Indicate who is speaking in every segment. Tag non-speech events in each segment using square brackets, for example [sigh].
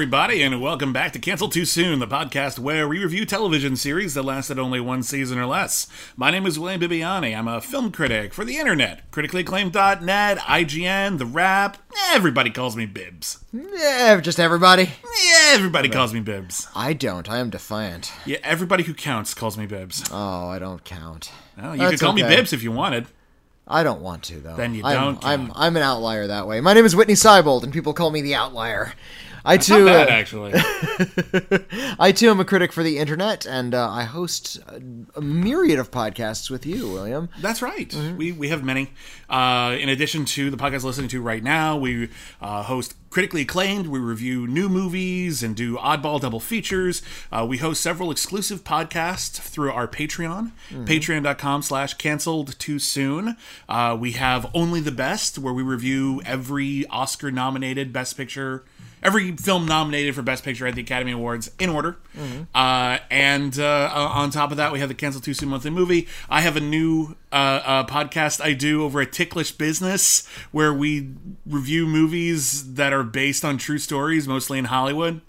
Speaker 1: Everybody, and welcome back to Cancel Too Soon, the podcast where we review television series that lasted only one season or less. My name is William Bibbiani. I'm a film critic for the internet, criticallyacclaimed.net, IGN, The Wrap. Everybody calls me Bibs.
Speaker 2: Yeah, just everybody.
Speaker 1: Yeah, everybody calls me Bibs.
Speaker 2: I don't. I am defiant.
Speaker 1: Yeah, everybody who counts calls me Bibs.
Speaker 2: Oh, I don't count.
Speaker 1: Well, you
Speaker 2: That's
Speaker 1: could call me
Speaker 2: okay.
Speaker 1: Bibs if you wanted.
Speaker 2: I don't want to though.
Speaker 1: Then you don't
Speaker 2: I'm
Speaker 1: count.
Speaker 2: I'm an outlier that way. My name is Witney Seibold, and people call me the outlier. I
Speaker 1: Not
Speaker 2: too,
Speaker 1: bad,
Speaker 2: uh,
Speaker 1: actually. [laughs]
Speaker 2: I too am a critic for the internet, and uh, I host a, a myriad of podcasts with you, William.
Speaker 1: That's right.
Speaker 2: Mm-hmm.
Speaker 1: We we have many. Uh, in addition to the podcast listening to right now, we uh, host critically acclaimed. We review new movies and do oddball double features. Uh, we host several exclusive podcasts through our Patreon, patreon.com slash canceled too soon. Uh, we have Only the Best, where we review every Oscar nominated Best Picture. Every film nominated for Best Picture at the Academy Awards in order. Uh, and uh, uh, on top of that, we have the Cancel Too Soon Monthly Movie. I have a new uh, uh, podcast I do over at Ticklish Business where we review movies that are based on true stories, mostly in Hollywood.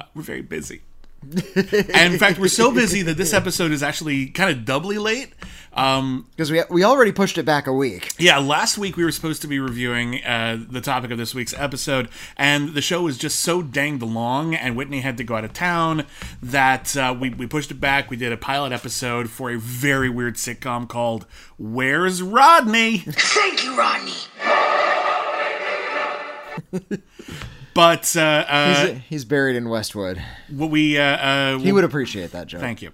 Speaker 1: Uh, we're very busy. [laughs] and in fact, we're so busy that this episode is actually kind of doubly late. Um,
Speaker 2: Because we we already pushed it back a week.
Speaker 1: yeah, last week we were supposed to be reviewing uh, the topic of this week's episode, and the show was just so danged long, and Witney had to go out of town that uh, we, we pushed it back. We did a pilot episode for a very weird sitcom called Where's Rodney?
Speaker 3: Thank you, Rodney. [laughs]
Speaker 1: But uh, uh,
Speaker 2: He's, he's buried in Westwood.
Speaker 1: what we uh, uh,
Speaker 2: He would appreciate that joke.
Speaker 1: Thank you.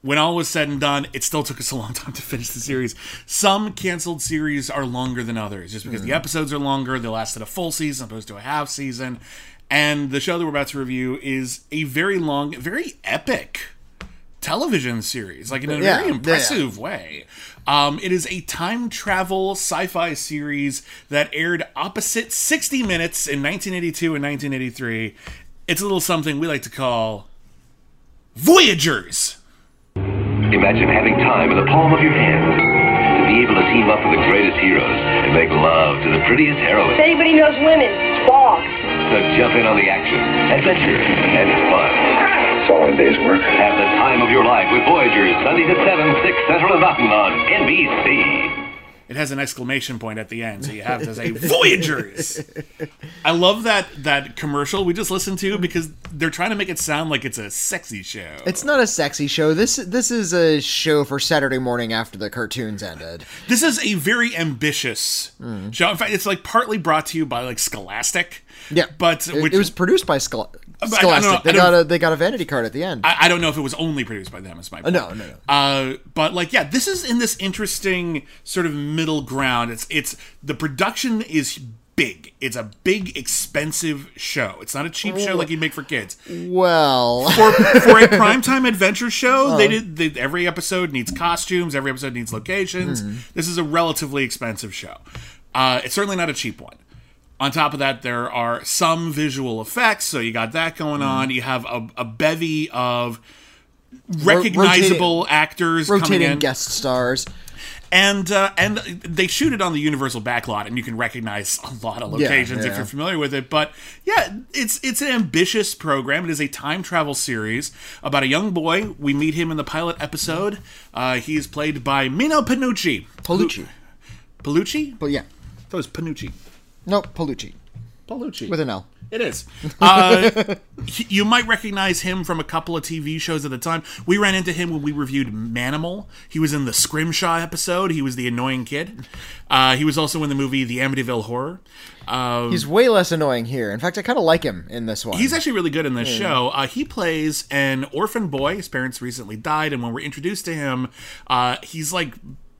Speaker 1: When all was said and done, it still took us a long [laughs] time to finish the series. Some canceled series are longer than others, just because the episodes are longer. They lasted a full season opposed to a half season. And the show that we're about to review is a very long, very epic television series, like in a
Speaker 2: Yeah,
Speaker 1: very
Speaker 2: yeah.
Speaker 1: impressive way. Um, it is a time travel sci-fi series that aired opposite 60 Minutes in 1982 and 1983. It's a little something we like to call Voyagers.
Speaker 4: Imagine having time in the palm of your hand. To be able to team up with the greatest heroes and make love to the prettiest heroines.
Speaker 5: If anybody knows women, it's Bob.
Speaker 4: To jump in on the action, adventure, and fun.
Speaker 6: It's all day's work.
Speaker 4: Have the time of your life with Voyagers, Sundays at 7, 6 Central and Mountain on NBC.
Speaker 1: It has an exclamation point at the end, so you have to say Voyagers. I love that that commercial we just listened to because they're trying to make it sound like it's a sexy show.
Speaker 2: It's not a sexy show. This this is a show for Saturday morning after the cartoons ended.
Speaker 1: This is a very ambitious hmm. show. In fact, it's like partly brought to you by like Scholastic.
Speaker 2: Yeah,
Speaker 1: but
Speaker 2: it,
Speaker 1: which,
Speaker 2: it was produced by Schol-
Speaker 1: I don't know,
Speaker 2: Scholastic. They got a they got a vanity card at the end.
Speaker 1: I, I don't know if it was only produced by them. Is my point.
Speaker 2: no, no, no.
Speaker 1: Uh, but like, yeah, this is in this interesting sort of middle ground. It's it's the production is big. It's a big, expensive show. It's not a cheap show like you'd make for kids.
Speaker 2: well,
Speaker 1: For, for a [laughs] primetime adventure show,
Speaker 2: Uh-huh.
Speaker 1: they did they, every episode needs costumes. Every episode needs locations.
Speaker 2: Hmm.
Speaker 1: This is a relatively expensive show. Uh, it's certainly not a cheap one. On top of that, there are some visual effects, so you got that going
Speaker 2: Hmm.
Speaker 1: on. You have a, a bevy of recognizable actors coming
Speaker 2: rotating
Speaker 1: in,
Speaker 2: guest stars.
Speaker 1: and uh, and they shoot it on the Universal backlot, and you can recognize a lot of
Speaker 2: Yeah,
Speaker 1: locations if you're familiar with it. But yeah, it's it's an ambitious program. It is a time travel series about a young boy. We meet him in the pilot episode. Uh, he is played by Meeno Panucci.
Speaker 2: Palucci.
Speaker 1: Palucci?
Speaker 2: But yeah,
Speaker 1: That was Panucci.
Speaker 2: No Palucci
Speaker 1: Palucci
Speaker 2: with an L.
Speaker 1: It is. Uh, [laughs] he- you might recognize him from a couple of TV shows at the time. We ran into him when we reviewed Manimal. He was in the Scrimshaw episode. He was the annoying kid. Uh, he was also in the movie The Amityville Horror. Uh,
Speaker 2: He's way less annoying here. In fact, I kind of like him in this one.
Speaker 1: He's actually really good in this show. Uh, he plays an orphan boy. His parents recently died, and when we're introduced to him, uh, he's like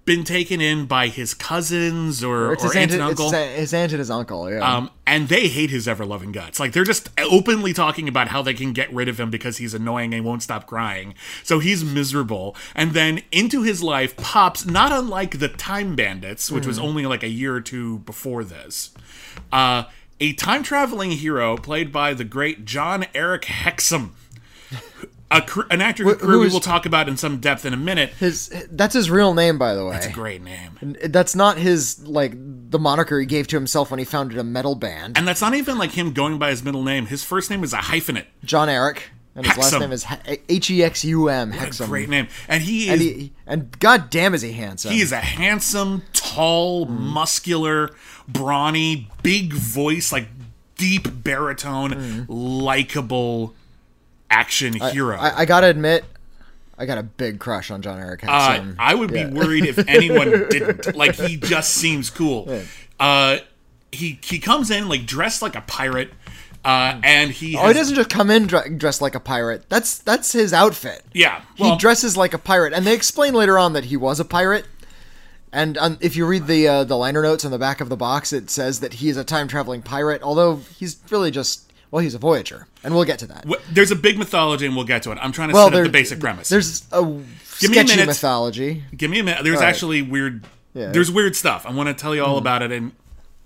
Speaker 1: been taken in by his cousins or,
Speaker 2: it's
Speaker 1: or
Speaker 2: his
Speaker 1: aunt
Speaker 2: aunt,
Speaker 1: and uncle.
Speaker 2: his, his aunt and his uncle. Yeah.
Speaker 1: Um, and they hate his ever loving guts. Like they're just openly talking about how they can get rid of him because he's annoying and won't stop crying. So he's miserable. And then into his life pops, not unlike the Time Bandits, which was only like a year or two before this, uh, a time traveling hero played by the great Jon-Erik Hexum. A, cr- an actor who,
Speaker 2: Wh- who
Speaker 1: we will talk about in some depth in a minute.
Speaker 2: his that's his real name, by the way.
Speaker 1: That's a great name.
Speaker 2: That's not his like the moniker he gave to himself when he founded a metal band.
Speaker 1: And that's not even like him going by his middle name. His first name is a hyphenate.
Speaker 2: Jon-Erik, and his last name is H E X U M. Hexum.
Speaker 1: great name. And he is
Speaker 2: And he and god damn is he handsome.
Speaker 1: He is a handsome, tall,
Speaker 2: Mm.
Speaker 1: muscular, brawny, big voice, like deep baritone, likable action hero.
Speaker 2: Mm. I, I gotta admit, I got a big crush on Jon-Erik
Speaker 1: uh, I would be worried if anyone [laughs] didn't. Like he just seems cool. Uh, he he comes in like dressed like a pirate, uh, and he
Speaker 2: Oh, he doesn't just come in dre- dressed like a pirate. That's that's his outfit.
Speaker 1: yeah.
Speaker 2: he dresses like a pirate, and they explain later on that he was a pirate. And um, if you read the uh, the liner notes on the back of the box, it says that he is a time traveling pirate. Although he's really just well, he's a voyager, and we'll get to that.
Speaker 1: there's a big mythology, and we'll get to it. I'm trying to
Speaker 2: well,
Speaker 1: set up the basic premise.
Speaker 2: There's a
Speaker 1: me a
Speaker 2: sketchy
Speaker 1: minute.
Speaker 2: mythology.
Speaker 1: Give me a minute. There's
Speaker 2: All right.
Speaker 1: actually weird.
Speaker 2: Yeah.
Speaker 1: There's weird stuff. I want to tell you all mm-hmm. about it, and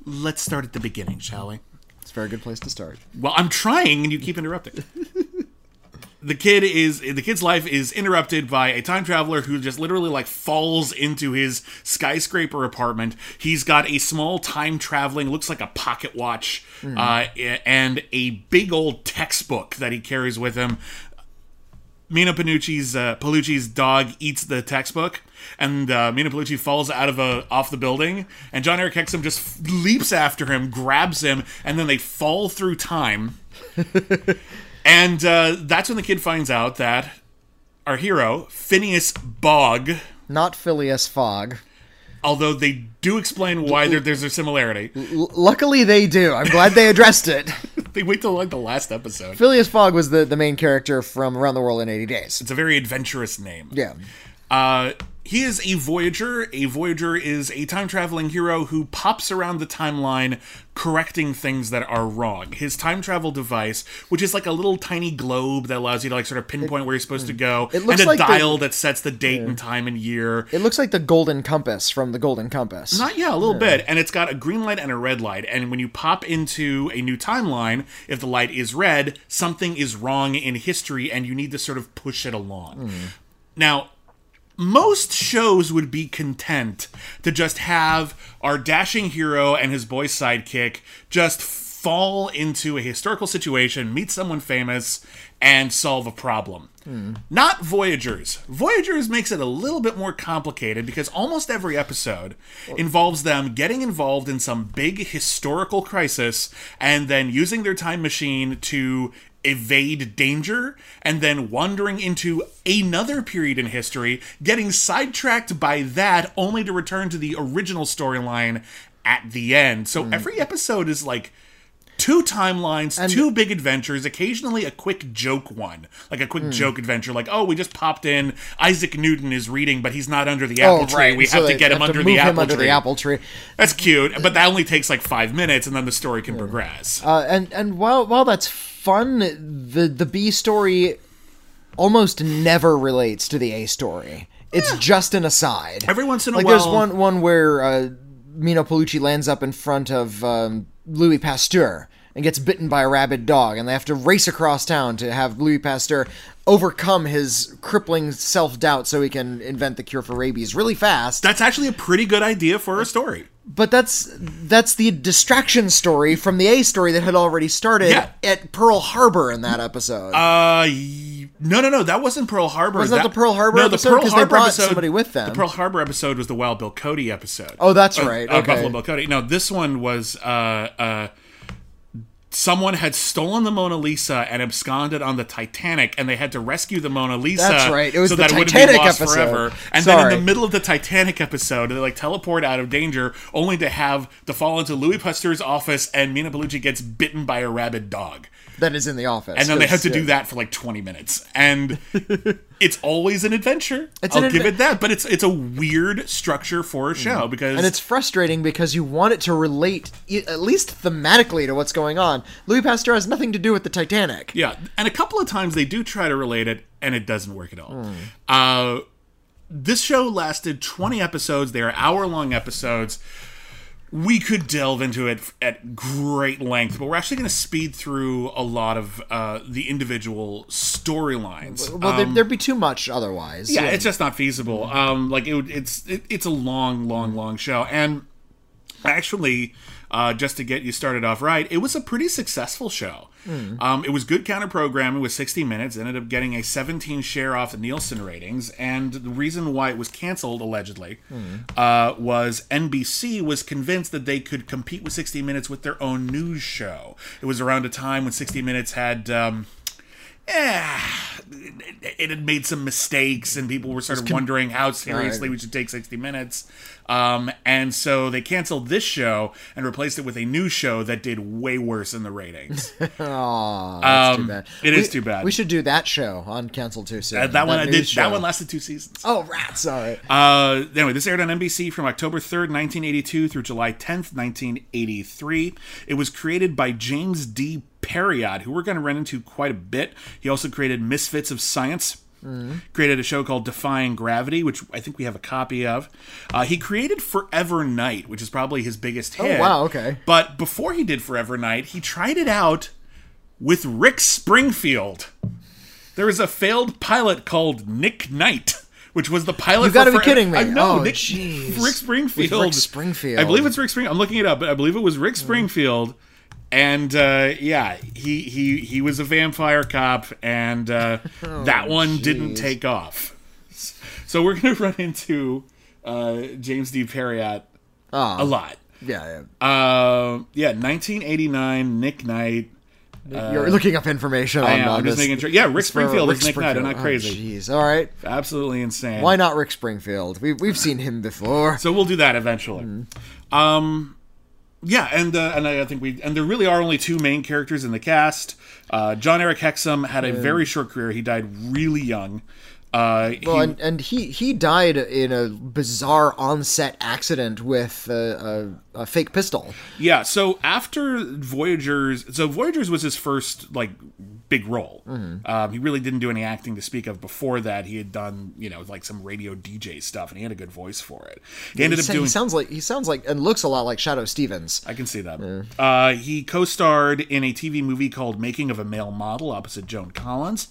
Speaker 1: let's start at the beginning, shall we?
Speaker 2: It's a very good place to start.
Speaker 1: Well, I'm trying, and you keep interrupting. [laughs] the kid is the kid's life is interrupted by a time traveler who just literally like falls into his skyscraper apartment. He's got a small time traveling, looks like a pocket watch, uh, and a big old textbook that he carries with him. Meeno Panucci's uh, Palucci's dog eats the textbook, and uh, Meeno Palucci falls out of a off the building, and Jon-Erik Hexum just f- leaps after him, grabs him, and then they fall through time. [laughs] and uh, that's when the kid finds out that our hero Phineas Bogg.
Speaker 2: Not Phileas Fogg.
Speaker 1: although they do explain why there, there's a similarity,
Speaker 2: L- luckily, they do. I'm glad they addressed it. [laughs]
Speaker 1: they wait till like the last episode.
Speaker 2: Phileas Fogg was the, the main character from Around the World in 80 Days.
Speaker 1: It's a very adventurous name.
Speaker 2: Yeah.
Speaker 1: Uh, he is a Voyager. A Voyager is a time traveling hero who pops around the timeline correcting things that are wrong. His time travel device, which is like a little tiny globe that allows you to like sort of pinpoint where you're supposed to hmm. go,
Speaker 2: It looks
Speaker 1: and a
Speaker 2: like the-
Speaker 1: dial that sets the date and time and year.
Speaker 2: It looks like the Golden Compass from the Golden Compass.
Speaker 1: Not yeah, a little bit, and it's got a green light and a red light. And when you pop into a new timeline, if the light is red, something is wrong in history, and you need to sort of push it along. Hmm. Now, most shows would be content to just have our dashing hero and his boy sidekick just fall into a historical situation, meet someone famous, and solve a problem. Not Voyagers. Voyagers makes it a little bit more complicated because almost every episode involves them getting involved in some big historical crisis and then using their time machine to evade danger and then wandering into another period in history, getting sidetracked by that only to return to the original storyline at the end. So hmm. every episode is like two timelines, two big adventures, occasionally a quick joke one, like a quick hmm. joke adventure, like oh, we just popped in. Isaac Newton is reading, but he's not under the oh, apple tree. We
Speaker 2: Oh, so
Speaker 1: have to get him
Speaker 2: have
Speaker 1: under the
Speaker 2: him
Speaker 1: apple
Speaker 2: under
Speaker 1: tree.
Speaker 2: the apple tree.
Speaker 1: That's cute, but uh, that only takes like five minutes, and then the story can progress.
Speaker 2: Uh, and and while while that's fun, the the B story almost never relates to the A story. It's just an aside.
Speaker 1: Every once in a
Speaker 2: like
Speaker 1: while,
Speaker 2: there's one one where uh, Meeno Pellucci lands up in front of um, Louis Pasteur and gets bitten by a rabid dog, and they have to race across town to have Louis Pasteur overcome his crippling self doubt so he can invent the cure for rabies really fast.
Speaker 1: That's actually a pretty good idea for a story.
Speaker 2: But that's that's the distraction story from the A story that had already started
Speaker 1: Yeah.
Speaker 2: at Pearl Harbor in that episode.
Speaker 1: Uh, no, no, no, that wasn't Pearl Harbor.
Speaker 2: Wasn't that the Pearl Harbor
Speaker 1: no,
Speaker 2: episode?
Speaker 1: The Pearl
Speaker 2: 'Cause they
Speaker 1: Harbor
Speaker 2: brought
Speaker 1: episode,
Speaker 2: somebody with them.
Speaker 1: The Pearl Harbor episode was the Wild Bill Cody episode.
Speaker 2: Oh, that's
Speaker 1: Uh,
Speaker 2: right.
Speaker 1: uh,
Speaker 2: Okay.
Speaker 1: Buffalo Bill Cody. No, this one was uh uh someone had stolen the Mona Lisa and absconded on the Titanic, and they had to rescue the Mona Lisa.
Speaker 2: That's right. It was
Speaker 1: so
Speaker 2: the
Speaker 1: that it
Speaker 2: Titanic
Speaker 1: wouldn't be lost
Speaker 2: episode.
Speaker 1: forever. And then in the middle of the Titanic episode, they like teleport out of danger, only to have to fall into Louis Pasteur's office, and Meeno Bellucci gets bitten by a rabid dog.
Speaker 2: That is in the office.
Speaker 1: And then they have to do that for like 20 minutes. And [laughs] it's always an adventure.
Speaker 2: It's
Speaker 1: I'll
Speaker 2: an
Speaker 1: give
Speaker 2: adve-
Speaker 1: it that. But it's it's a weird structure for a show because
Speaker 2: Mm-hmm. And it's frustrating because you want it to relate, at least thematically, to what's going on. Louis Pasteur has nothing to do with the Titanic.
Speaker 1: Yeah, and a couple of times they do try to relate it, and it doesn't work at all.
Speaker 2: Hmm.
Speaker 1: Uh, this show lasted 20 episodes. They are hour long episodes. We could delve into it at great length, but we're actually going to speed through a lot of uh, the individual storylines.
Speaker 2: Well, there, there'd be too much otherwise.
Speaker 1: yeah, it's just not feasible. Um, like it, would- it's it, it's a long, long, long show, and actually, uh, just to get you started off right, it was a pretty successful show. Um, it was good counter programming with 60 minutes. Ended up getting a 17 share off the Nielsen ratings, and the reason why it was canceled allegedly uh, was NBC was convinced that they could compete with 60 Minutes with their own news show. It was around a time when 60 Minutes had. Um, eh, it had made some mistakes and people were sort of wondering how seriously we should take 60 minutes um, and so they canceled this show and replaced it with a new show that did way worse in the ratings [laughs]
Speaker 2: Aw, that's
Speaker 1: Um,
Speaker 2: too bad.
Speaker 1: it is
Speaker 2: We-
Speaker 1: too bad.
Speaker 2: We should do that show on Cancel Too Soon.
Speaker 1: Uh, that one I did that one lasted two seasons
Speaker 2: Oh, rats! sorry
Speaker 1: Uh, anyway, this aired on NBC from October 3rd, 1982 through July 10th, 1983. It was created by James D. Parriott, who we're going to run into quite a bit. He also created Misfits of Science. Created a show called Defying Gravity, which I think we have a copy of. Uh, he created Forever Knight, which is probably his biggest hit.
Speaker 2: Oh, wow, okay.
Speaker 1: But before he did Forever Knight, he tried it out with Rick Springfield. There was a failed pilot called Nick Knight, which was the pilot.
Speaker 2: You gotta be kidding me.
Speaker 1: I know
Speaker 2: Oh,
Speaker 1: Nick. Rick Springfield.
Speaker 2: Rick Springfield.
Speaker 1: I believe it's Rick Springfield. I'm looking it up, but I believe it was Rick Springfield. And uh, yeah, he he he was a vampire cop, and uh, [laughs] that one didn't take off. So we're gonna [laughs] run into uh, James D. Parriott
Speaker 2: Ah.
Speaker 1: a lot.
Speaker 2: Yeah,
Speaker 1: Uh, yeah, 1989, Nick Knight.
Speaker 2: You're looking up information on,
Speaker 1: I am. I'm just making sure. Yeah, Rick Springfield
Speaker 2: Rick
Speaker 1: is Nick Knight. I'm not
Speaker 2: Springfield.
Speaker 1: crazy.
Speaker 2: Oh, Jeez. All right.
Speaker 1: Absolutely insane.
Speaker 2: Why not Rick Springfield? We've we've seen him before.
Speaker 1: So we'll do that eventually. Um, yeah, and uh, and I think we and there really are only two main characters in the cast. Uh, Jon-Erik Hexum had a very short career. He died really young. Uh,
Speaker 2: Well,
Speaker 1: he-
Speaker 2: and, and he he died in a bizarre on-set accident with a, a, a fake pistol.
Speaker 1: Yeah, so after Voyagers, so Voyagers was his first like big role.
Speaker 2: Mm-hmm.
Speaker 1: Um, he really didn't do any acting to speak of before that. He had done you know like some radio DJ stuff, and he had a good voice for it. He ended
Speaker 2: he,
Speaker 1: up doing.
Speaker 2: he sounds like he sounds like and looks a lot like Shadoe Stevens.
Speaker 1: I can see that. Uh, he co-starred in a TV movie called "Making of a Male Model" opposite Joan Collins.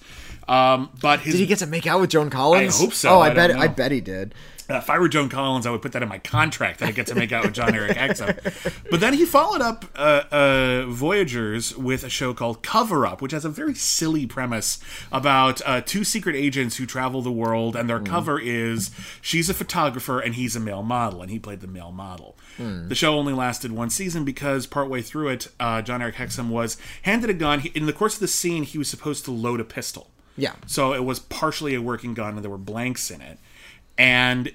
Speaker 1: Um, but his
Speaker 2: Did he get to make out with Joan Collins?
Speaker 1: I hope so.
Speaker 2: Oh,
Speaker 1: I
Speaker 2: I, bet. I bet he did.
Speaker 1: Uh, if I were Joan Collins, I would put that in my contract that I get to make out with Jon-Erik Hexum. But then he followed up uh, uh, Voyagers with a show called Cover Up, which has a very silly premise about uh, two secret agents who travel the world, and their cover is she's a photographer and he's a male model, and he played the male model. The show only lasted one season because partway through it, uh, Jon-Erik Hexum was handed a gun. He, in the course of the scene, he was supposed to load a pistol.
Speaker 2: Yeah.
Speaker 1: So it was partially a working gun and there were blanks in it. And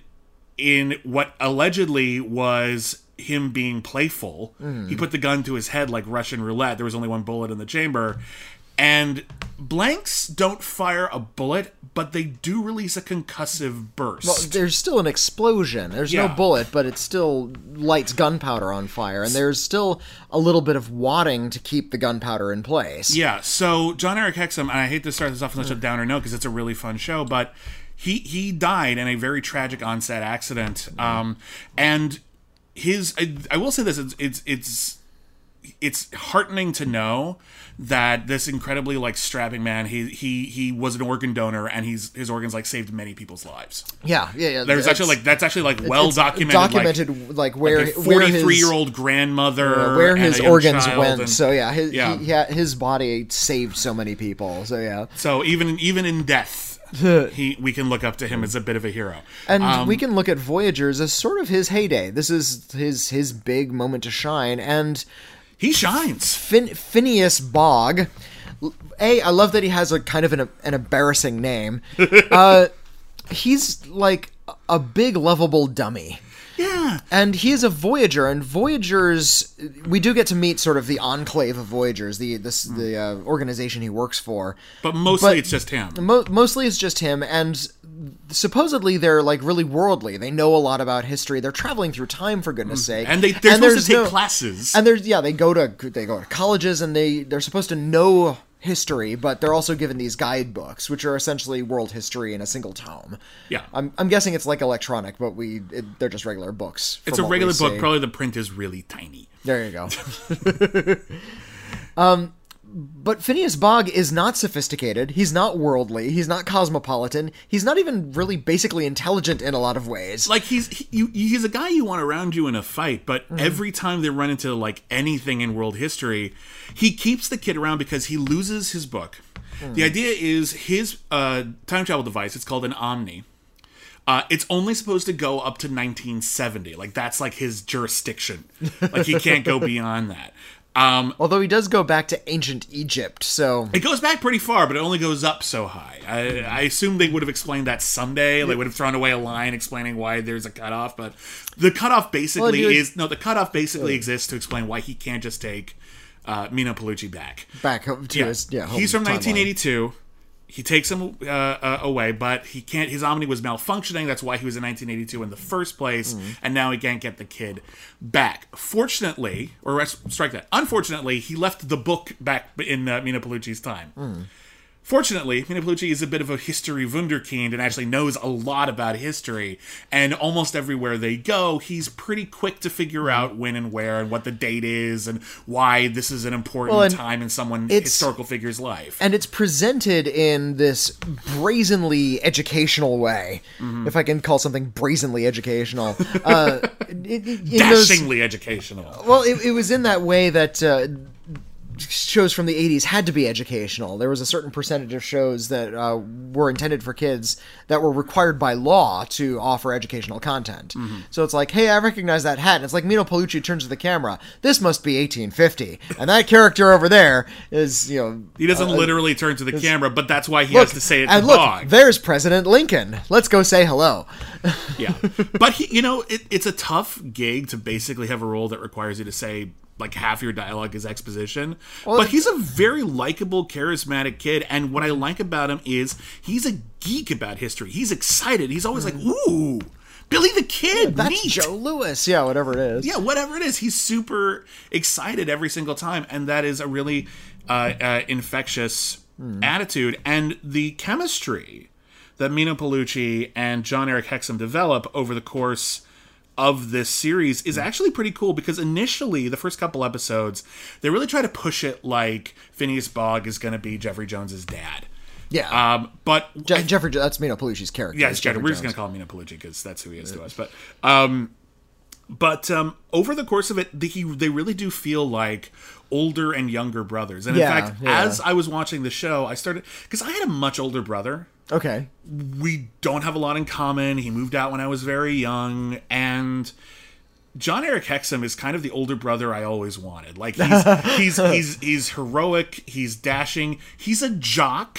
Speaker 1: in what allegedly was him being playful, he put the gun to his head like Russian roulette. There was only one bullet in the chamber. And blanks don't fire a bullet, but they do release a concussive burst.
Speaker 2: Well, there's still an explosion. There's
Speaker 1: Yeah.
Speaker 2: no bullet, but it still lights gunpowder on fire, and there's still a little bit of wadding to keep the gunpowder in place.
Speaker 1: Yeah, so Jon-Erik Hexum, and I hate to start this off on such a downer note because it's a really fun show, but he he died in a very tragic onset accident. Um, and his, I, I will say this, it's it's it's it's heartening to know that this incredibly like strapping man, he he he was an organ donor, and he's his organs like saved many people's lives.
Speaker 2: Yeah, yeah, yeah.
Speaker 1: There's
Speaker 2: it's-
Speaker 1: actually like that's actually like well documented.
Speaker 2: Documented, like, where
Speaker 1: like a
Speaker 2: where his
Speaker 1: 43 year old grandmother,
Speaker 2: where
Speaker 1: and
Speaker 2: his organs went.
Speaker 1: and-
Speaker 2: so yeah, his
Speaker 1: Yeah.
Speaker 2: He, yeah, his body saved so many people. So yeah,
Speaker 1: So even even in death, [laughs] he we can look up to him as a bit of a hero.
Speaker 2: and
Speaker 1: Um,
Speaker 2: we can look at Voyagers as sort of his heyday. This is his his big moment to shine, and
Speaker 1: He shines.
Speaker 2: Fin- Phineas Bogg. A, I love that he has a kind of an, an embarrassing name. [laughs] Uh, he's like a big lovable dummy.
Speaker 1: Yeah.
Speaker 2: And he is a Voyager, and Voyagers, we do get to meet sort of the enclave of Voyagers, the this, the uh, organization he works for.
Speaker 1: But mostly
Speaker 2: But-
Speaker 1: it's just him.
Speaker 2: Mo- mostly it's just him, and supposedly they're like really worldly. They know a lot about history. They're traveling through time, for goodness sake.
Speaker 1: Mm. And they- they're supposed
Speaker 2: there's
Speaker 1: to take classes.
Speaker 2: And there's yeah, they go to they go to colleges, and they they're supposed to know history, but they're also given these guidebooks, which are essentially world history in a single tome.
Speaker 1: Yeah.
Speaker 2: I'm, I'm guessing it's like electronic, but we it, they're just regular books.
Speaker 1: It's a regular book.
Speaker 2: see.
Speaker 1: Probably the print is really tiny.
Speaker 2: There you go. [laughs] um, but Phineas Bogg is not sophisticated. He's not worldly. He's not cosmopolitan. He's not even really basically intelligent in a lot of ways.
Speaker 1: Like he's he, you, he's a guy you want around you in a fight, but
Speaker 2: Mm-hmm.
Speaker 1: every time they run into like anything in world history, he keeps the kid around because he loses his book.
Speaker 2: Hmm.
Speaker 1: The idea is his uh, time travel device. It's called an Omni. Uh, it's only supposed to go up to 1970. Like that's like his jurisdiction. Like he can't go [laughs] beyond that. Um,
Speaker 2: Although he does go back to ancient Egypt, so
Speaker 1: it goes back pretty far, but it only goes up so high. I, I assume they would have explained that someday. They would have thrown away a line explaining why there's a cutoff, but the cutoff basically
Speaker 2: Well,
Speaker 1: is no. The cutoff basically exists to explain why he can't just take uh, Meeno Pellucci back.
Speaker 2: back home to his yeah. home
Speaker 1: he's from
Speaker 2: timeline.
Speaker 1: 1982. He takes him uh, uh, away, but he can't. His Omni was malfunctioning. That's why he was in 1982 in the first place,
Speaker 2: Mm.
Speaker 1: and now he can't get the kid back. Fortunately, or rest, strike that. Unfortunately, he left the book back in uh, Meeno Palucci's time.
Speaker 2: Mm.
Speaker 1: Fortunately, Meeno Pellucci is a bit of a history wunderkind and actually knows a lot about history. And almost everywhere they go, he's pretty quick to figure
Speaker 2: Mm.
Speaker 1: out when and where and what the date is and why this is an important
Speaker 2: Well,
Speaker 1: time in someone historical figure's life.
Speaker 2: and it's presented in this brazenly educational way,
Speaker 1: Mm-hmm.
Speaker 2: if I can call something brazenly educational. Uh, in- in- in those-
Speaker 1: Dashingly educational.
Speaker 2: Well, it, it was in that way that uh, shows from the 80s had to be educational. There was a certain percentage of shows that uh, were intended for kids that were required by law to offer educational content.
Speaker 1: Mm-hmm.
Speaker 2: So it's like, hey, I recognize that hat. And it's like Meeno Pellucci turns to the camera. This must be 1850. And that character over there is, you know.
Speaker 1: He doesn't
Speaker 2: uh,
Speaker 1: literally turn to the camera, but that's why he
Speaker 2: Look,
Speaker 1: has to say it to
Speaker 2: and look,
Speaker 1: Bogg.
Speaker 2: there's President Lincoln. Let's go say hello.
Speaker 1: Yeah, but he, you know, it, it's a tough gig to basically have a role that requires you to say like half your dialogue is exposition. but he's a very likable, charismatic kid, and what I like about him is he's a geek about history. He's excited. He's always like, "Ooh, Billy the Kid,
Speaker 2: That's
Speaker 1: neat."
Speaker 2: Joe Louis. Yeah, whatever it is.
Speaker 1: yeah, whatever it is, he's super excited every single time, and that is a really uh, uh, infectious attitude. And the chemistry that Meeno Pellucci and Jon-Erik Hexum develop over the course of this series is actually pretty cool because initially, the first couple episodes, they really try to push it like Phineas Bogg is going to be Jeffrey Jones's dad.
Speaker 2: Yeah.
Speaker 1: Um, but
Speaker 2: Je- Jeffrey, that's Meeno Pellucci's character.
Speaker 1: yeah, it's Jeffrey.
Speaker 2: Jeffrey
Speaker 1: We're just gonna call him Meeno Pellucci because that's who he is to us. But um, but um, over the course of it, the, he they really do feel like older and younger brothers. And in
Speaker 2: Yeah,
Speaker 1: fact,
Speaker 2: yeah.
Speaker 1: as I was watching the show, I started because I had a much older brother.
Speaker 2: Okay.
Speaker 1: We don't have a lot in common. He moved out when I was very young, and Jon-Erik Hexum is kind of the older brother I always wanted. Like he's [laughs] he's he's he's heroic. He's dashing. He's a jock.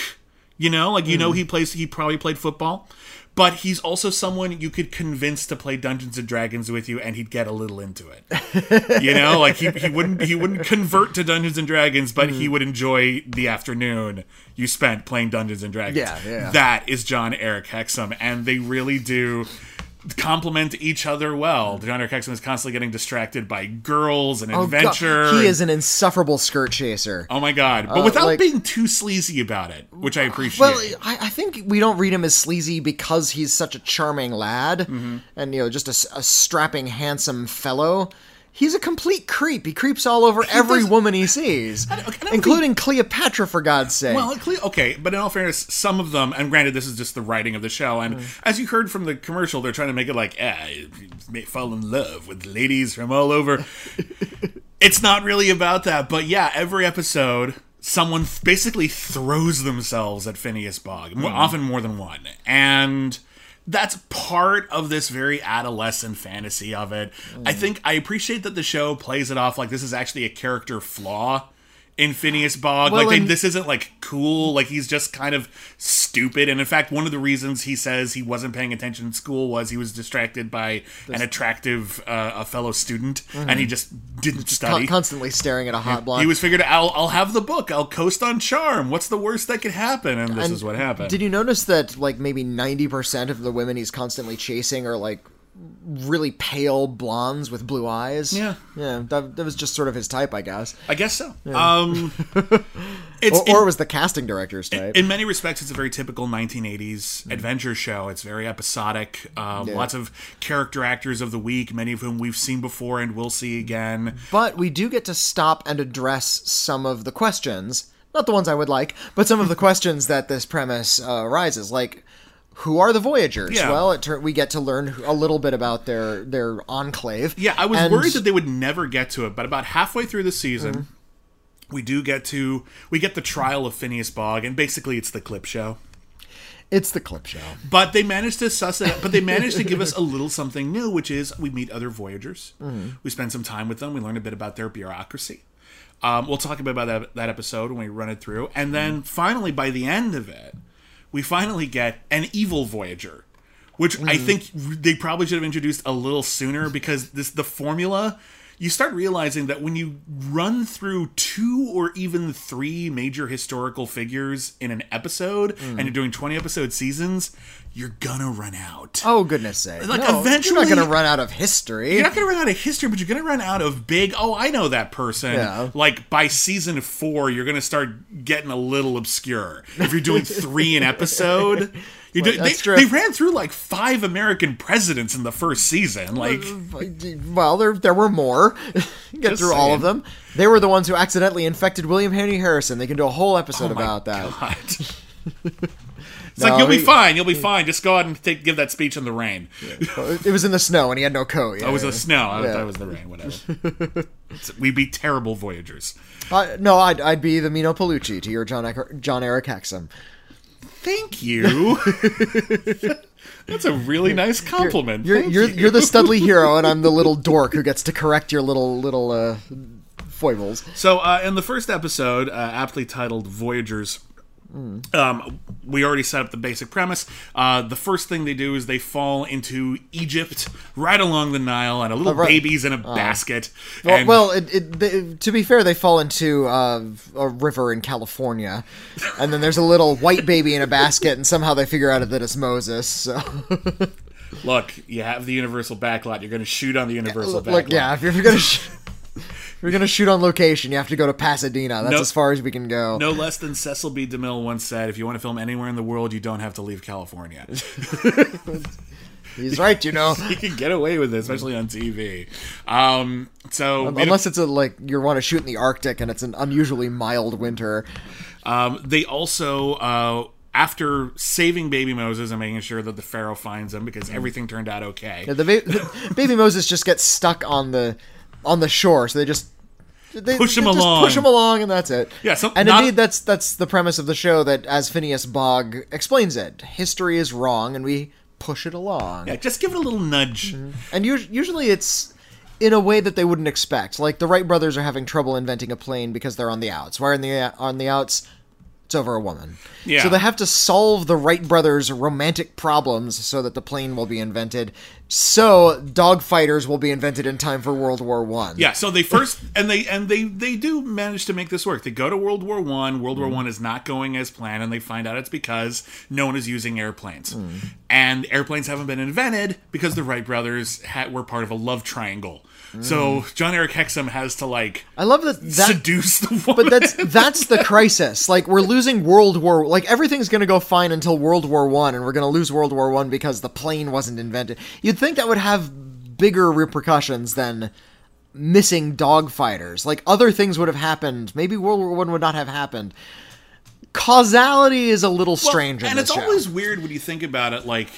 Speaker 1: You know, like you know, he hmm. plays. He probably played football, but he's also someone you could convince to play Dungeons and Dragons with you, and he'd get a little into it. [laughs] you know, like he, he wouldn't he wouldn't convert to Dungeons and Dragons, but he mm. would enjoy the afternoon you spent playing Dungeons and Dragons.
Speaker 2: Yeah, yeah.
Speaker 1: That is Jon-Erik Hexum, and they really do complement each other well. Erik Hexum is constantly getting distracted by girls and
Speaker 2: Oh, God.
Speaker 1: adventure.
Speaker 2: He is an insufferable skirt chaser.
Speaker 1: Oh my god! But without
Speaker 2: like-
Speaker 1: being too sleazy about it, which I appreciate.
Speaker 2: Well, I, I think we don't read him as sleazy because he's such a charming lad,
Speaker 1: Mm-hmm.
Speaker 2: and you know, just a strapping, handsome fellow. He's a complete creep. He creeps all over every woman he sees,
Speaker 1: I don't
Speaker 2: including Cleopatra, for God's sake.
Speaker 1: Well, cle- okay, but in all fairness, some of them, and granted, this is just the writing of the show, and
Speaker 2: Mm.
Speaker 1: as you heard from the commercial, they're trying to make it like, ah, you may fall in love with ladies from all over. [laughs] it's not really about that, but yeah, every episode, someone basically throws themselves at Phineas Bogg,
Speaker 2: Mm.
Speaker 1: often more than one, and that's part of this very adolescent fantasy of it.
Speaker 2: Mm.
Speaker 1: I think I appreciate that the show plays it off like this is actually a character flaw in Phineas Bogg.
Speaker 2: Well,
Speaker 1: like they, this isn't like cool. Like he's just kind of stupid. And in fact, one of the reasons he says he wasn't paying attention in school was he was distracted by an attractive uh, a fellow student, and he just didn't study.
Speaker 2: Con- constantly staring at a hot blonde.
Speaker 1: he was figured. I'll I'll have the book. I'll coast on charm. What's the worst that could happen? And this
Speaker 2: And
Speaker 1: is what happened.
Speaker 2: Did you notice that like maybe ninety percent of the women he's constantly chasing are like really pale blondes with blue eyes?
Speaker 1: Yeah.
Speaker 2: yeah. That, that was just sort of his type, I guess.
Speaker 1: I guess so. Um, [laughs] it's
Speaker 2: Or, or
Speaker 1: in-
Speaker 2: it was the casting director's type.
Speaker 1: in many respects, it's a very typical 1980s adventure show. It's very episodic. Um,
Speaker 2: Yeah.
Speaker 1: Lots of character actors of the week, many of whom we've seen before and will see again.
Speaker 2: but we do get to stop and address some of the questions. Not the ones I would like, but some of the questions that this premise uh, raises. Like, who are the Voyagers?
Speaker 1: Yeah.
Speaker 2: Well, it tur- we get to learn a little bit about their their enclave.
Speaker 1: Yeah, I was
Speaker 2: And-
Speaker 1: worried that they would never get to it, but about halfway through the season, mm-hmm. we do get to we get the trial of Phineas Bogg, and basically it's the clip show.
Speaker 2: it's the clip show.
Speaker 1: But they managed to suss it out. But they managed to give us a little something new, which is we meet other Voyagers. Mm-hmm. We spend some time with them. We learn a bit about their bureaucracy. Um, we'll talk a bit about that, that episode when we run it through. And then mm-hmm. finally, by the end of it, we finally get an evil Voyager, which I hmm. think they probably should have introduced a little sooner because this the formula. You start realizing that when you run through two or even three major historical figures in an episode, hmm. and you're doing 20 episode seasons, you're gonna run out.
Speaker 2: Oh goodness sake!
Speaker 1: Like,
Speaker 2: no,
Speaker 1: eventually-
Speaker 2: you're not to run out of history.
Speaker 1: You're not to run out of history, but you're to run out of big. Oh, I know that person.
Speaker 2: Yeah.
Speaker 1: Like by season four, you're to start getting a little obscure. If you're doing three an episode, [laughs] you do, they, they ran through like five American presidents in the first season. Like, [laughs]
Speaker 2: Well, there there were more. [laughs] Get through all of them. They were the ones who accidentally infected William Henry Harrison. They can do a whole episode
Speaker 1: oh
Speaker 2: about that.
Speaker 1: It's
Speaker 2: No,
Speaker 1: like you'll be
Speaker 2: he-
Speaker 1: fine. You'll be fine. Just go out and take, give that speech in the rain.
Speaker 2: It was in the snow and he had no coat. Yeah,
Speaker 1: It was
Speaker 2: yeah.
Speaker 1: the snow. I
Speaker 2: Yeah.
Speaker 1: thought it was the rain. Whatever. [laughs] We'd be terrible voyagers.
Speaker 2: Uh, no, I'd, I'd be the Meeno Pellucci to your John Jon-Erik Hexum.
Speaker 1: Thank you. That's a really nice compliment.
Speaker 2: You're you're
Speaker 1: you.
Speaker 2: you're the Studley hero, and I'm the little dork who gets to correct your little little uh, foibles.
Speaker 1: So, uh, in the first episode, uh, aptly titled Voyagers, um, we already set up the basic premise. Uh, the first thing they do is they fall into Egypt, right along the Nile, and a little
Speaker 2: right.
Speaker 1: baby's in a basket.
Speaker 2: Well,
Speaker 1: and
Speaker 2: well it, it, they, to be fair, they fall into uh, a river in California, and then there's a little white baby in a basket, and somehow they figure out that it's Moses. So,
Speaker 1: look, you have the universal backlot. You're going to shoot on the universal backlot.
Speaker 2: look, yeah, if you're, gonna sh- if you're gonna shoot on location, you have to go to Pasadena. That's
Speaker 1: No-
Speaker 2: as far as we can go.
Speaker 1: No less than Cecil B. DeMille once said, "If you want to film anywhere in the world, you don't have to leave California. [laughs]
Speaker 2: He's right, you know. [laughs]
Speaker 1: you can get away with it, especially on TV." Um, so,
Speaker 2: Unless it's a like you want to shoot in the Arctic and it's an unusually mild winter.
Speaker 1: Um, they also, uh, after saving baby Moses and making sure that the Pharaoh finds him because everything turned out okay.
Speaker 2: Yeah, the, ba- the [laughs] baby Moses just gets stuck on the on the shore, so they just they,
Speaker 1: Push him
Speaker 2: they just
Speaker 1: along.
Speaker 2: push him along, and that's it.
Speaker 1: Yeah, so
Speaker 2: and
Speaker 1: not-
Speaker 2: indeed, that's that's the premise of the show. That as Phineas Bogg explains it, history is wrong, and we push it along.
Speaker 1: Yeah, just give it a little nudge. Mm-hmm.
Speaker 2: And us- usually, it's in a way that they wouldn't expect. Like the Wright brothers are having trouble inventing a plane because they're on the outs. Where on the on the outs, over a woman.
Speaker 1: Yeah.
Speaker 2: So they have to solve the Wright brothers' romantic problems so that the plane will be invented. So dogfighters will be invented in time for World War One.
Speaker 1: Yeah, so they first [laughs] and they and they they do manage to make this work. They go to World War One. World War mm-hmm. One is not going as planned, and they find out it's because no one is using airplanes, mm. and airplanes haven't been invented because the Wright brothers had, were part of a love triangle. So Jon-Erik Hexum has to like
Speaker 2: I love that. that
Speaker 1: seduce the woman.
Speaker 2: but that's [laughs] that's the crisis. Like we're losing World War. Like everything's gonna go fine until World War One, and we're gonna lose World War One because the plane wasn't invented. You'd think that would have bigger repercussions than missing dogfighters. Like other things would have happened. Maybe World War One would not have happened. Causality is a little strange, in
Speaker 1: and it's
Speaker 2: show.
Speaker 1: always weird when you think about it. Like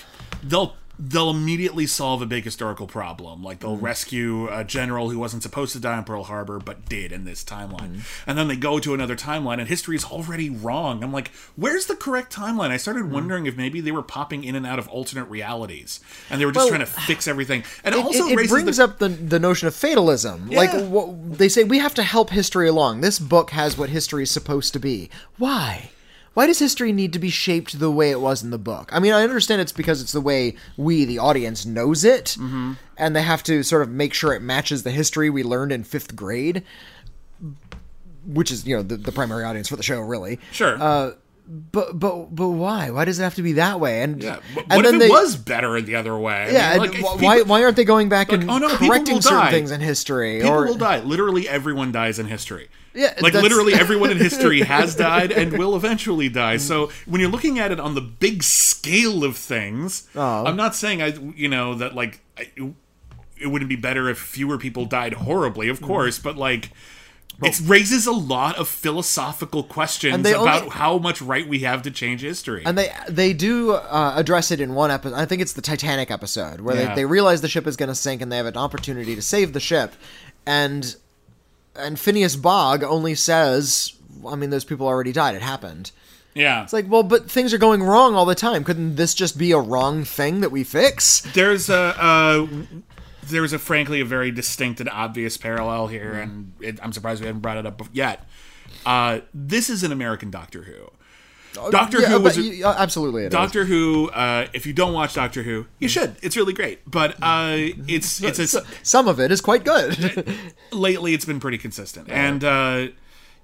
Speaker 1: they'll they'll immediately solve a big historical problem. Like
Speaker 2: Mm-hmm.
Speaker 1: they'll rescue a general who wasn't supposed to die in Pearl Harbor but did in this timeline.
Speaker 2: Mm-hmm.
Speaker 1: And then they go to another timeline and history is already wrong. I'm like, where's the correct timeline? I started
Speaker 2: Mm-hmm.
Speaker 1: wondering if maybe they were popping in and out of alternate realities and they were just
Speaker 2: Well,
Speaker 1: trying to fix everything. And
Speaker 2: It,
Speaker 1: also
Speaker 2: it, it brings
Speaker 1: the,
Speaker 2: up the the notion of fatalism. Like
Speaker 1: Yeah.
Speaker 2: what, they say, we have to help history along. This book has what history is supposed to be. Why? Why does history need to be shaped the way it was in the book? I mean, I understand it's because it's the way we, the audience, knows it,
Speaker 1: Mm-hmm.
Speaker 2: and they have to sort of make sure it matches the history we learned in fifth grade, which is you know the, the primary audience for the show, really.
Speaker 1: Sure.
Speaker 2: Uh, but but but why? Why does it have to be that way? And
Speaker 1: yeah. But
Speaker 2: and
Speaker 1: what if
Speaker 2: then
Speaker 1: it
Speaker 2: they,
Speaker 1: was better the other way? I
Speaker 2: Yeah,
Speaker 1: mean, like, people-
Speaker 2: why why aren't they going back and
Speaker 1: oh, no,
Speaker 2: correcting certain
Speaker 1: die.
Speaker 2: things in history?
Speaker 1: People
Speaker 2: or
Speaker 1: will die. Literally everyone dies in history.
Speaker 2: Yeah,
Speaker 1: like
Speaker 2: that's-
Speaker 1: literally everyone in history [laughs] has died and will eventually die. So when you're looking at it on the big scale of things,
Speaker 2: Oh.
Speaker 1: I'm not saying I, you know, that like I, it wouldn't be better if fewer people died horribly, of course, but like. It raises a lot of philosophical questions about
Speaker 2: only-
Speaker 1: how much right we have to change history.
Speaker 2: and they they do uh, address it in one episode. I think it's the Titanic episode where
Speaker 1: Yeah.
Speaker 2: they, they realize the ship is going to sink and they have an opportunity to save the ship, and and Phineas Bogg only says, "I mean, those people already died. It happened."
Speaker 1: yeah,
Speaker 2: It's like, well, but things are going wrong all the time. Couldn't this just be a wrong thing that we fix?
Speaker 1: there's a uh, there's a frankly a very distinct and obvious parallel here, and it, I'm surprised we haven't brought it up yet. Uh, this is an American Doctor Who. Doctor
Speaker 2: Yeah,
Speaker 1: Who was
Speaker 2: you- uh, absolutely it is.
Speaker 1: Doctor Who. Uh, if you don't watch Doctor Who, you should. It's really great, but uh, it's [laughs] it's a,
Speaker 2: Some of it is quite good. [laughs]
Speaker 1: lately it's been pretty consistent and uh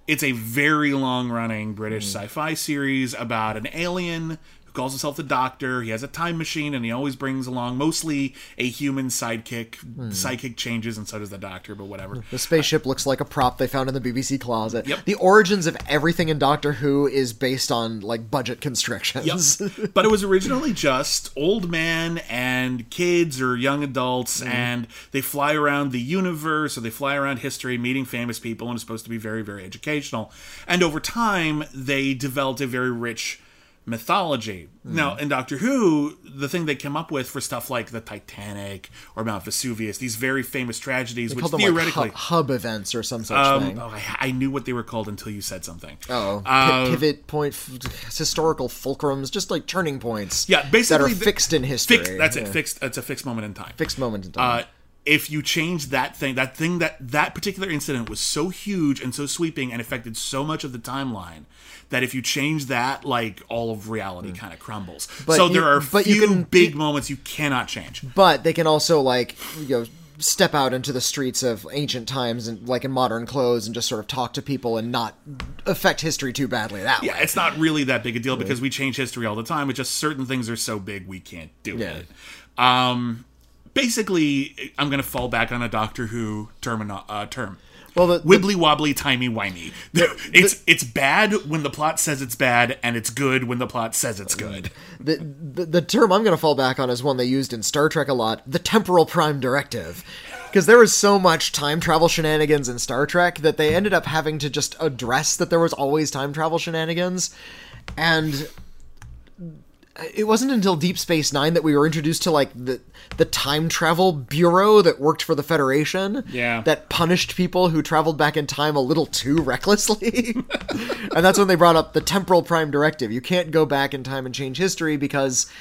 Speaker 1: it's a very long running british sci-fi series about an alien who calls himself the doctor he has a time machine and he always brings along mostly a human sidekick the sidekick changes and so does the doctor but whatever
Speaker 2: The spaceship looks like a prop they found in the BBC closet.
Speaker 1: Yep.
Speaker 2: The origins of everything in Doctor Who is based on like budget constrictions.
Speaker 1: Yep. [laughs] but it was originally just old men and kids or young adults, hmm. and they fly around the universe or they fly around history, meeting famous people, and it's supposed to be very, very educational. And over time, they developed a very rich mythology. Now, in Doctor Who, the thing they came up with for stuff like the Titanic or Mount Vesuvius, these very famous tragedies, which
Speaker 2: Called them like
Speaker 1: theoretically.
Speaker 2: hub, hub events or some such
Speaker 1: um,
Speaker 2: thing.
Speaker 1: oh, I, I knew what they were called until you said something.
Speaker 2: Oh,
Speaker 1: Uh,
Speaker 2: pi- pivot point, f- historical fulcrums, just like turning points.
Speaker 1: Yeah, basically
Speaker 2: that are
Speaker 1: the-
Speaker 2: fixed in history.
Speaker 1: Fixed, that's it.
Speaker 2: Yeah.
Speaker 1: Fixed. It's a fixed moment in time.
Speaker 2: Fixed moment in time.
Speaker 1: Uh, if you change that thing, that thing that that particular incident was so huge and so sweeping and affected so much of the timeline that if you change that, like all of reality kind of crumbles.
Speaker 2: But
Speaker 1: so
Speaker 2: you-
Speaker 1: there are
Speaker 2: but
Speaker 1: few
Speaker 2: can-
Speaker 1: big
Speaker 2: you-
Speaker 1: moments you cannot change.
Speaker 2: but they can also like you know step out into the streets of ancient times and like in modern clothes and just sort of talk to people and not affect history too badly that
Speaker 1: Yeah,
Speaker 2: way.
Speaker 1: it's not really that big a deal because we change history all the time. It's just certain things are so big we can't do
Speaker 2: Yeah.
Speaker 1: it. Um, basically, I'm going to fall back on a Doctor Who term. Uh, term.
Speaker 2: Well, the- the-
Speaker 1: wibbly wobbly, timey wimey. [laughs] It's it's bad when the plot says it's bad, and it's good when the plot says it's good.
Speaker 2: The, the the term I'm going to fall back on is one they used in Star Trek a lot: the temporal prime directive. Because there was so much time travel shenanigans in Star Trek that they ended up having to just address that there was always time travel shenanigans, and it wasn't until Deep Space Nine that we were introduced to like the the time travel bureau that worked for the Federation.
Speaker 1: Yeah.
Speaker 2: That punished people who traveled back in time a little too recklessly. [laughs] and that's when they brought up the temporal prime directive. You can't go back in time and change history because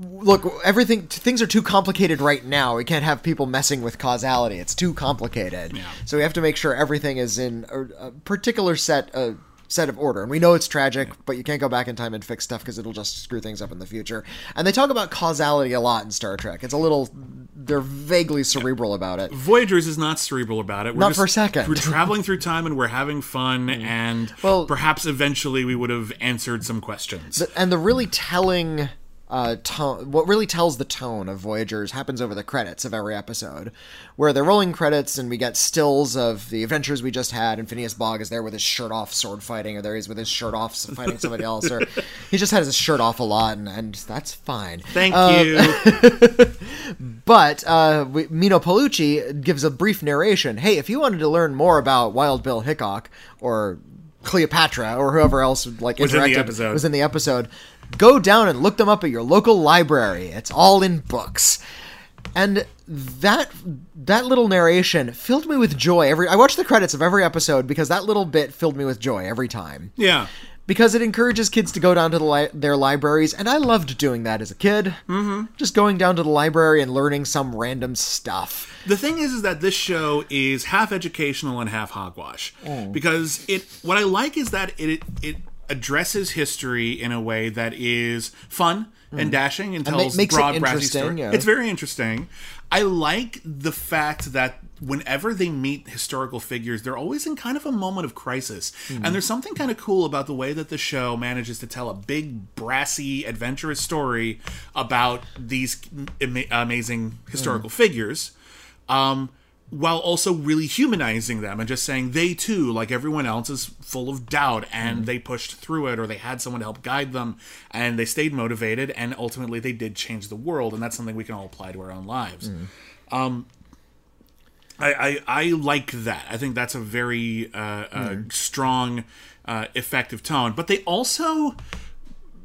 Speaker 2: look, everything things are too complicated right now. We can't have people messing with causality. It's too complicated. So we have to make sure everything is in a, a particular set uh, set of order. And we know it's tragic, but you can't go back in time and fix stuff because it'll just screw things up in the future. And they talk about causality a lot in Star Trek. It's a little they're vaguely cerebral about it.
Speaker 1: Voyagers is not cerebral about it. We're
Speaker 2: Not
Speaker 1: just,
Speaker 2: for a second.
Speaker 1: We're traveling through time and we're having fun, [laughs] mm. and
Speaker 2: Well-
Speaker 1: perhaps eventually we would have answered some questions.
Speaker 2: The- and the really telling uh, tone, what really tells the tone of Voyagers happens over the credits of every episode, where they're rolling credits and we get stills of the adventures we just had, and Phineas Bogg is there with his shirt off, sword fighting, or there he is with his shirt off, fighting somebody else, or he just has his shirt off a lot, and, and that's fine.
Speaker 1: Thank
Speaker 2: Uh,
Speaker 1: you. [laughs]
Speaker 2: But uh, we, Meeno Palucci gives a brief narration. Hey, if you wanted to learn more about Wild Bill Hickok or Cleopatra or whoever else like
Speaker 1: Was in the episode.
Speaker 2: was in the episode. Go down and look them up at your local library. It's all in books. And that that little narration filled me with joy every I watched the credits of every episode because that little bit filled me with joy every time.
Speaker 1: Yeah.
Speaker 2: Because it encourages kids to go down to the li- their libraries and I loved doing that as a kid. Mm-hmm. Just going down to the library and learning some random stuff.
Speaker 1: The thing is, is that this show is half educational and half hogwash
Speaker 2: Oh.
Speaker 1: because it. What I like is that it it addresses history in a way that is fun and dashing and
Speaker 2: ma-
Speaker 1: tells broad, brassy story.
Speaker 2: yeah.
Speaker 1: It's very interesting. I like the fact that whenever they meet historical figures, they're always in kind of a moment of crisis.
Speaker 2: Hmm.
Speaker 1: And there's something kind of cool about the way that the show manages to tell a big, brassy, adventurous story about these ama- amazing historical figures. Um, while also really humanizing them and just saying they too, like everyone else, is full of doubt and they pushed through it or they had someone to help guide them and they stayed motivated and ultimately they did change the world and that's something we can all apply to our own lives. Um, I, I, I like that. I think that's a very uh, uh, strong, uh, effective tone. But they also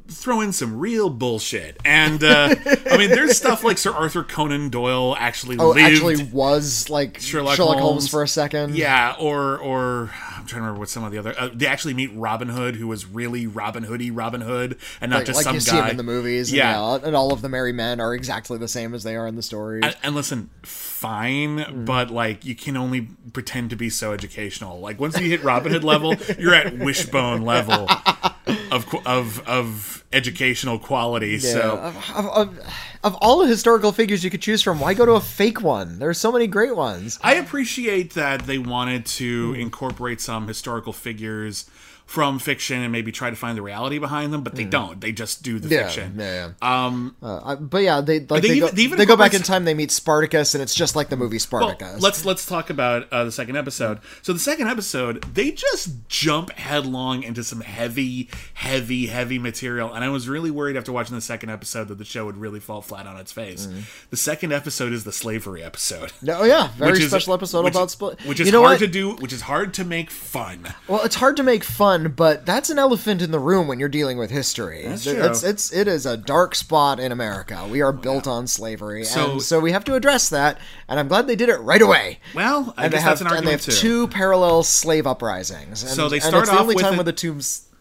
Speaker 1: throw in some real bullshit. And uh, I mean, there's stuff like Sir Arthur Conan Doyle actually
Speaker 2: Oh,
Speaker 1: lived.
Speaker 2: actually was like
Speaker 1: Sherlock
Speaker 2: Sherlock, Holmes.
Speaker 1: Holmes.
Speaker 2: for a second.
Speaker 1: Yeah, or or I'm trying to remember what some of the other. Uh, they actually meet Robin Hood, who was really Robin Hoody Robin Hood, and not
Speaker 2: Like,
Speaker 1: just
Speaker 2: like
Speaker 1: some
Speaker 2: you
Speaker 1: guy.
Speaker 2: see him in the movies. and
Speaker 1: Yeah.
Speaker 2: yeah, and all of the merry men are exactly the same as they are in the stories.
Speaker 1: And, and listen, fine,
Speaker 2: Mm.
Speaker 1: but like you can only pretend to be so educational. Like once you hit Robin Hood level, you're at Wishbone level [laughs] of of of educational quality. So
Speaker 2: of, of, of, all the historical figures you could choose from, why go to a fake one? There's so many great ones.
Speaker 1: I appreciate that they wanted to incorporate some historical figures from fiction and maybe try to find the reality behind them, but they don't. They just do the.
Speaker 2: Yeah,
Speaker 1: fiction.
Speaker 2: yeah, yeah.
Speaker 1: Um,
Speaker 2: Uh, but yeah, they like
Speaker 1: They
Speaker 2: they,
Speaker 1: even-
Speaker 2: go,
Speaker 1: they even
Speaker 2: they go back in time. They meet Spartacus, and it's just like the movie
Speaker 1: well,
Speaker 2: Spartacus.
Speaker 1: let's let's talk about uh, the second episode. So the second episode, they just jump headlong into some heavy, heavy, heavy material, and I was really worried after watching the second episode that the show would really fall flat on its face.
Speaker 2: Mm.
Speaker 1: The second episode is the slavery episode.
Speaker 2: Oh yeah, very
Speaker 1: which is-
Speaker 2: special episode
Speaker 1: which-
Speaker 2: about split.
Speaker 1: which is
Speaker 2: you know
Speaker 1: hard
Speaker 2: what?
Speaker 1: to do, which is hard to make fun.
Speaker 2: Well, it's hard to make fun, but that's an elephant in the room when you're dealing with history.
Speaker 1: That's
Speaker 2: it's,
Speaker 1: true.
Speaker 2: it's it is a dark spot in America. We are oh, built on slavery,
Speaker 1: So-
Speaker 2: and so we have to address that. And I'm glad they did it right away.
Speaker 1: Well, I
Speaker 2: and they
Speaker 1: guess
Speaker 2: have
Speaker 1: that's an
Speaker 2: and they have
Speaker 1: too.
Speaker 2: two parallel slave uprisings. And,
Speaker 1: So they
Speaker 2: and
Speaker 1: start
Speaker 2: it's the
Speaker 1: off
Speaker 2: only
Speaker 1: with
Speaker 2: time
Speaker 1: it-
Speaker 2: where the two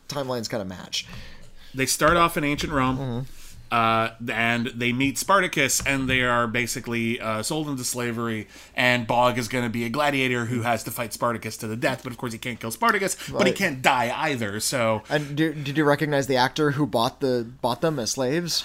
Speaker 2: timelines kind of match.
Speaker 1: they start off in ancient Rome.
Speaker 2: Mm-hmm.
Speaker 1: Uh, and they meet Spartacus, and they are basically uh, sold into slavery. And Bogg is going to be a gladiator who has to fight Spartacus to the death. But of course, he can't kill Spartacus, but he can't die either. So
Speaker 2: And do, did you recognize the actor who bought the bought them as slaves?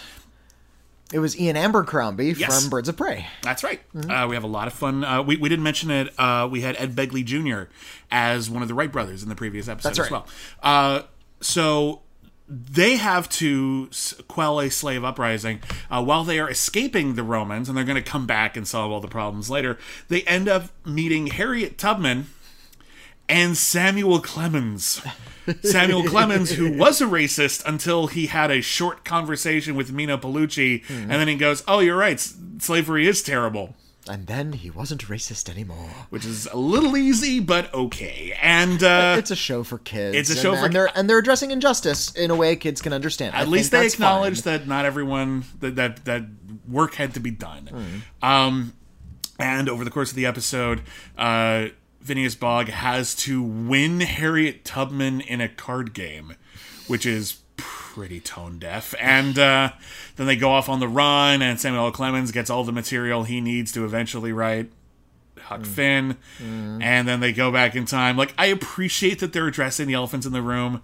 Speaker 2: It was Ian Abercrombie
Speaker 1: Yes.
Speaker 2: from Birds of Prey.
Speaker 1: that's right.
Speaker 2: Mm-hmm.
Speaker 1: Uh, we have a lot of fun. Uh, we, we didn't mention it. Uh, we had Ed Begley Jr. as one of the Wright brothers in the previous episode
Speaker 2: That's
Speaker 1: as well. Uh, so they have to quell a slave uprising uh, while they are escaping the Romans, and they're going to come back and solve all the problems later. They end up meeting Harriet Tubman and Samuel Clemens. [laughs] Samuel Clemens, who was a racist until he had a short conversation with Meeno Peluce, and then he goes, "Oh, you're right. Slavery is terrible."
Speaker 2: And then he wasn't racist anymore.
Speaker 1: Which is a little easy, but okay. And uh,
Speaker 2: it's a show for kids.
Speaker 1: it's a
Speaker 2: and-
Speaker 1: show for-
Speaker 2: and they're and they're addressing injustice in a way kids can understand.
Speaker 1: At
Speaker 2: think
Speaker 1: least they acknowledge
Speaker 2: fine.
Speaker 1: that not everyone that that, that work had to be done.
Speaker 2: Hmm.
Speaker 1: Um, and over the course of the episode, uh, Phineas Bogg has to win Harriet Tubman in a card game, which is pretty tone deaf. And uh, then they go off on the run, and Samuel L. Clemens gets all the material he needs to eventually write Huck Finn, and then they go back in time. Like I appreciate that they're addressing the elephants in the room.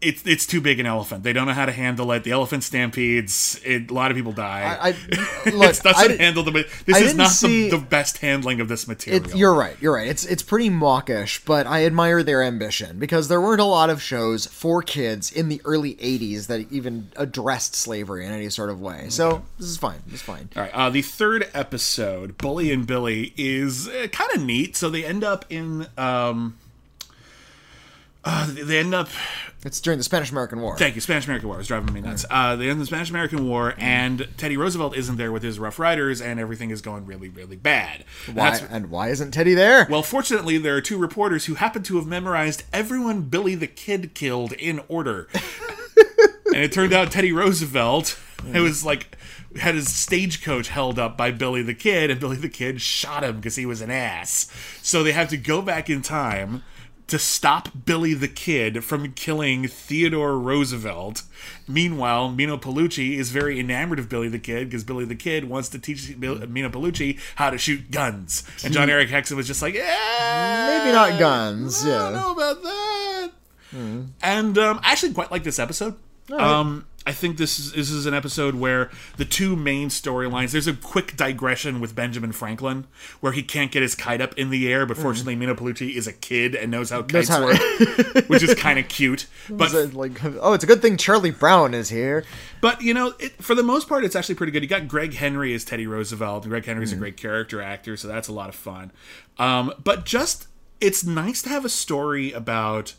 Speaker 1: It's it's too big an elephant. They don't know how to handle it. The elephant stampedes. It, a lot of people die.
Speaker 2: I, I [laughs] look.
Speaker 1: it doesn't
Speaker 2: I-
Speaker 1: handle the. This
Speaker 2: I
Speaker 1: is
Speaker 2: didn't see-
Speaker 1: the, the best handling of this material.
Speaker 2: It, you're right. You're right. It's it's pretty mawkish, but I admire their ambition because there weren't a lot of shows for kids in the early '80s that even addressed slavery in any sort of way. So this is fine. This is fine.
Speaker 1: All right. Uh, the third episode, Bully and Billy, is uh, kind of neat. So they end up in. Um, uh, they end up
Speaker 2: It's during the Spanish American War.
Speaker 1: Thank you. Spanish American War was driving me nuts. Uh, the end the Spanish American War, and Teddy Roosevelt isn't there with his Rough Riders, and everything is going really, really bad. And
Speaker 2: Why
Speaker 1: that's-
Speaker 2: and why isn't Teddy there?
Speaker 1: well, fortunately, there are two reporters who happen to have memorized everyone Billy the Kid killed in order. [laughs] and it turned out Teddy Roosevelt, it was like, had his stagecoach held up by Billy the Kid, and Billy the Kid shot him because he was an ass. So they have to go back in time to stop Billy the Kid from killing Theodore Roosevelt. Meanwhile, Meeno Peluce is very enamored of Billy the Kid because Billy the Kid wants to teach Bil- Meeno Peluce how to shoot guns. And Jon-Erik Hexum was just like, yeah,
Speaker 2: Maybe not guns,
Speaker 1: I
Speaker 2: yeah.
Speaker 1: don't know about that. And um, I actually quite like this episode. Um, I think this is this is an episode where the two main storylines. There's a quick digression with Benjamin Franklin where he can't get his kite up in the air, but fortunately, Meeno Peluce is a kid and knows how kites
Speaker 2: how-
Speaker 1: work, [laughs] which is kind of cute. But
Speaker 2: it like, oh, it's a good thing Charlie Brown is here.
Speaker 1: but you know, it, for the most part, it's actually pretty good. You got Greg Henry as Teddy Roosevelt. and Greg Henry's a great character actor, so that's a lot of fun. Um, but just it's nice to have a story about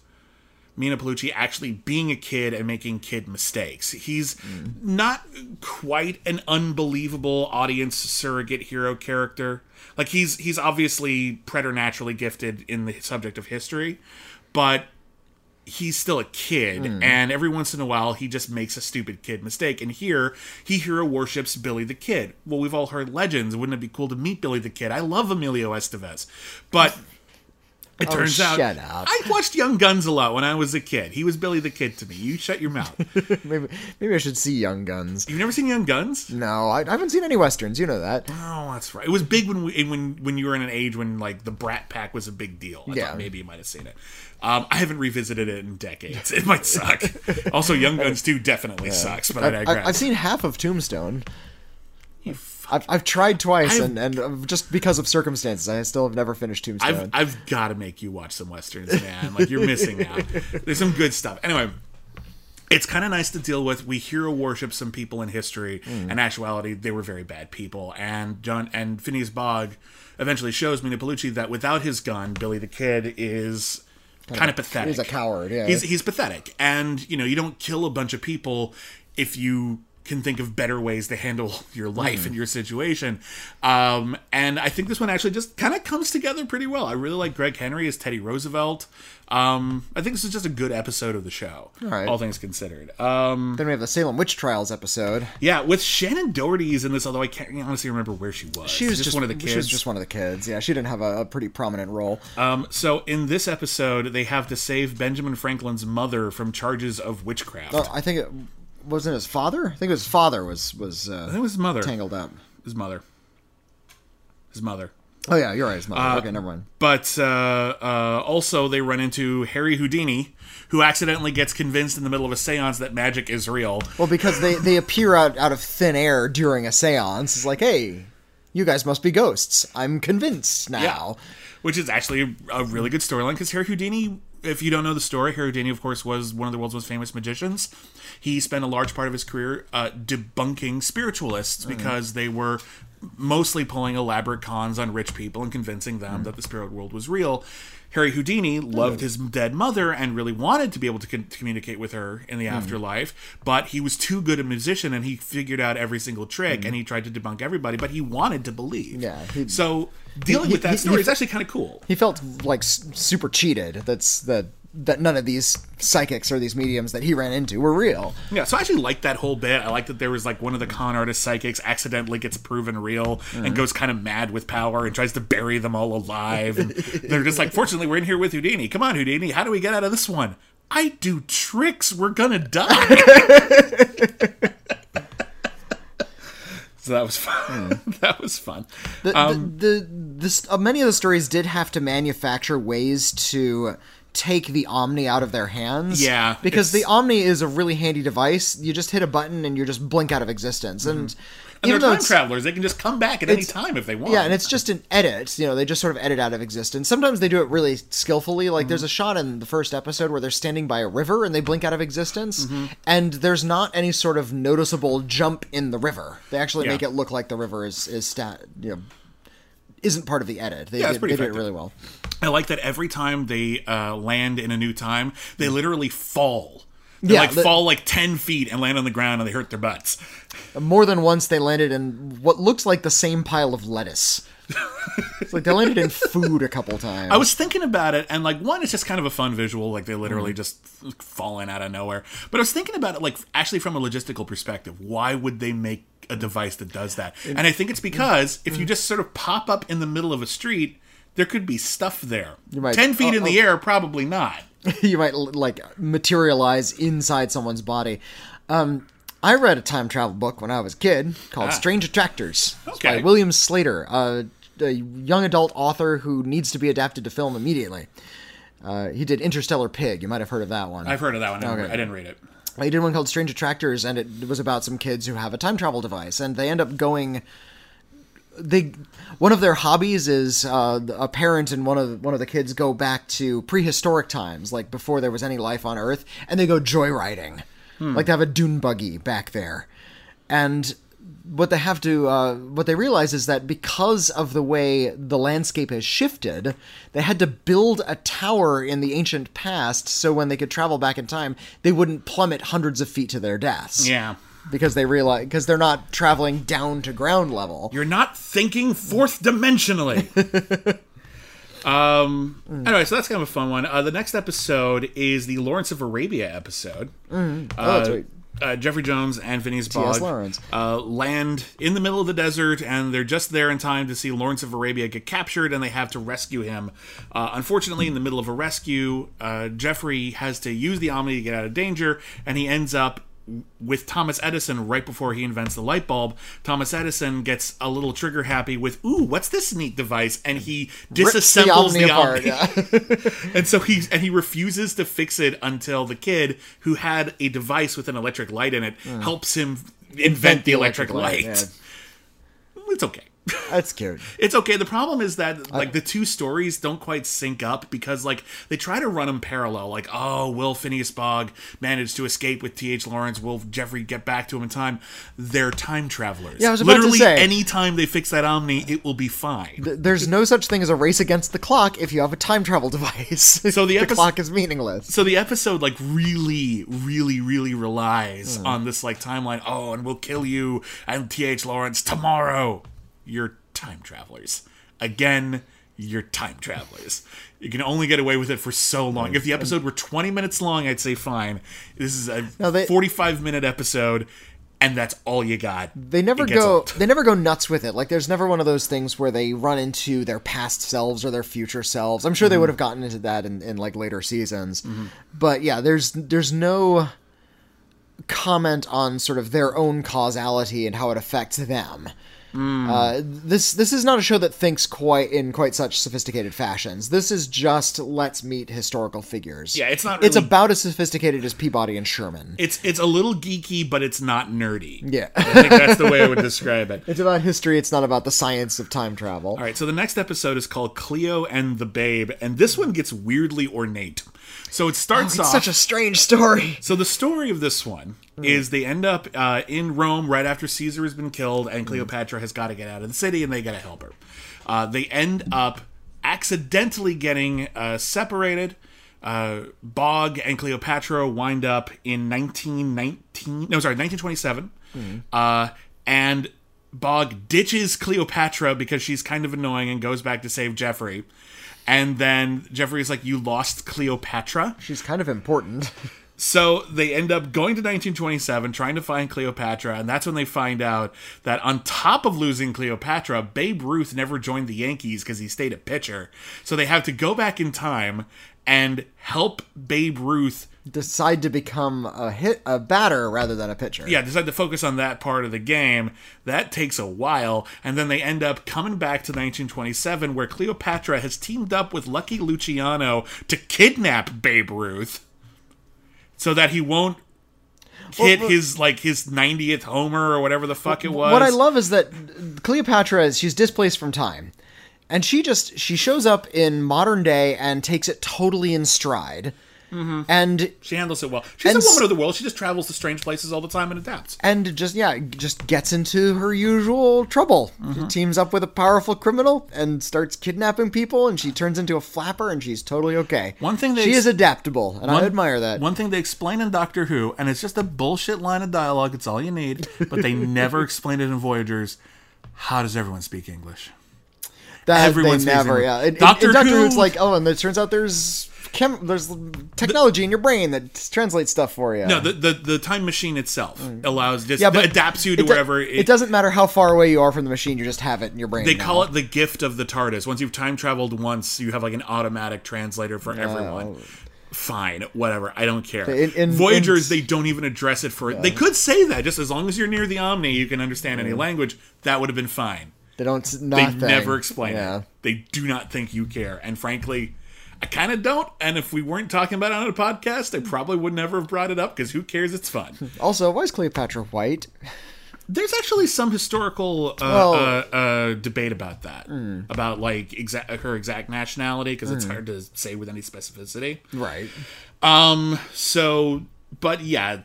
Speaker 1: Meeno Peluce actually being a kid and making kid mistakes. He's mm. not quite an unbelievable audience surrogate hero character. Like he's he's obviously preternaturally gifted in the subject of history, but he's still a kid mm. and every once in a while he just makes a stupid kid mistake. And here he hero worships billy the kid. Well we've all heard legends. Wouldn't it be cool to meet billy the kid? I love emilio estevez. But it turns out
Speaker 2: shut up.
Speaker 1: i watched young guns a lot when i was a kid he was billy the kid to me you shut your mouth [laughs]
Speaker 2: Maybe maybe I should see Young Guns.
Speaker 1: you've never seen young guns
Speaker 2: No, I, I haven't seen any westerns. You know that.
Speaker 1: Oh, that's right. It was big when we, when when you were in an age when like the Brat Pack was a big deal. I
Speaker 2: Yeah.
Speaker 1: thought maybe you might have seen it. Um, I haven't revisited it in decades. It might suck. [laughs] also, Young Guns 2 definitely sucks, but I,
Speaker 2: I,
Speaker 1: digress.
Speaker 2: I, I've seen half of Tombstone.
Speaker 1: You
Speaker 2: I've, I've tried twice,
Speaker 1: I've-
Speaker 2: and, and uh, just because of circumstances, I still have never finished Tombstone.
Speaker 1: I've I've got to make you watch some westerns, man. Like you're missing out. There's some good stuff. Anyway, it's kind of nice to deal with. We hero worship some people in history. In actuality, they were very bad people. And John and Phineas Bogg eventually shows Meeno Peluce that without his gun, Billy the Kid is kind of pathetic.
Speaker 2: he's a coward, yeah.
Speaker 1: he's he's pathetic. And you know, you don't kill a bunch of people if you can think of better ways to handle [laughs] your life and your situation. Um, and I think this one actually just kind of comes together pretty well. I really like Greg Henry as Teddy Roosevelt. Um, I think this is just a good episode of the show, all
Speaker 2: right.
Speaker 1: things considered. Um,
Speaker 2: then we have the Salem Witch Trials episode.
Speaker 1: yeah, with Shannen Doherty's in this, although I can't honestly remember where she was.
Speaker 2: She was
Speaker 1: just, one of the kids.
Speaker 2: She was just one of the kids. Yeah, she didn't have a, a pretty prominent role.
Speaker 1: Um, so in this episode, they have to save Benjamin Franklin's mother from charges of witchcraft.
Speaker 2: Oh, I think it wasn't his father. I think his father was was
Speaker 1: I
Speaker 2: uh,
Speaker 1: think it was his mother.
Speaker 2: tangled up.
Speaker 1: His mother. His mother.
Speaker 2: Oh yeah, you're right. His mother.
Speaker 1: Uh,
Speaker 2: okay, never mind.
Speaker 1: But uh, uh, also, they run into Harry Houdini, who accidentally gets convinced in the middle of a seance that magic is real.
Speaker 2: Well, because they they appear out out of thin air during a séance. It's like, hey, you guys must be ghosts. I'm convinced now.
Speaker 1: Which is actually a really good storyline because Harry Houdini, if you don't know the story, Harry Houdini, of course, was one of the world's most famous magicians. He spent a large part of his career uh, debunking spiritualists because they were mostly pulling elaborate cons on rich people and convincing them that the spirit world was real. Harry Houdini loved mm. his dead mother and really wanted to be able to, con- to communicate with her in the mm. afterlife, but he was too good a musician and he figured out every single trick mm. and he tried to debunk everybody, but he wanted to believe.
Speaker 2: Yeah, he-
Speaker 1: so dealing
Speaker 2: he-
Speaker 1: with that
Speaker 2: he-
Speaker 1: story
Speaker 2: he-
Speaker 1: is actually kind of cool.
Speaker 2: He felt like s- super cheated. That's that that none of these psychics or these mediums that he ran into were real.
Speaker 1: Yeah, so I actually like that whole bit. I like that there was like one of the con artist psychics accidentally gets proven real and goes kind of mad with power and tries to bury them all alive. And they're just like, fortunately, we're in here with Houdini. Come on, Houdini, how do we get out of this one? I do tricks. We're gonna die. [laughs] so that was fun. [laughs] that was fun.
Speaker 2: The,
Speaker 1: Um,
Speaker 2: the, the this uh, many of the stories did have to manufacture ways to take the Omni out of their hands.
Speaker 1: Yeah,
Speaker 2: because the Omni is a really handy device. You just hit a button and you just blink out of existence. Mm-hmm. And,
Speaker 1: And they're
Speaker 2: even though
Speaker 1: time travelers. They can just come back at any time if they want.
Speaker 2: Yeah, and it's just an edit. You know, they just sort of edit out of existence. Sometimes they do it really skillfully. Like there's mm-hmm. a shot in the first episode where they're standing by a river and they blink out of existence, mm-hmm. and there's not any sort of noticeable jump in the river. They actually
Speaker 1: Yeah.
Speaker 2: make it look like the river is is stat you know isn't part of the edit. They,
Speaker 1: Yeah,
Speaker 2: did, they did it really well.
Speaker 1: I like that every time they uh, land in a new time, they literally fall. They
Speaker 2: Yeah,
Speaker 1: like
Speaker 2: the-
Speaker 1: fall like ten feet and land on the ground and they hurt their butts.
Speaker 2: More than once, they landed in what looks like the same pile of lettuce. It's like they landed in food a couple times.
Speaker 1: I was thinking about it, and like one, it's just kind of a fun visual, like they literally
Speaker 2: Mm-hmm.
Speaker 1: just falling out of nowhere. But I was thinking about it, like actually from a logistical perspective, why would they make a device that does that? And I think it's because if
Speaker 2: Mm.
Speaker 1: you just sort of pop up in the middle of a street, there could be stuff there.
Speaker 2: might-
Speaker 1: Ten feet
Speaker 2: oh,
Speaker 1: in the air, probably not. [laughs]
Speaker 2: you might like materialize inside someone's body. Um, I read a time travel book when I was a kid called Strange Attractors. It's by
Speaker 1: Ah. Okay.
Speaker 2: William Sleator, uh, a young adult author who needs to be adapted to film immediately. Uh, he did Interstellar Pig. You might have heard of that one.
Speaker 1: I've heard of that one. I didn't-
Speaker 2: Okay.
Speaker 1: I didn't read it.
Speaker 2: He did one called Strange Attractors, and it was about some kids who have a time travel device, and they end up going. They one of their hobbies is uh, a parent and one of one of the kids go back to prehistoric times, like before there was any life on Earth, and they go joyriding, like they have a dune buggy back there, and what they have to uh, what they realize is that because of the way the landscape has shifted they had to build a tower in the ancient past so when they could travel back in time they wouldn't plummet hundreds of feet to their deaths
Speaker 1: Yeah.
Speaker 2: because they realize because they're not traveling down to ground level
Speaker 1: You're not thinking fourth dimensionally. [laughs] um. Anyway, so that's kind of a fun one. Uh, the next episode is the Lawrence of Arabia episode.
Speaker 2: oh
Speaker 1: Uh,
Speaker 2: that's right
Speaker 1: uh, Jeffrey Jones and Phineas Bogg
Speaker 2: Lawrence.
Speaker 1: uh, land in the middle of the desert, and they're just there in time to see Lawrence of Arabia get captured, and they have to rescue him. Uh, unfortunately, in the middle of a rescue, uh, Jeffrey has to use the Omni to get out of danger, and he ends up with Thomas Edison right before he invents the light bulb. Thomas Edison gets a little trigger happy with, "Ooh, what's this neat device?" and he disassembles the,
Speaker 2: apart,
Speaker 1: Omni.
Speaker 2: yeah. [laughs]
Speaker 1: And so he and he refuses to fix it until the kid who had a device with an electric light in it helps him invent, the electric, light.
Speaker 2: yeah. [laughs]
Speaker 1: It's okay.
Speaker 2: That's cute
Speaker 1: It's okay. The problem is that like the two stories don't quite sync up because like they try to run them parallel. Like, oh, will Phineas Bogg manage to escape with T.H. Lawrence? Will Jeffrey get back to him in time? They're time travelers.
Speaker 2: Yeah, I was about to
Speaker 1: Literally,
Speaker 2: say.
Speaker 1: anytime they fix that Omni, it will be fine.
Speaker 2: there's no such thing as a race against the clock if you have a time travel device [laughs]
Speaker 1: So the
Speaker 2: the clock is meaningless
Speaker 1: so the episode like really really really relies
Speaker 2: Hmm.
Speaker 1: on this like timeline oh and we'll kill you and th lawrence tomorrow you're time travelers. Again you're time travelers. You can only get away with it for so long. If the episode were 20 minutes long i'd say fine. This is a
Speaker 2: No, they-
Speaker 1: 45 minute episode and that's all you got.
Speaker 2: They never go
Speaker 1: old.
Speaker 2: they never go nuts with it. Like there's never one of those things where they run into their past selves or their future selves. I'm sure they mm-hmm. would have gotten into that in, in like later seasons. Mm-hmm. But yeah there's there's no comment on sort of their own causality and how it affects them uh, this this is not a show that thinks quite in quite such sophisticated fashions. This is just let's meet historical figures.
Speaker 1: Yeah, it's not
Speaker 2: It's about as sophisticated as Peabody and Sherman.
Speaker 1: it's it's a little geeky but it's not nerdy
Speaker 2: Yeah.
Speaker 1: i think that's the way i would [laughs] describe it
Speaker 2: It's about history. It's not about the science of time travel.
Speaker 1: All right, so the next episode is called Cleo and the Babe, and this one gets weirdly ornate. So it starts
Speaker 2: Oh, It's
Speaker 1: off.
Speaker 2: such a strange story.
Speaker 1: so the story of this one is they end up uh, in Rome right after Caesar has been killed, and Cleopatra has got to get out of the city, and they got to help her. Uh, they end up accidentally getting uh, separated. Uh, Bogg and Cleopatra wind up in 1919. No, sorry, 1927. Uh, and Bogg ditches Cleopatra because she's kind of annoying and goes back to save Jeffrey. And then Jeffrey is like, "You lost Cleopatra."
Speaker 2: She's kind of important. [laughs]
Speaker 1: So they end up going to 1927, trying to find Cleopatra, and that's when they find out that on top of losing Cleopatra, Babe Ruth never joined the Yankees because he stayed a pitcher. So they have to go back in time and help Babe Ruth.
Speaker 2: Decide to become a hit, a batter rather than a pitcher.
Speaker 1: Yeah, decide to focus on that part of the game. That takes a while, and then they end up coming back to 1927, where Cleopatra has teamed up with Lucky Luciano to kidnap Babe Ruth, so that he won't hit
Speaker 2: but-
Speaker 1: his like his 90th homer or whatever the fuck it was.
Speaker 2: What I love is that Cleopatra is she's displaced from time, and she just she shows up in modern day and takes it totally in stride. And
Speaker 1: She handles it well. She's a woman of the world. She just travels to strange places all the time and adapts.
Speaker 2: and just yeah, just gets into her usual trouble.
Speaker 1: Mm-hmm.
Speaker 2: She teams up with a powerful criminal and starts kidnapping people, and she turns into a flapper, and she's totally okay.
Speaker 1: One thing they
Speaker 2: she
Speaker 1: ex-
Speaker 2: is adaptable, and I admire that.
Speaker 1: One thing they explain in Doctor Who, and it's just a bullshit line of dialogue. It's all you need, but they [laughs] never explain it in Voyagers. How does everyone speak English?
Speaker 2: that
Speaker 1: everyone
Speaker 2: they
Speaker 1: speaks
Speaker 2: never,
Speaker 1: English.
Speaker 2: yeah. In-
Speaker 1: Doctor
Speaker 2: in Doctor Who,
Speaker 1: Who-
Speaker 2: it's like, oh, and it turns out there's chem- there's technology in your brain that translates stuff for you.
Speaker 1: No, the, the the time machine itself allows just
Speaker 2: Mm. yeah, but
Speaker 1: adapts you to
Speaker 2: it do-
Speaker 1: wherever
Speaker 2: It, doesn't matter how far away you are from the machine; you just have it in your brain.
Speaker 1: They
Speaker 2: now.
Speaker 1: call it the gift of the TARDIS. Once you've time traveled once, you have like an automatic translator for everyone. Fine, whatever. I don't care.
Speaker 2: In- in-
Speaker 1: Voyagers,
Speaker 2: in-
Speaker 1: they don't even address it for. They could say that just as long as you're near the Omni, you can understand any language. That would have been fine.
Speaker 2: They don't. s-
Speaker 1: They never explain
Speaker 2: yeah.
Speaker 1: it. They do not think you care, and frankly. I kind of don't, and if we weren't talking about it on a podcast, I probably would never have brought it up because who cares? It's fun. [laughs]
Speaker 2: Also, why is Cleopatra white?
Speaker 1: There's actually some historical uh,
Speaker 2: Well- Hmm.
Speaker 1: uh, uh, debate about that, about like exact her exact nationality, because it's hard to say with any specificity.
Speaker 2: Right.
Speaker 1: Um. So, but yeah,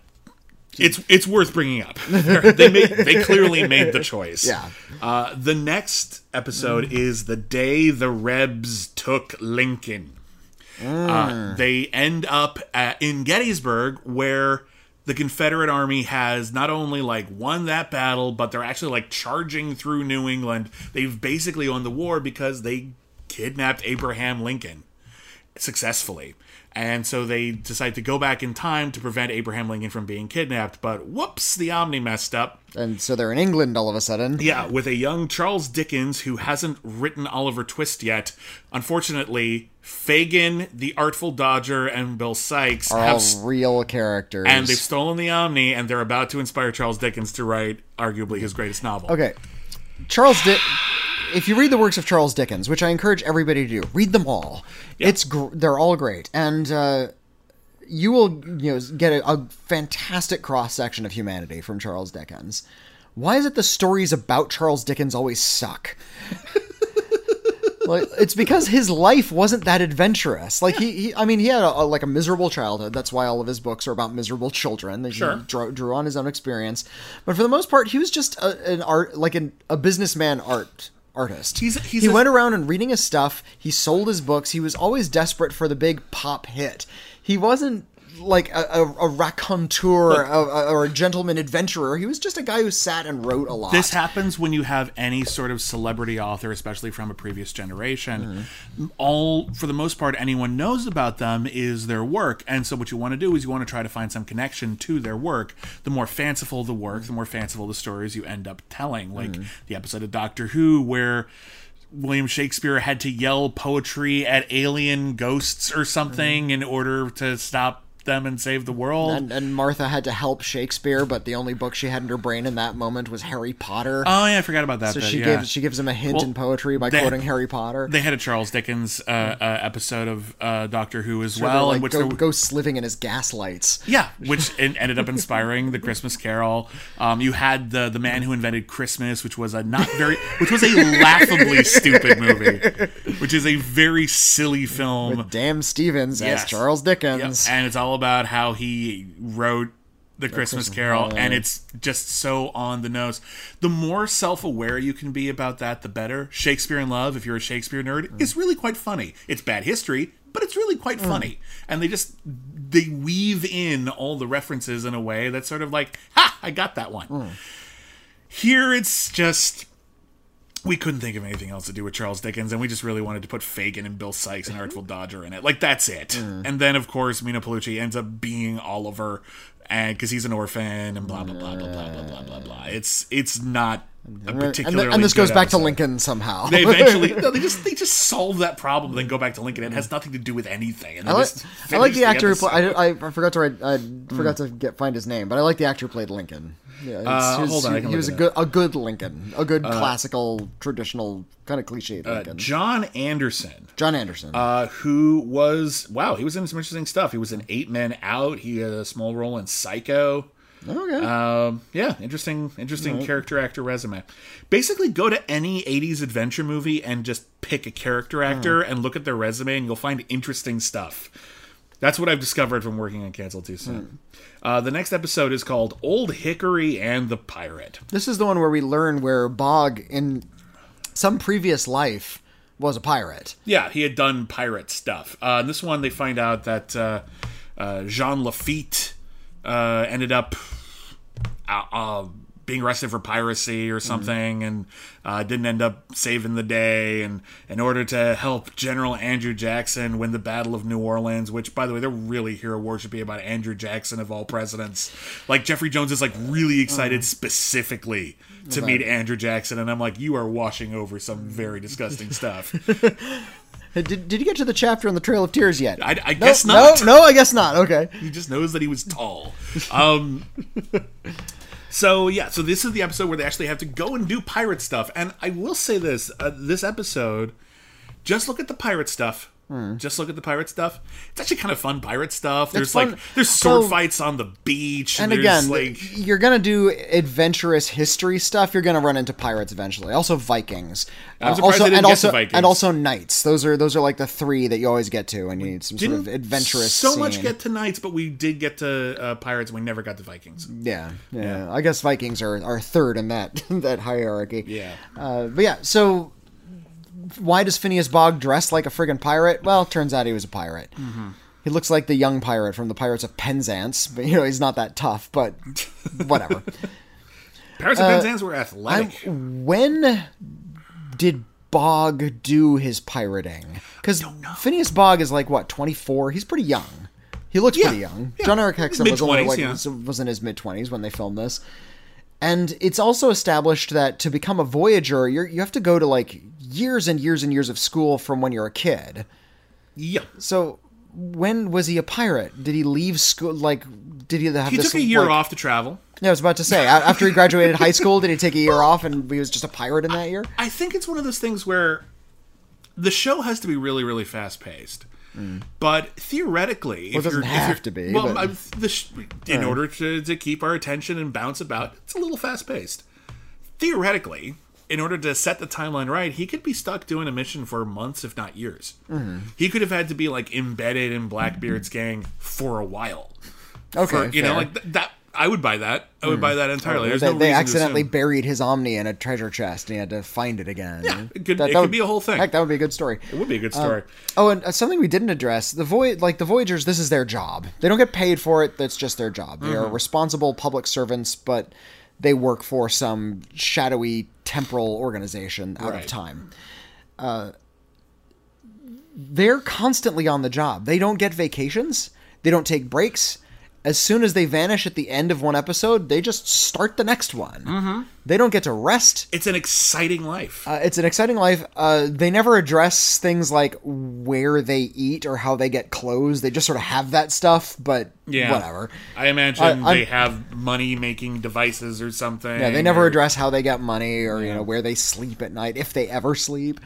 Speaker 1: it's it's worth bringing up. [laughs] they made they clearly made the choice.
Speaker 2: Yeah.
Speaker 1: Uh, the next episode is the day the Rebs took Lincoln. Uh, they end up at, in Gettysburg, where the Confederate Army has not only like won that battle, but they're actually like charging through New England. They've basically won the war because they kidnapped Abraham Lincoln successfully. And so they decide to go back in time to prevent Abraham Lincoln from being kidnapped. But whoops, the Omni messed up.
Speaker 2: And so they're in England all of a sudden.
Speaker 1: Yeah, with a young Charles Dickens who hasn't written Oliver Twist yet. Unfortunately, Fagin, the Artful Dodger, and Bill Sikes
Speaker 2: Are
Speaker 1: have
Speaker 2: all
Speaker 1: s-
Speaker 2: real characters.
Speaker 1: and they've stolen the Omni, and they're about to inspire Charles Dickens to write arguably his greatest novel.
Speaker 2: Okay. Charles Dick. If you read the works of Charles Dickens, which I encourage everybody to do, read them all. It's gr- they're all great, and uh, you will you know get a, a fantastic cross section of humanity from Charles Dickens. Why is it the stories about Charles Dickens always suck? [laughs] like it's because his life wasn't that adventurous. Like he, he I mean, he had a, a- like a miserable childhood. That's why all of his books are about miserable children. That
Speaker 1: Sure.
Speaker 2: He drew, drew on his own experience, but for the most part, he was just a, an art, like an, a businessman art artist.
Speaker 1: He's- he's
Speaker 2: he
Speaker 1: a-
Speaker 2: went around and reading his stuff. He sold his books. He was always desperate for the big pop hit. He wasn't like a, a, a raconteur a, a- or a gentleman adventurer. He was just a guy who sat and wrote a lot.
Speaker 1: This happens when you have any sort of celebrity author, especially from a previous generation. Mm-hmm. All, for the most part, anyone knows about them is their work. And so, what you want to do is you want to try to find some connection to their work. The more fanciful the work, the more fanciful the stories you end up telling. Mm-hmm. Like the episode of Doctor Who where. William Shakespeare had to yell poetry at alien ghosts or something mm-hmm. in order to stop them and save the world.
Speaker 2: and, and Martha had to help Shakespeare, but the only book she had in her brain in that moment was Harry Potter.
Speaker 1: oh yeah, I forgot about that.
Speaker 2: so
Speaker 1: bit,
Speaker 2: she
Speaker 1: yeah.
Speaker 2: gives she gives him a hint
Speaker 1: Well,
Speaker 2: in poetry by quoting Harry Potter.
Speaker 1: They had a Charles Dickens uh, uh, episode of uh, Doctor Who as well,
Speaker 2: they're,
Speaker 1: in
Speaker 2: like
Speaker 1: which
Speaker 2: go,
Speaker 1: there,
Speaker 2: ghosts living in his gaslights.
Speaker 1: yeah, [laughs] which en- ended up inspiring the Christmas Carol. Um, you had the the man who invented Christmas, which was a not very, which was a laughably [laughs] stupid movie, which is a very silly film.
Speaker 2: Dan Stevens
Speaker 1: Yes.
Speaker 2: as Charles
Speaker 1: Yep,
Speaker 2: Dickens.
Speaker 1: and it's all about how he wrote the Christmas Carol, and it's just so on the nose. The more self-aware you can be about that, the better. Shakespeare in Love, if you're a Shakespeare nerd, mm. is really quite funny. It's bad history, but it's really quite mm. funny. And they just they weave in all the references in a way that's sort of like, ha, I got that one. Mm. Here it's just we couldn't think of anything else to do with Charles Dickens, and we just really wanted to put Fagin and Bill Sikes and Artful Dodger in it. Like that's it. Mm. And then of course Meeno Peluce ends up being Oliver, and because he's an orphan and blah blah blah blah blah blah blah blah blah. It's it's not a
Speaker 2: and,
Speaker 1: particularly
Speaker 2: and this goes back to. Lincoln somehow.
Speaker 1: They eventually [laughs] no, they just they just solve that problem, then go back to Lincoln. It has nothing to do with anything. And
Speaker 2: I like, I like
Speaker 1: finish
Speaker 2: the actor who played. I, I forgot to write. I hmm. forgot to get find his name, but I like the actor who played Lincoln. Yeah,
Speaker 1: Uh,
Speaker 2: he was,
Speaker 1: hold on,
Speaker 2: he, he was a good, a good Lincoln, a good classical, traditional kind of cliched
Speaker 1: Uh,
Speaker 2: Lincoln.
Speaker 1: John Anderson.
Speaker 2: John Anderson.
Speaker 1: uh, who was wow, he was in some interesting stuff. He was in Eight Men Out. He had a small role in Psycho.
Speaker 2: okay.
Speaker 1: Um, yeah, interesting, interesting character actor resume. Basically, go to any '80s adventure movie and just pick a character actor and look at their resume, and you'll find interesting stuff. That's what I've discovered from working on Cancel Too Soon. Uh, the next episode is called Old Hickory and the Pirate.
Speaker 2: This is the one where we learn where Bogg, in some previous life, was a pirate.
Speaker 1: Yeah, he had done pirate stuff. Uh, in this one, they find out that uh, uh, Jean Lafitte uh, ended up uh, uh, being arrested for piracy or something, and uh, didn't end up saving the day. And in order to help General Andrew Jackson win the Battle of New Orleans, which, by the way, they're really hero worshiping about Andrew Jackson of all presidents. Like Jeffrey Jones is like really excited specifically to meet Andrew Jackson, and I'm like, you are washing over some very disgusting stuff. [laughs]
Speaker 2: Did, did you get to the chapter on the Trail of Tears yet?
Speaker 1: I, I
Speaker 2: no,
Speaker 1: guess not.
Speaker 2: No, no, I guess not. Okay.
Speaker 1: He just knows that he was tall. Um, [laughs] so yeah, so this is the episode where they actually have to go and do pirate stuff. And I will say this: uh, this episode, just look at the pirate stuff. Just look at the pirate stuff. It's actually kind of fun pirate stuff. There's like there's sword
Speaker 2: So-
Speaker 1: fights on the beach,
Speaker 2: And
Speaker 1: there's
Speaker 2: again,
Speaker 1: like
Speaker 2: you're gonna do adventurous history stuff. You're gonna run into pirates eventually. Also Vikings.
Speaker 1: I'm
Speaker 2: Uh,
Speaker 1: surprised
Speaker 2: also,
Speaker 1: they didn't
Speaker 2: and
Speaker 1: get
Speaker 2: also and also knights. Those are those are like the three that you always get to when you need some sort of adventurous.
Speaker 1: so much get to knights, but we did get to uh, pirates. and We never got to Vikings.
Speaker 2: Yeah, yeah, I guess Vikings are, are third in that [laughs] that hierarchy.
Speaker 1: Yeah.
Speaker 2: Uh, but yeah, so why does Phineas Bogg dress like a friggin' pirate? Well, turns out he was a pirate.
Speaker 1: Mm-hmm.
Speaker 2: He looks like the young pirate from the Pirates of Penzance, but you know he's not that tough. But [laughs] whatever.
Speaker 1: Pirates of Penzance were athletic.
Speaker 2: when did Bogg do his pirating? Because Phineas Bogg is like what twenty four. He's pretty young. He looks
Speaker 1: Yeah,
Speaker 2: pretty young.
Speaker 1: yeah.
Speaker 2: Jon-Erik Hexum was only like
Speaker 1: yeah.
Speaker 2: was, was in his mid twenties when they filmed this. And it's also established that to become a Voyager, you're, you have to go to like years and years and years of school from when you're a kid.
Speaker 1: yeah,
Speaker 2: So when was he a pirate? Did he leave school? Like, did he have
Speaker 1: he
Speaker 2: this?
Speaker 1: took a year
Speaker 2: like-
Speaker 1: off to travel.
Speaker 2: Yeah, I was about to say. After he graduated high school, did he take a year off and he was just a pirate in that year?
Speaker 1: I think it's one of those things where the show has to be really, really fast paced. But theoretically,
Speaker 2: Mm. Well, it
Speaker 1: if
Speaker 2: doesn't have to be,
Speaker 1: Well, the sh- in order to, to keep our attention and bounce about, it's a little fast paced. Theoretically, in order to set the timeline right, he could be stuck doing a mission for months, if not years.
Speaker 2: Mm-hmm.
Speaker 1: He could have had to be like embedded in Blackbeard's gang for a while.
Speaker 2: Okay,
Speaker 1: For, you know, like th- that. I would buy that. I would buy that entirely. There's
Speaker 2: they,
Speaker 1: no
Speaker 2: they accidentally buried his Omni in a treasure chest and he had to find it again.
Speaker 1: Yeah, it could- it could be a whole thing.
Speaker 2: Heck, that would be a good story.
Speaker 1: It would be a good story.
Speaker 2: Oh, and uh, something we didn't address: the void, like the Voyagers, this is their job. They don't get paid for it. That's just their job. They are
Speaker 1: Mm-hmm.
Speaker 2: responsible public servants, but they work for some shadowy temporal organization out
Speaker 1: Right.
Speaker 2: of time. Uh, they're constantly on the job. They don't get vacations. They don't take breaks. As soon as they vanish at the end of one episode, they just start the next one. Mm-hmm. They don't get to rest.
Speaker 1: it's an exciting life.
Speaker 2: Uh, it's an exciting life. Uh, they never address things like where they eat or how they get clothes. They just sort of have that stuff, but
Speaker 1: yeah,
Speaker 2: whatever.
Speaker 1: I imagine
Speaker 2: I'm-
Speaker 1: they have money making devices or something.
Speaker 2: Yeah, they never
Speaker 1: or-
Speaker 2: address how they get money or you know where they sleep at night if they ever sleep.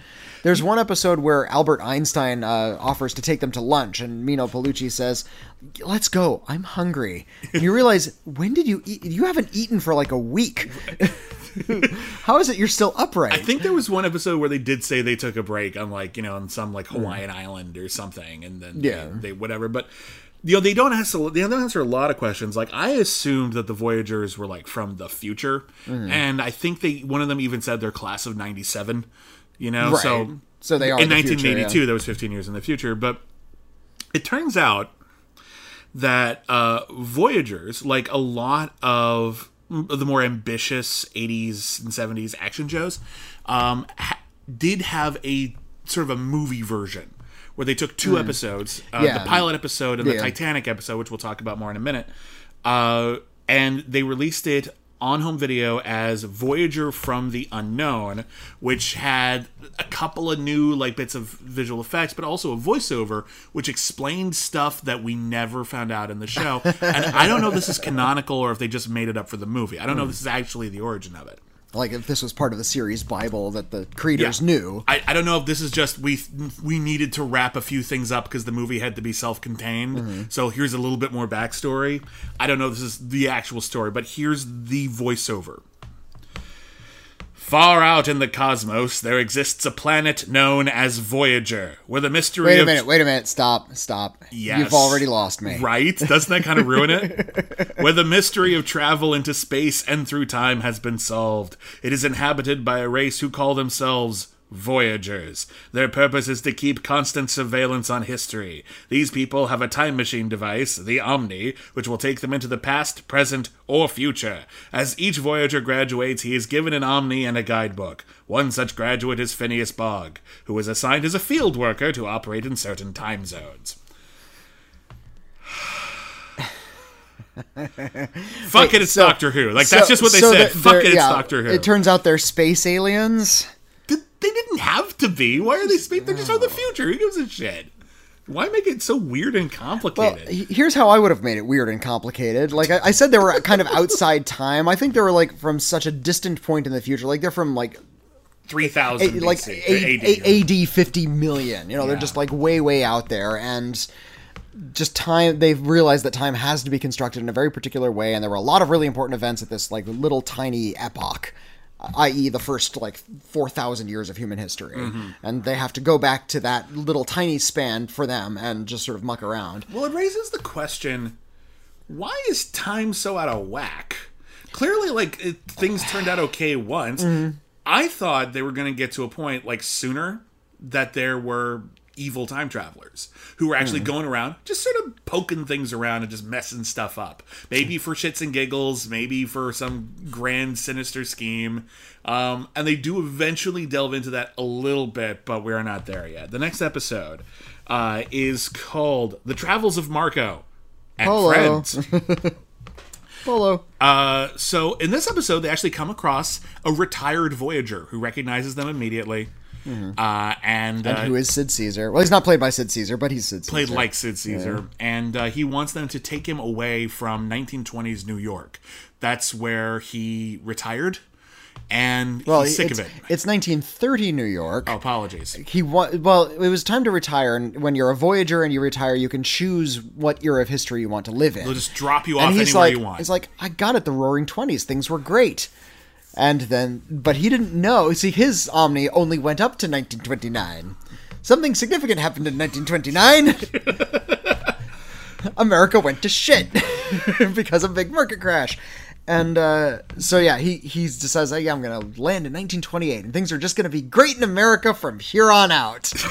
Speaker 2: There's one episode where Albert Einstein uh, offers to take them to lunch, and Meeno Peluce says, "Let's go. I'm hungry." And you realize when did you eat? You haven't eaten for like a week. [laughs] how is it you're still upright?
Speaker 1: I think there was one episode where they did say they took a break on like you know on some like Hawaiian island or something, and then.
Speaker 2: Yeah.
Speaker 1: they, they whatever. But you know they don't answer they don't answer a lot of questions. Like I assumed that the Voyagers were like from the future,
Speaker 2: Hmm.
Speaker 1: and I think they one of them even said they're class of '97. You know,
Speaker 2: Right.
Speaker 1: so
Speaker 2: So they are
Speaker 1: in
Speaker 2: the future,
Speaker 1: 1982.
Speaker 2: yeah.
Speaker 1: That was 15 years in the future, but it turns out that uh, Voyagers, like a lot of the more ambitious 80s and 70s action shows, um, ha- did have a sort of a movie version where they took two episodes, uh.
Speaker 2: Yeah.
Speaker 1: the pilot episode and the Titanic episode, which we'll talk about more in a minute, uh, and they released it on home video as Voyager from the Unknown, which had a couple of new like bits of visual effects, but also a voiceover which explained stuff that we never found out in the show. and I don't know if this is canonical or if they just made it up for the movie. I don't know if hmm. this is actually the origin of it.
Speaker 2: Like if this was part of the series Bible that the creators
Speaker 1: Yeah.
Speaker 2: knew.
Speaker 1: I, I don't know if this is just we we needed to wrap a few things up because the movie had to be self-contained.
Speaker 2: Mm-hmm.
Speaker 1: So here's a little bit more backstory. I don't know if this is the actual story, but here's the voiceover. Far out in the cosmos, there exists a planet known as Voyager, where the mystery
Speaker 2: Wait a
Speaker 1: of
Speaker 2: minute, wait a minute, stop, stop.
Speaker 1: Yes.
Speaker 2: You've already lost me.
Speaker 1: Right? Doesn't that kind of ruin it? [laughs] Where the mystery of travel into space and through time has been solved. It is inhabited by a race who call themselves Voyagers. Their purpose is to keep constant surveillance on history. These people have a time machine device, the Omni, which will take them into the past, present, or future. As each Voyager graduates, he is given an Omni and a guidebook. One such graduate is Phineas Bogg, who is assigned as a field worker to operate in certain time zones. [sighs] Fuck it, it's
Speaker 2: so-
Speaker 1: Doctor Who. Like that's just what they
Speaker 2: so
Speaker 1: said. Fuck it, it's
Speaker 2: yeah,
Speaker 1: Doctor Who.
Speaker 2: It turns out they're space aliens.
Speaker 1: Th- they didn't have to be. Why are they space? They're just from the future. Who gives a shit? Why make it so weird and complicated?
Speaker 2: he- here's how I would have made it weird and complicated. Like I, I said, they were [laughs] kind of outside time. I think they were like from such a distant point in the future. Like they're from like
Speaker 1: three thousand,
Speaker 2: like a,
Speaker 1: AD.
Speaker 2: AD fifty million. You know, they're just like way way out there and. Just time, they've realized that time has to be constructed in a very particular way, and there were a lot of really important events at this like little tiny epoch, i.e., the first like four thousand years of human history,
Speaker 1: Mm-hmm.
Speaker 2: and they have to go back to that little tiny span for them and just sort of muck around.
Speaker 1: Well, it raises the question: Why is time so out of whack? Clearly, like it, things turned out okay once.
Speaker 2: Mm-hmm.
Speaker 1: I thought they were going to get to a point like sooner that there were evil time travelers who were actually
Speaker 2: Mm.
Speaker 1: going around just sort of poking things around and just messing stuff up. Maybe for shits and giggles, maybe for some grand sinister scheme. Um, and they do eventually delve into that a little bit, but we're not there yet. The next episode uh, is called "The Travels of Marco and. Friends." [laughs]
Speaker 2: Polo.
Speaker 1: Uh, so in this episode, they actually come across a retired Voyager who recognizes them immediately, uh, and, uh,
Speaker 2: who is Sid Caesar? Well, he's not played by Sid Caesar, but he's Sid Caesar.
Speaker 1: played like Sid Caesar, and uh, he wants them to take him away from 1920s New York. That's where he retired, and
Speaker 2: well,
Speaker 1: he's sick of it.
Speaker 2: It's 1930 New York.
Speaker 1: Oh, apologies.
Speaker 2: He wa- well, it was time to retire, and when you're a Voyager and you retire, you can choose what era of history you want to live in.
Speaker 1: They'll just drop you
Speaker 2: and
Speaker 1: off anywhere
Speaker 2: like,
Speaker 1: you want.
Speaker 2: he's like, I got it. The Roaring Twenties, things were great. And then, but he didn't know. See, his Omni only went up to 1929. Something significant happened in 1929. [laughs] America went to shit [laughs] because of big market crash. And uh, so yeah, he he decides, like, yeah, I'm gonna land in 1928, and things are just gonna be great in America from here on out. [laughs]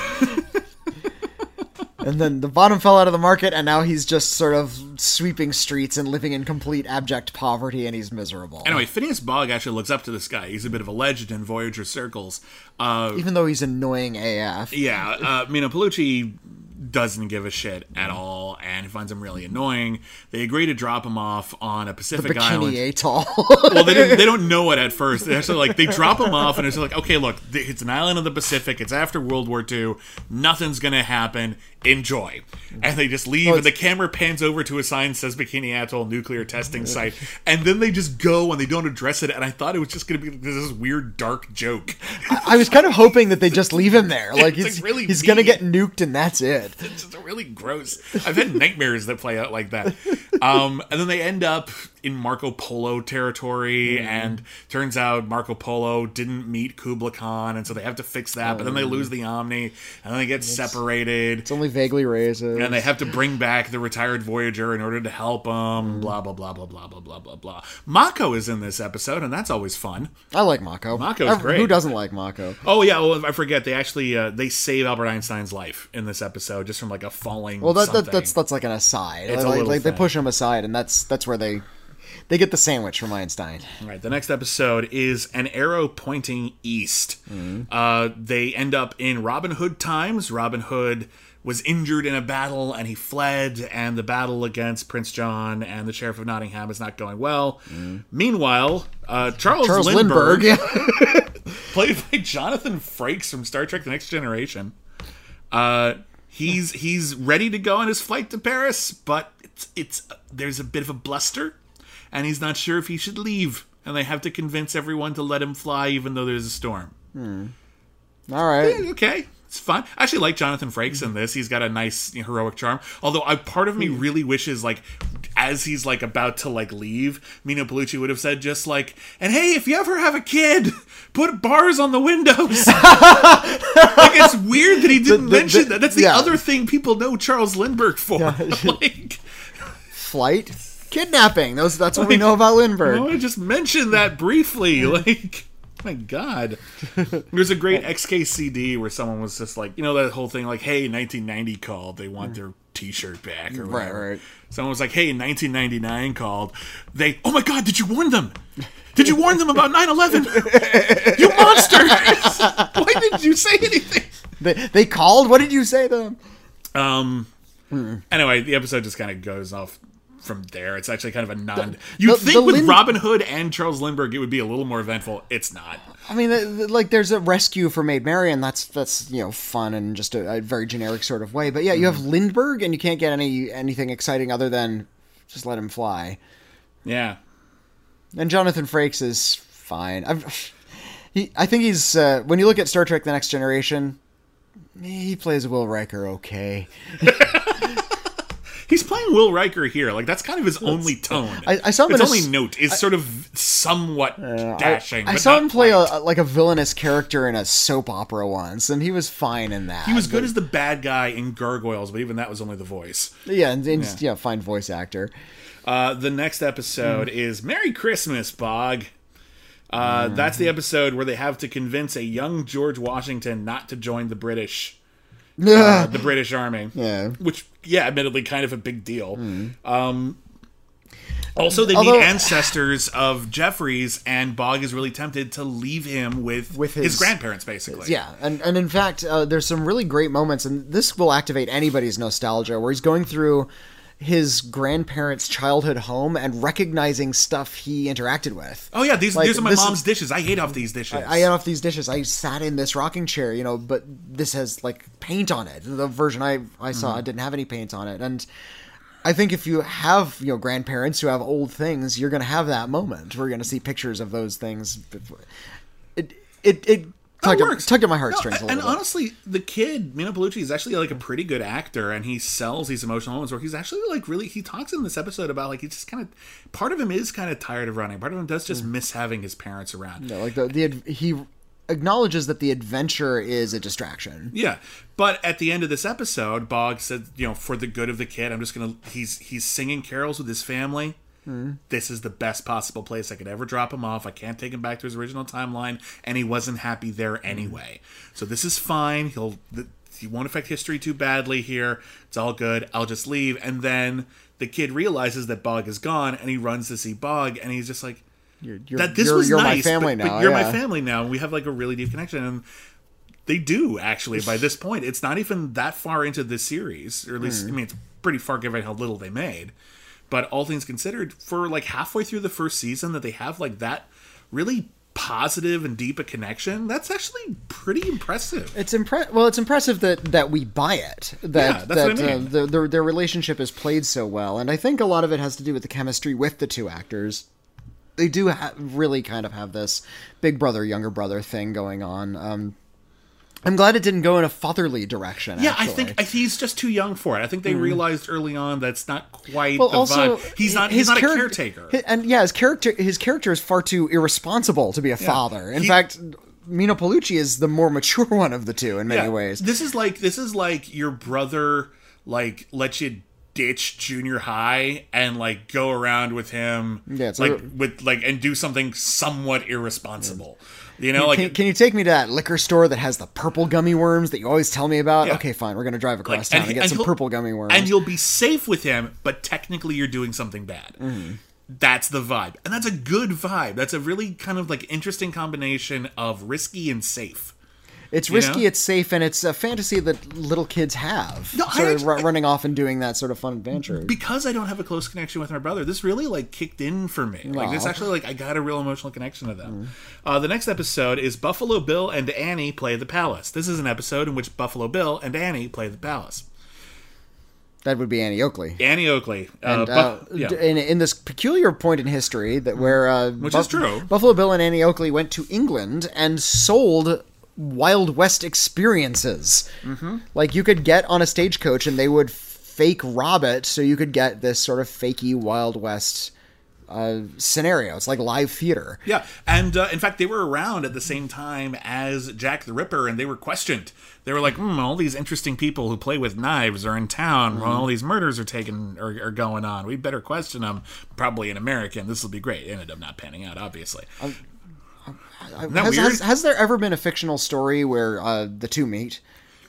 Speaker 2: and then the bottom fell out of the market, and now he's just sort of sweeping streets and living in complete abject poverty, and he's miserable.
Speaker 1: Anyway, Phineas Bogg actually looks up to this guy. He's a bit of a legend in Voyager circles. Uh,
Speaker 2: even though he's annoying AF.
Speaker 1: yeah, uh, Meeno Peluce doesn't give a shit at all and finds him really annoying. They agree to drop him off on a Pacific island.
Speaker 2: Bikini Atoll.
Speaker 1: well, they, they don't know it at [laughs] first. They're actually like they drop him off, and it's like, okay, look, it's an island of the Pacific. It's after World War II. Nothing's gonna happen. Enjoy. And they just leave, and the camera pans over to a sign that says Bikini Atoll nuclear testing site, and then they just go and they don't address it. And I thought it was just gonna be this weird dark joke.
Speaker 2: I was kind of hoping that they just leave him there. [laughs] Like
Speaker 1: It's,
Speaker 2: he's,
Speaker 1: like, really
Speaker 2: he's gonna get nuked and that's it.
Speaker 1: It's just really gross. I've had nightmares that play out like that. Um, and then they end up in Marco Polo territory, and turns out Marco Polo didn't meet Kubla Khan, and so they have to fix that. But then they lose the Omni, and then they get separated.
Speaker 2: It's only vaguely raises.
Speaker 1: And they have to bring back the retired Voyager in order to help them. Blah blah blah blah blah blah blah blah blah. Mako is in this episode, and that's always fun.
Speaker 2: I like Mako.
Speaker 1: Mako's
Speaker 2: Ev-
Speaker 1: great.
Speaker 2: Who doesn't like Mako?
Speaker 1: Oh yeah, well I forget they actually uh, they save Albert Einstein's life in this episode just from like a falling.
Speaker 2: Well, that, that that's that's like an aside.
Speaker 1: It's a
Speaker 2: like,
Speaker 1: little
Speaker 2: like they push him aside, and that's that's where they they get the sandwich from Einstein.
Speaker 1: All right, the next episode is an arrow pointing east.
Speaker 2: Mm-hmm.
Speaker 1: Uh, they end up in Robin Hood times. Robin Hood was injured in a battle and he fled, and the battle against Prince John and the Sheriff of Nottingham is not going well. Meanwhile, uh, Charles,
Speaker 2: Mm. Charles
Speaker 1: Lindbergh,
Speaker 2: Lindbergh. [laughs]
Speaker 1: played by Jonathan Frakes from Star Trek: The Next Generation, uh, he's he's ready to go on his flight to Paris, but it's it's there's a bit of a bluster, and he's not sure if he should leave, and they have to convince everyone to let him fly, even though there's a storm. Hmm.
Speaker 2: All right.
Speaker 1: Okay, it's fun. I actually like Jonathan Frakes in this. He's got a nice heroic charm. Although, I, part of me hmm. really wishes like. as he's like about to like leave, Meeno Peluce would have said just like, "And hey, if you ever have a kid, put bars on the windows." [laughs] like it's weird that he didn't
Speaker 2: the-
Speaker 1: mention
Speaker 2: the-
Speaker 1: that. That's the
Speaker 2: yeah.
Speaker 1: other thing people know Charles Lindbergh for. [laughs] like,
Speaker 2: Flight, kidnapping. Those that's what we know about Lindbergh.
Speaker 1: I just mentioned that briefly. [laughs] Like, my God. There's a great XKCD where someone was just like, you know, that whole thing like, hey, 1990 called. They want their t shirt back or
Speaker 2: Right,
Speaker 1: whatever.
Speaker 2: right.
Speaker 1: Someone was like, hey, 1999 called. They, oh my God, did you warn them? Did you warn them about 9 11? [laughs] you monsters! [laughs] Why didn't you say anything?
Speaker 2: They, they called. What did you say to them?
Speaker 1: Um.
Speaker 2: Hmm.
Speaker 1: Anyway, the episode just kind of goes off from there. It's actually kind of a non. You'd think
Speaker 2: the
Speaker 1: with
Speaker 2: Lind-
Speaker 1: Robin Hood and Charles Lindbergh, it would be a little more eventful. It's not.
Speaker 2: I mean, the- the- like there's a rescue for Maid Marian. That's that's you know fun and just a, a very generic sort of way. But yeah, you
Speaker 1: Mm-hmm.
Speaker 2: have Lindbergh, and you can't get any anything exciting other than just let him fly.
Speaker 1: Yeah.
Speaker 2: And Jonathan Frakes is fine. I've, he, I think he's uh, when you look at Star Trek: The Next Generation, he plays Will Riker okay. [laughs]
Speaker 1: He's playing Will Riker here. Like that's kind of his only tone.
Speaker 2: I- I saw him
Speaker 1: His
Speaker 2: in a
Speaker 1: only note is sort of somewhat dashing.
Speaker 2: I
Speaker 1: but
Speaker 2: saw him play a, like a villainous character in a soap opera once, and he was fine in that.
Speaker 1: He was good as the bad guy in Gargoyles, but even that was only the voice.
Speaker 2: yeah, and, and yeah. fine voice actor.
Speaker 1: Uh, the next episode
Speaker 2: Hmm.
Speaker 1: is Merry Christmas, Bogg. Uh,
Speaker 2: Hmm.
Speaker 1: That's the episode where they have to convince a young George Washington not to join the British, uh, the British Army.
Speaker 2: Yeah.
Speaker 1: Which, yeah, admittedly, kind of a big deal. Um, also, they
Speaker 2: Although-
Speaker 1: meet ancestors of Jeffrey's, and Bogg is really tempted to leave him with,
Speaker 2: With
Speaker 1: his,
Speaker 2: his-
Speaker 1: grandparents, basically.
Speaker 2: Yeah, and and in fact, uh, there's some really great moments, and this will activate anybody's nostalgia, where he's going through his grandparents' childhood home and recognizing stuff he interacted with.
Speaker 1: Oh yeah, these
Speaker 2: Like,
Speaker 1: these are my
Speaker 2: this is-
Speaker 1: mom's dishes. I ate off these dishes.
Speaker 2: I ate off these dishes. I sat in this rocking chair, you know, but this has like paint on it. The version I I saw mm-hmm. didn't have any paint on it, and I think if you have you know grandparents who have old things, you're gonna have that moment. We're gonna see pictures of those things. It it it tugged,
Speaker 1: That
Speaker 2: at,
Speaker 1: works.
Speaker 2: tugged at my
Speaker 1: No,
Speaker 2: heartstrings a
Speaker 1: and
Speaker 2: bit.
Speaker 1: honestly, the kid Meeno Peluce is actually like a pretty good actor, and he sells these emotional moments where he's actually like really. He talks in this episode about like he just kind of part of him is kind of tired of running. Part of him does just mm. miss having his parents around.
Speaker 2: Yeah, like the the he acknowledges that the adventure is a distraction.
Speaker 1: Yeah, but at the end of this episode, Bogg said, you know, for the good of the kid, I'm just gonna. He's he's singing carols with his family. This is the best possible place I could ever drop him off. I can't take him back to his original timeline, and he wasn't happy there anyway. So this is fine. He'll he won't affect history too badly here. It's all good. I'll just leave, and then the kid realizes that Bogg is gone, and he runs to see Bogg, and he's just like,
Speaker 2: You're, you're,
Speaker 1: that this
Speaker 2: you're,
Speaker 1: was
Speaker 2: you're
Speaker 1: nice,
Speaker 2: my family
Speaker 1: but,
Speaker 2: now.
Speaker 1: but you're
Speaker 2: yeah.
Speaker 1: my family now, and we have like a really deep connection. And they do actually by this point. It's not even that far into the series, or at least I
Speaker 2: Hmm.
Speaker 1: mean, it's pretty far given how little they made. But all things considered, for like halfway through the first season, that they have like that really positive and deep a connection, that's actually pretty impressive.
Speaker 2: It's impre- Well, it's impressive that that we buy it. That
Speaker 1: Yeah, that's what
Speaker 2: that
Speaker 1: I mean.
Speaker 2: uh, the, their their relationship is played so well, and I think a lot of it has to do with the chemistry with the two actors. They do ha- really kind of have this big brother younger brother thing going on. Um, I'm glad it didn't go in a fatherly direction.
Speaker 1: Yeah, I
Speaker 2: actually.
Speaker 1: think he's just too young for it. I think they mm. realized early on that's not quite.
Speaker 2: Well,
Speaker 1: the
Speaker 2: also,
Speaker 1: vibe. He's not.
Speaker 2: his
Speaker 1: He's not a caretaker.
Speaker 2: hi- and yeah, his character his character is far too irresponsible to be a father. In
Speaker 1: He-
Speaker 2: fact, Meeno Peluce is the more mature [laughs] one of the two in many
Speaker 1: Yeah.
Speaker 2: ways.
Speaker 1: This is like this is like your brother like let you ditch junior high and like go around with him
Speaker 2: Yeah, it's
Speaker 1: like
Speaker 2: a-
Speaker 1: with like and do something somewhat irresponsible. You know, like
Speaker 2: can, can you take me to that liquor store that has the purple gummy worms that you always tell me about?
Speaker 1: Yeah.
Speaker 2: Okay, fine. We're gonna drive across
Speaker 1: like,
Speaker 2: town and,
Speaker 1: he-
Speaker 2: get some purple gummy worms.
Speaker 1: And you'll be safe with him, but technically you're doing something bad.
Speaker 2: Mm-hmm.
Speaker 1: That's the vibe. And that's a good vibe. That's a really kind of like interesting combination of risky and safe.
Speaker 2: It's risky,
Speaker 1: know?
Speaker 2: it's safe, and it's a fantasy that little kids have.
Speaker 1: No, I
Speaker 2: sort of
Speaker 1: actually-
Speaker 2: running off and doing that sort of fun adventure.
Speaker 1: because I don't have a close connection with my brother, this really like kicked in for me. Like this actually like I got a real emotional connection to them. Uh, the next episode is Buffalo Bill and Annie play the palace. This is an episode in which Buffalo Bill and Annie play the palace.
Speaker 2: that would be Annie Oakley.
Speaker 1: Annie Oakley, uh,
Speaker 2: And
Speaker 1: Buff-
Speaker 2: uh,
Speaker 1: yeah.
Speaker 2: in, in this peculiar point in history that where uh,
Speaker 1: Which is true.
Speaker 2: Buffalo Bill and Annie Oakley went to England and sold Wild West experiences. Mm-hmm. Like you could get on a stagecoach and they would fake rob it so you could get this sort of fakey Wild West uh, scenario. It's like live theater.
Speaker 1: Yeah, and uh, in fact, they were around at the same time as Jack the Ripper, and they were questioned. They were like, hmm, "All these interesting people who play with knives are in town. Well, all these murders are taken are, are going on. We better question them. Probably an American. This will be great." It ended up not panning out, obviously. That
Speaker 2: Has, has, has there ever been a fictional story where uh, the two meet?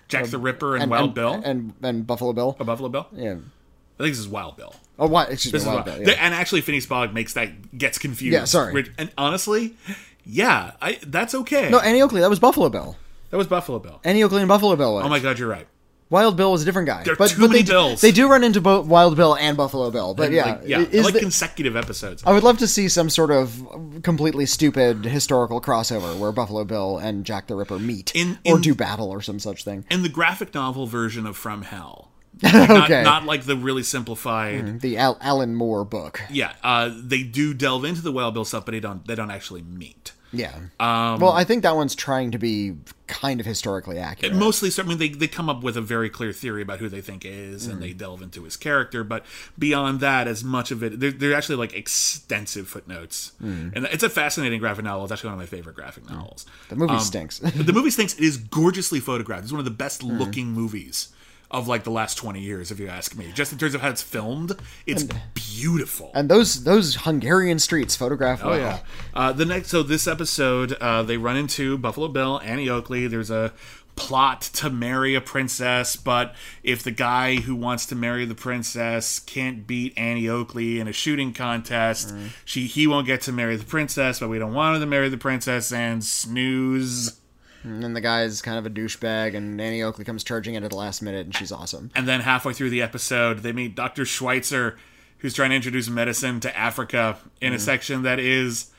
Speaker 1: Jack the Ripper and, Wild
Speaker 2: and,
Speaker 1: Bill,
Speaker 2: and and Buffalo Bill.
Speaker 1: Oh, Buffalo Bill.
Speaker 2: Yeah.
Speaker 1: I think this is Wild Bill.
Speaker 2: Oh, what? Excuse
Speaker 1: This
Speaker 2: me. Wild
Speaker 1: Wild
Speaker 2: Bill. Yeah.
Speaker 1: And actually, Phineas Fogg makes that gets confused.
Speaker 2: Yeah, sorry.
Speaker 1: Which- And honestly, yeah, I that's okay.
Speaker 2: No, Annie Oakley. That was Buffalo Bill.
Speaker 1: that was Buffalo Bill.
Speaker 2: Annie Oakley and Buffalo Bill. Was.
Speaker 1: Oh my God, you're right.
Speaker 2: Wild Bill was a different guy.
Speaker 1: There are
Speaker 2: but,
Speaker 1: too
Speaker 2: but
Speaker 1: many
Speaker 2: they, do-
Speaker 1: Bills.
Speaker 2: They do run into both Wild Bill and Buffalo Bill. But yeah,
Speaker 1: like, yeah,
Speaker 2: is
Speaker 1: like
Speaker 2: the-
Speaker 1: consecutive episodes.
Speaker 2: I would love to see some sort of completely stupid historical crossover where Buffalo Bill and Jack the Ripper meet
Speaker 1: In-
Speaker 2: or
Speaker 1: in-
Speaker 2: do battle or some such thing.
Speaker 1: in the graphic novel version of From Hell. [laughs] Not,
Speaker 2: okay.
Speaker 1: not like the really simplified.
Speaker 2: the Al- Alan Moore book.
Speaker 1: Yeah, uh, they do delve into the Wild Bill stuff, but they don't. They don't actually meet.
Speaker 2: Yeah.
Speaker 1: Um,
Speaker 2: well, I think that one's trying to be kind of historically accurate.
Speaker 1: Mostly, so- I mean, they, they come up with a very clear theory about who they think is, and they
Speaker 2: Mm.
Speaker 1: delve into his character. But beyond that, as much of it, they're, they're actually like extensive footnotes,
Speaker 2: Mm.
Speaker 1: and it's a fascinating graphic novel. It's actually one of my favorite graphic novels.
Speaker 2: the movie
Speaker 1: Um,
Speaker 2: stinks.
Speaker 1: the movie stinks. It is gorgeously photographed. It's one of the best
Speaker 2: Mm.
Speaker 1: looking movies of like the last 20 years if you ask me just in terms of how it's filmed it's beautiful
Speaker 2: and those those Hungarian streets photographed
Speaker 1: Oh
Speaker 2: well.
Speaker 1: yeah. Uh, the next, so this episode, uh, they run into Buffalo Bill, Annie Oakley. There's a plot to marry a princess, but if the guy who wants to marry the princess can't beat Annie Oakley in a shooting contest, she he won't get to marry the princess. But we don't want her to marry the princess, and snooze.
Speaker 2: And then the guy's kind of a douchebag, and Annie Oakley comes charging in at the last minute, and she's awesome.
Speaker 1: And then halfway through the episode, they meet Dr. Schweitzer, who's trying to introduce medicine to Africa in a section that is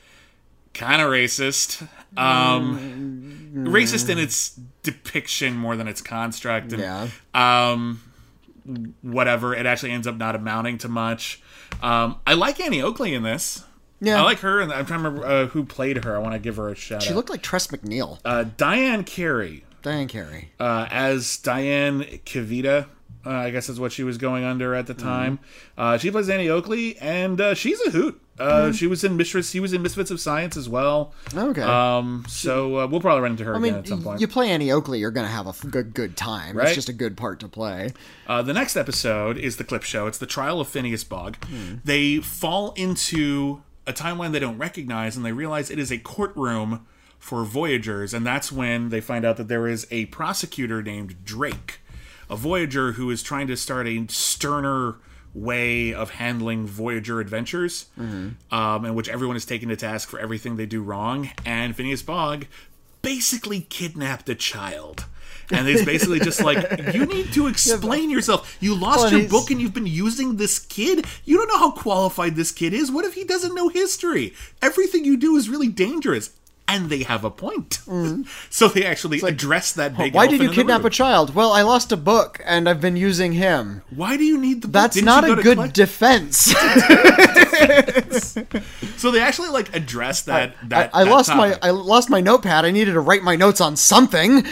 Speaker 1: kind of racist. Um, Racist in its depiction more than its construct. And,
Speaker 2: Yeah.
Speaker 1: Um, whatever. It actually ends up not amounting to much. Um, I like Annie Oakley in this.
Speaker 2: Yeah.
Speaker 1: I like her, and I'm trying to remember uh, who played her. I want to give her a shout
Speaker 2: She
Speaker 1: out.
Speaker 2: looked like Tress MacNeille.
Speaker 1: uh, Diane Carey
Speaker 2: Diane Carey.
Speaker 1: uh, as Diane Kavita. Uh, I guess is what she was going under at the time. Uh, she plays Annie Oakley, and uh, she's a hoot. Uh, She was in Mistress. She was in Misfits of Science as well.
Speaker 2: Okay.
Speaker 1: Um, so uh, we'll probably run into her
Speaker 2: I
Speaker 1: again
Speaker 2: mean,
Speaker 1: at some point.
Speaker 2: you play Annie Oakley, you're going to have a f- good, good time.
Speaker 1: Right.
Speaker 2: It's just a good part to play.
Speaker 1: Uh, the next episode is the clip show. It's the trial of Phineas Bogg. They fall into a timeline they don't recognize, and they realize it is a courtroom for Voyagers, and that's when they find out that there is a prosecutor named Drake, a Voyager who is trying to start a sterner way of handling Voyager adventures, um, in which everyone is taken to task for everything they do wrong, and Phineas Bogg basically kidnapped a child. And it's basically just like, you [laughs] need to explain yourself. You lost
Speaker 2: Well,
Speaker 1: your
Speaker 2: he's-
Speaker 1: book and you've been using this kid. You don't know how qualified this kid is. What if he doesn't know history? Everything you do is really dangerous. And they have a point. [laughs] so they actually address that big
Speaker 2: Mm. Why did you kidnap a child? Well, I lost a book, and I've been using him.
Speaker 1: Why do you need the book?
Speaker 2: That's
Speaker 1: Didn't
Speaker 2: not a good
Speaker 1: collect-
Speaker 2: defense. [laughs]
Speaker 1: So they actually like address that. that
Speaker 2: I, I
Speaker 1: that
Speaker 2: lost
Speaker 1: topic.
Speaker 2: my I lost my notepad. I needed to write my notes on something,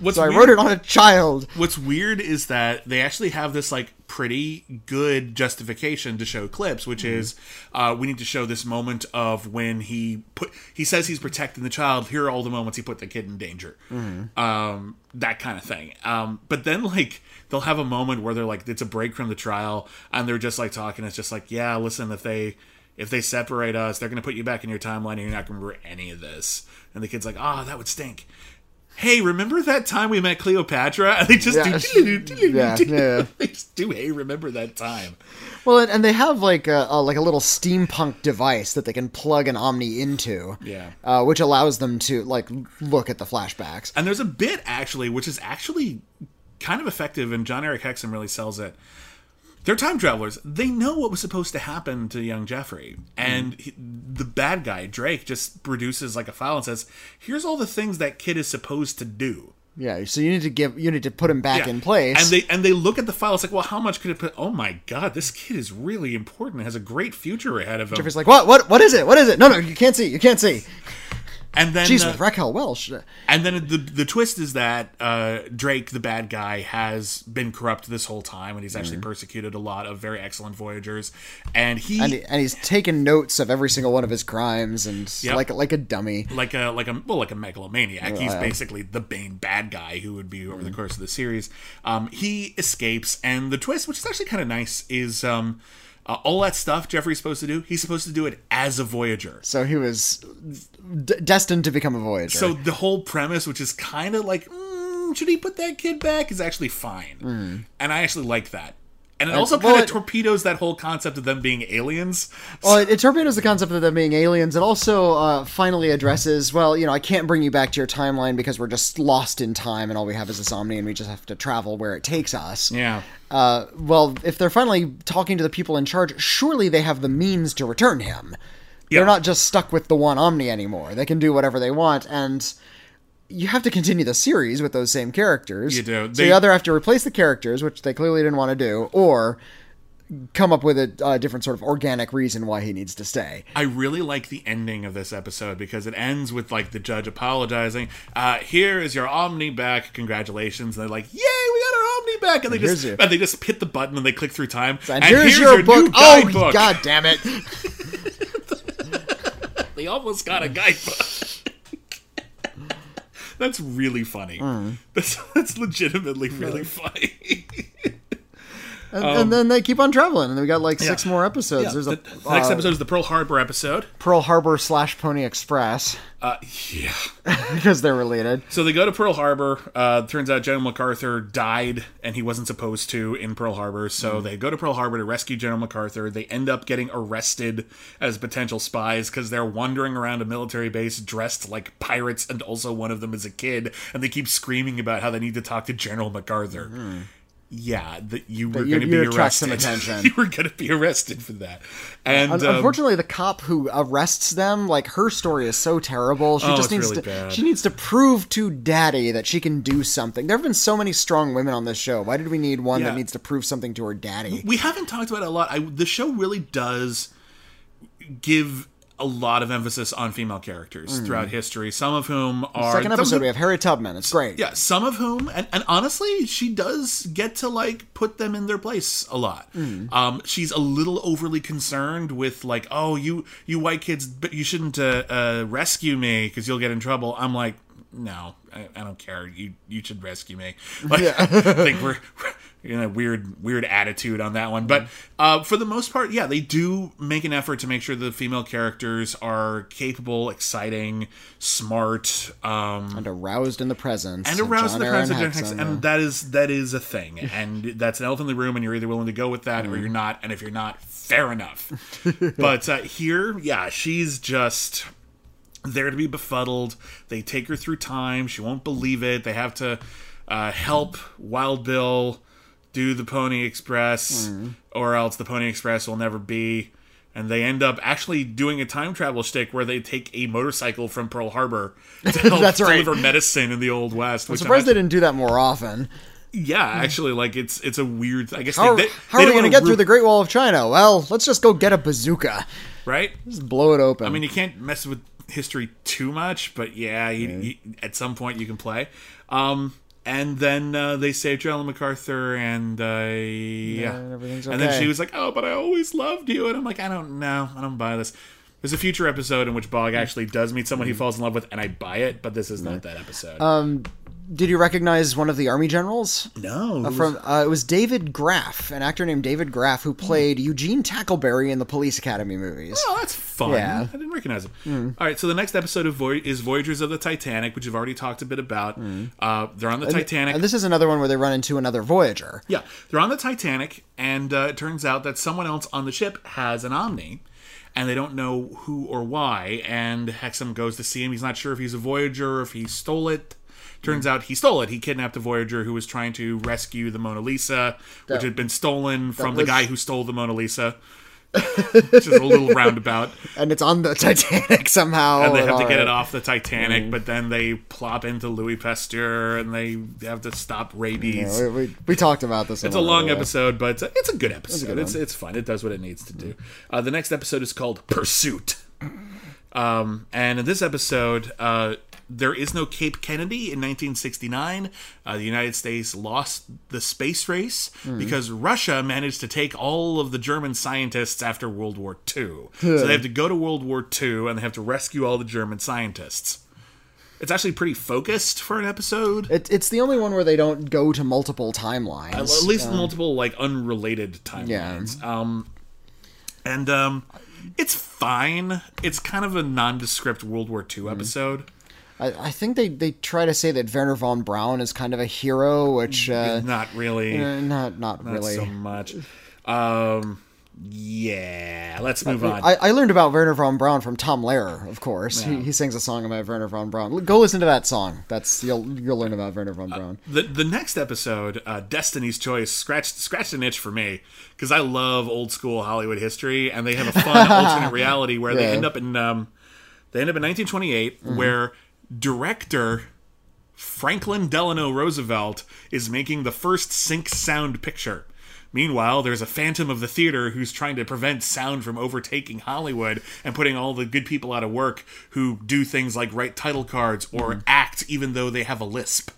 Speaker 1: What's
Speaker 2: so I
Speaker 1: weird-
Speaker 2: wrote it on a child.
Speaker 1: What's weird is that they actually have this like pretty good justification to show clips, which is uh, we need to show this moment of when he put he says he's protecting the child. Here are all the moments he put the kid in danger, um, that kind of thing. Um, but then like they'll have a moment where they're like it's a break from the trial and they're just like talking. It's just like yeah, listen, if they if they separate us, they're going to put you back in your timeline and you're not going to remember any of this. And the kid's like, ah, that would stink. Hey, remember that time we met Cleopatra? [laughs] And they just do,
Speaker 2: Yeah, yeah.
Speaker 1: they just do. Hey, remember that time?
Speaker 2: Well, and, and they have like a, a like a little steampunk device that they can plug an Omni into.
Speaker 1: Yeah.
Speaker 2: uh, which allows them to like look at the flashbacks.
Speaker 1: And there's a bit actually, which is actually kind of effective, and Jon-Erik Hexum really sells it. They're time travelers. They know what was supposed to happen to young Jeffrey, and mm. he, the bad guy Drake just produces like a file and says, "Here's all the things that kid is supposed to do."
Speaker 2: Yeah, so you need to give you need to put him back
Speaker 1: Yeah.
Speaker 2: in place.
Speaker 1: And they and they look at the file. It's like, well, how much could it put? Oh my god, this kid is really important. Has a great future ahead of him.
Speaker 2: Jeffrey's like, what? What? What is it? What is it? No, no, you can't see. You can't see.
Speaker 1: And then
Speaker 2: Jeez,
Speaker 1: uh,
Speaker 2: with Raquel Welch.
Speaker 1: and then the the twist is that uh, Drake, the bad guy, has been corrupt this whole time, and he's actually persecuted a lot of very excellent Voyagers. And he,
Speaker 2: Mm-hmm. And, he, and he's taken notes of every single one of his crimes and
Speaker 1: Yep.
Speaker 2: like like a dummy.
Speaker 1: like a like a well like a megalomaniac. He's basically the main bad guy who would be over the course of the series. Um, he escapes, and the twist, which is actually kind of nice, is um, uh, all that stuff Jeffrey's supposed to do. He's supposed to do it as a Voyager.
Speaker 2: So he was d- destined to become a Voyager.
Speaker 1: So the whole premise, which is kind of like, mm, should he put that kid back, is actually fine, and I actually like that. And it also
Speaker 2: well,
Speaker 1: kind of torpedoes that whole concept of them being aliens.
Speaker 2: Well, it, it torpedoes the concept of them being aliens. It also uh, finally addresses, well, you know, I can't bring you back to your timeline because we're just lost in time and all we have is this Omni and we just have to travel where it takes us.
Speaker 1: Yeah.
Speaker 2: Uh, well, if they're finally talking to the people in charge, surely they have the means to return him.
Speaker 1: Yeah.
Speaker 2: They're not just stuck with the one Omni anymore. They can do whatever they want, and you have to continue the series with those same characters.
Speaker 1: You do.
Speaker 2: So
Speaker 1: They-
Speaker 2: you either have to replace the characters, which they clearly didn't want to do, or come up with a uh, different sort of organic reason why he needs to stay.
Speaker 1: I really like the ending of this episode because it ends with like the judge apologizing. Uh, here is your Omni back. Congratulations. And they're like, Yay, we got our Omni back. And they
Speaker 2: here's
Speaker 1: just
Speaker 2: your-
Speaker 1: and they just hit the button and they click through time.
Speaker 2: And, here's, your, book.
Speaker 1: new
Speaker 2: Oh,
Speaker 1: guidebook.
Speaker 2: god damn it! [laughs]
Speaker 1: They almost got a guidebook. That's really funny.
Speaker 2: Hmm.
Speaker 1: That's [laughs] that's legitimately really funny.
Speaker 2: And, and then they keep on traveling, and we got like six
Speaker 1: Yeah.
Speaker 2: more episodes.
Speaker 1: Yeah,
Speaker 2: There's
Speaker 1: the,
Speaker 2: a
Speaker 1: the next
Speaker 2: uh,
Speaker 1: episode is the Pearl Harbor episode.
Speaker 2: Pearl Harbor slash Pony Express
Speaker 1: Uh, yeah. [laughs]
Speaker 2: because they're related.
Speaker 1: So they go to Pearl Harbor. Uh, turns out General MacArthur died, and he wasn't supposed to in Pearl Harbor. So they go to Pearl Harbor to rescue General MacArthur. They end up getting arrested as potential spies because they're wandering around a military base dressed like pirates, and also one of them is a kid, and they keep screaming about how they need to talk to General MacArthur. Yeah, that you were going to be arrested.
Speaker 2: attention. [laughs]
Speaker 1: you were going to be arrested for that, and
Speaker 2: Un-
Speaker 1: um,
Speaker 2: Unfortunately, the cop who arrests them, like her story is so terrible. She
Speaker 1: Oh,
Speaker 2: just needs
Speaker 1: really
Speaker 2: to.
Speaker 1: bad.
Speaker 2: She needs to prove to Daddy that she can do something. There have been so many strong women on this show. Why did we need one
Speaker 1: Yeah.
Speaker 2: that needs to prove something to her daddy?
Speaker 1: we haven't talked about it a lot. I, the show really does give a lot of emphasis on female characters throughout history. Some of whom are
Speaker 2: Mm. Second episode,
Speaker 1: who-
Speaker 2: we have Harriet Tubman. It's great.
Speaker 1: yeah, some of whom, and, and honestly, she does get to like put them in their place a lot.
Speaker 2: Mm.
Speaker 1: Um, she's a little overly concerned with like, oh, you you white kids, but you shouldn't uh, uh, rescue me because you'll get in trouble. I'm like, no, I, I don't care. You you should rescue me. [laughs] Like, [laughs] I think we're. In a weird, weird attitude on that one, but uh, for the most part, yeah, they do make an effort to make sure the female characters are capable, exciting, smart, um,
Speaker 2: And aroused in the presence.
Speaker 1: and aroused
Speaker 2: John
Speaker 1: the presence,
Speaker 2: Aaron
Speaker 1: presence,
Speaker 2: Hexon,
Speaker 1: and that is that is a thing, and that's an elephant in the room, and you're either willing to go with that
Speaker 2: Mm.
Speaker 1: or you're not, and if you're not, fair enough. [laughs] but uh, here, yeah, she's just there to be befuddled. They take her through time. She won't believe it. They have to uh, help Wild Bill do the Pony Express,
Speaker 2: Mm.
Speaker 1: or else the Pony Express will never be. And they end up actually doing a time travel shtick where they take a motorcycle from Pearl Harbor [laughs] to help
Speaker 2: That's right.
Speaker 1: deliver medicine in the Old West.
Speaker 2: I'm
Speaker 1: which
Speaker 2: surprised they
Speaker 1: actually-
Speaker 2: didn't do that more often.
Speaker 1: Yeah, actually, like it's it's a weird. I guess
Speaker 2: How,
Speaker 1: they, they,
Speaker 2: how
Speaker 1: they
Speaker 2: are we going to get through the Great Wall of China? Well, let's just go get a bazooka.
Speaker 1: right?
Speaker 2: Just blow it open.
Speaker 1: I mean, you can't mess with history too much, but yeah, you, you, at some point you can play. Um, and then uh, they saved General MacArthur, and uh, yeah,
Speaker 2: and everything's
Speaker 1: and then she was like, "Oh, but I always loved you," and I'm like, "I don't know, I don't buy this." There's a future episode in which Bogg actually does meet someone he falls in love with, and I buy it, but this is not that episode.
Speaker 2: Did you recognize one of the army generals?
Speaker 1: no,
Speaker 2: From uh, it was David Graff, an actor named David Graff, who played Eugene Tackleberry in the Police Academy movies.
Speaker 1: Oh, that's fun.
Speaker 2: Yeah.
Speaker 1: I didn't recognize him. All right, so the next episode of Voy- is Voyagers of the Titanic, which we've already talked a bit about. Uh, they're on the Titanic.
Speaker 2: And this is another one where they run into another Voyager.
Speaker 1: Yeah, they're on the Titanic, and uh, it turns out that someone else on the ship has an Omni, and they don't know who or why. And Hexum goes to see him. He's not sure if he's a Voyager or if he stole it. Turns out he stole it. He kidnapped a Voyager who was trying to rescue the Mona Lisa, which had been stolen from the guy who stole the Mona Lisa. which is a little [laughs] roundabout.
Speaker 2: And it's on the Titanic somehow.
Speaker 1: and they have to get it off the Titanic, but then they plop into Louis Pasteur and they have to stop rabies.
Speaker 2: Yeah, we, we, we talked about this.
Speaker 1: It's a long episode, but it's a, it's a good episode. It's, it's fun. It does what it needs to do. Uh, the next episode is called Pursuit. Um, and in this episode, uh, there is no Cape Kennedy in 1969. Uh, the United States lost the space race because Russia managed to take all of the German scientists after World War II. so they have to go to World War II and they have to rescue all the German scientists. It's actually pretty focused for an episode.
Speaker 2: It, it's the only one where they don't go to multiple timelines.
Speaker 1: At least multiple like unrelated timelines. Um, and um, it's fine. It's kind of a nondescript World War II episode.
Speaker 2: I, I think they, they try to say that Wernher von Braun is kind of a hero, which uh,
Speaker 1: not really.
Speaker 2: uh, not not
Speaker 1: not
Speaker 2: really.
Speaker 1: so much. Um, yeah, let's move on.
Speaker 2: I, I learned about Wernher von Braun from Tom Lehrer, of course. He,
Speaker 1: Yeah.
Speaker 2: he sings a song about Wernher von Braun. Go listen to that song. That's you'll you'll learn about Wernher
Speaker 1: Uh,
Speaker 2: von Braun.
Speaker 1: the the next episode, uh, Destiny's Choice, scratched scratched an itch for me because I love old school Hollywood history, and they have a fun [laughs] alternate reality where they
Speaker 2: Yeah. Mm-hmm.
Speaker 1: end up in um, they end up in 1928, where director Franklin Delano Roosevelt is making the first sync sound picture. Meanwhile, there's a phantom of the theater who's trying to prevent sound from overtaking Hollywood and putting all the good people out of work who do things like write title cards or
Speaker 2: Mm-hmm.
Speaker 1: act even though they have a lisp.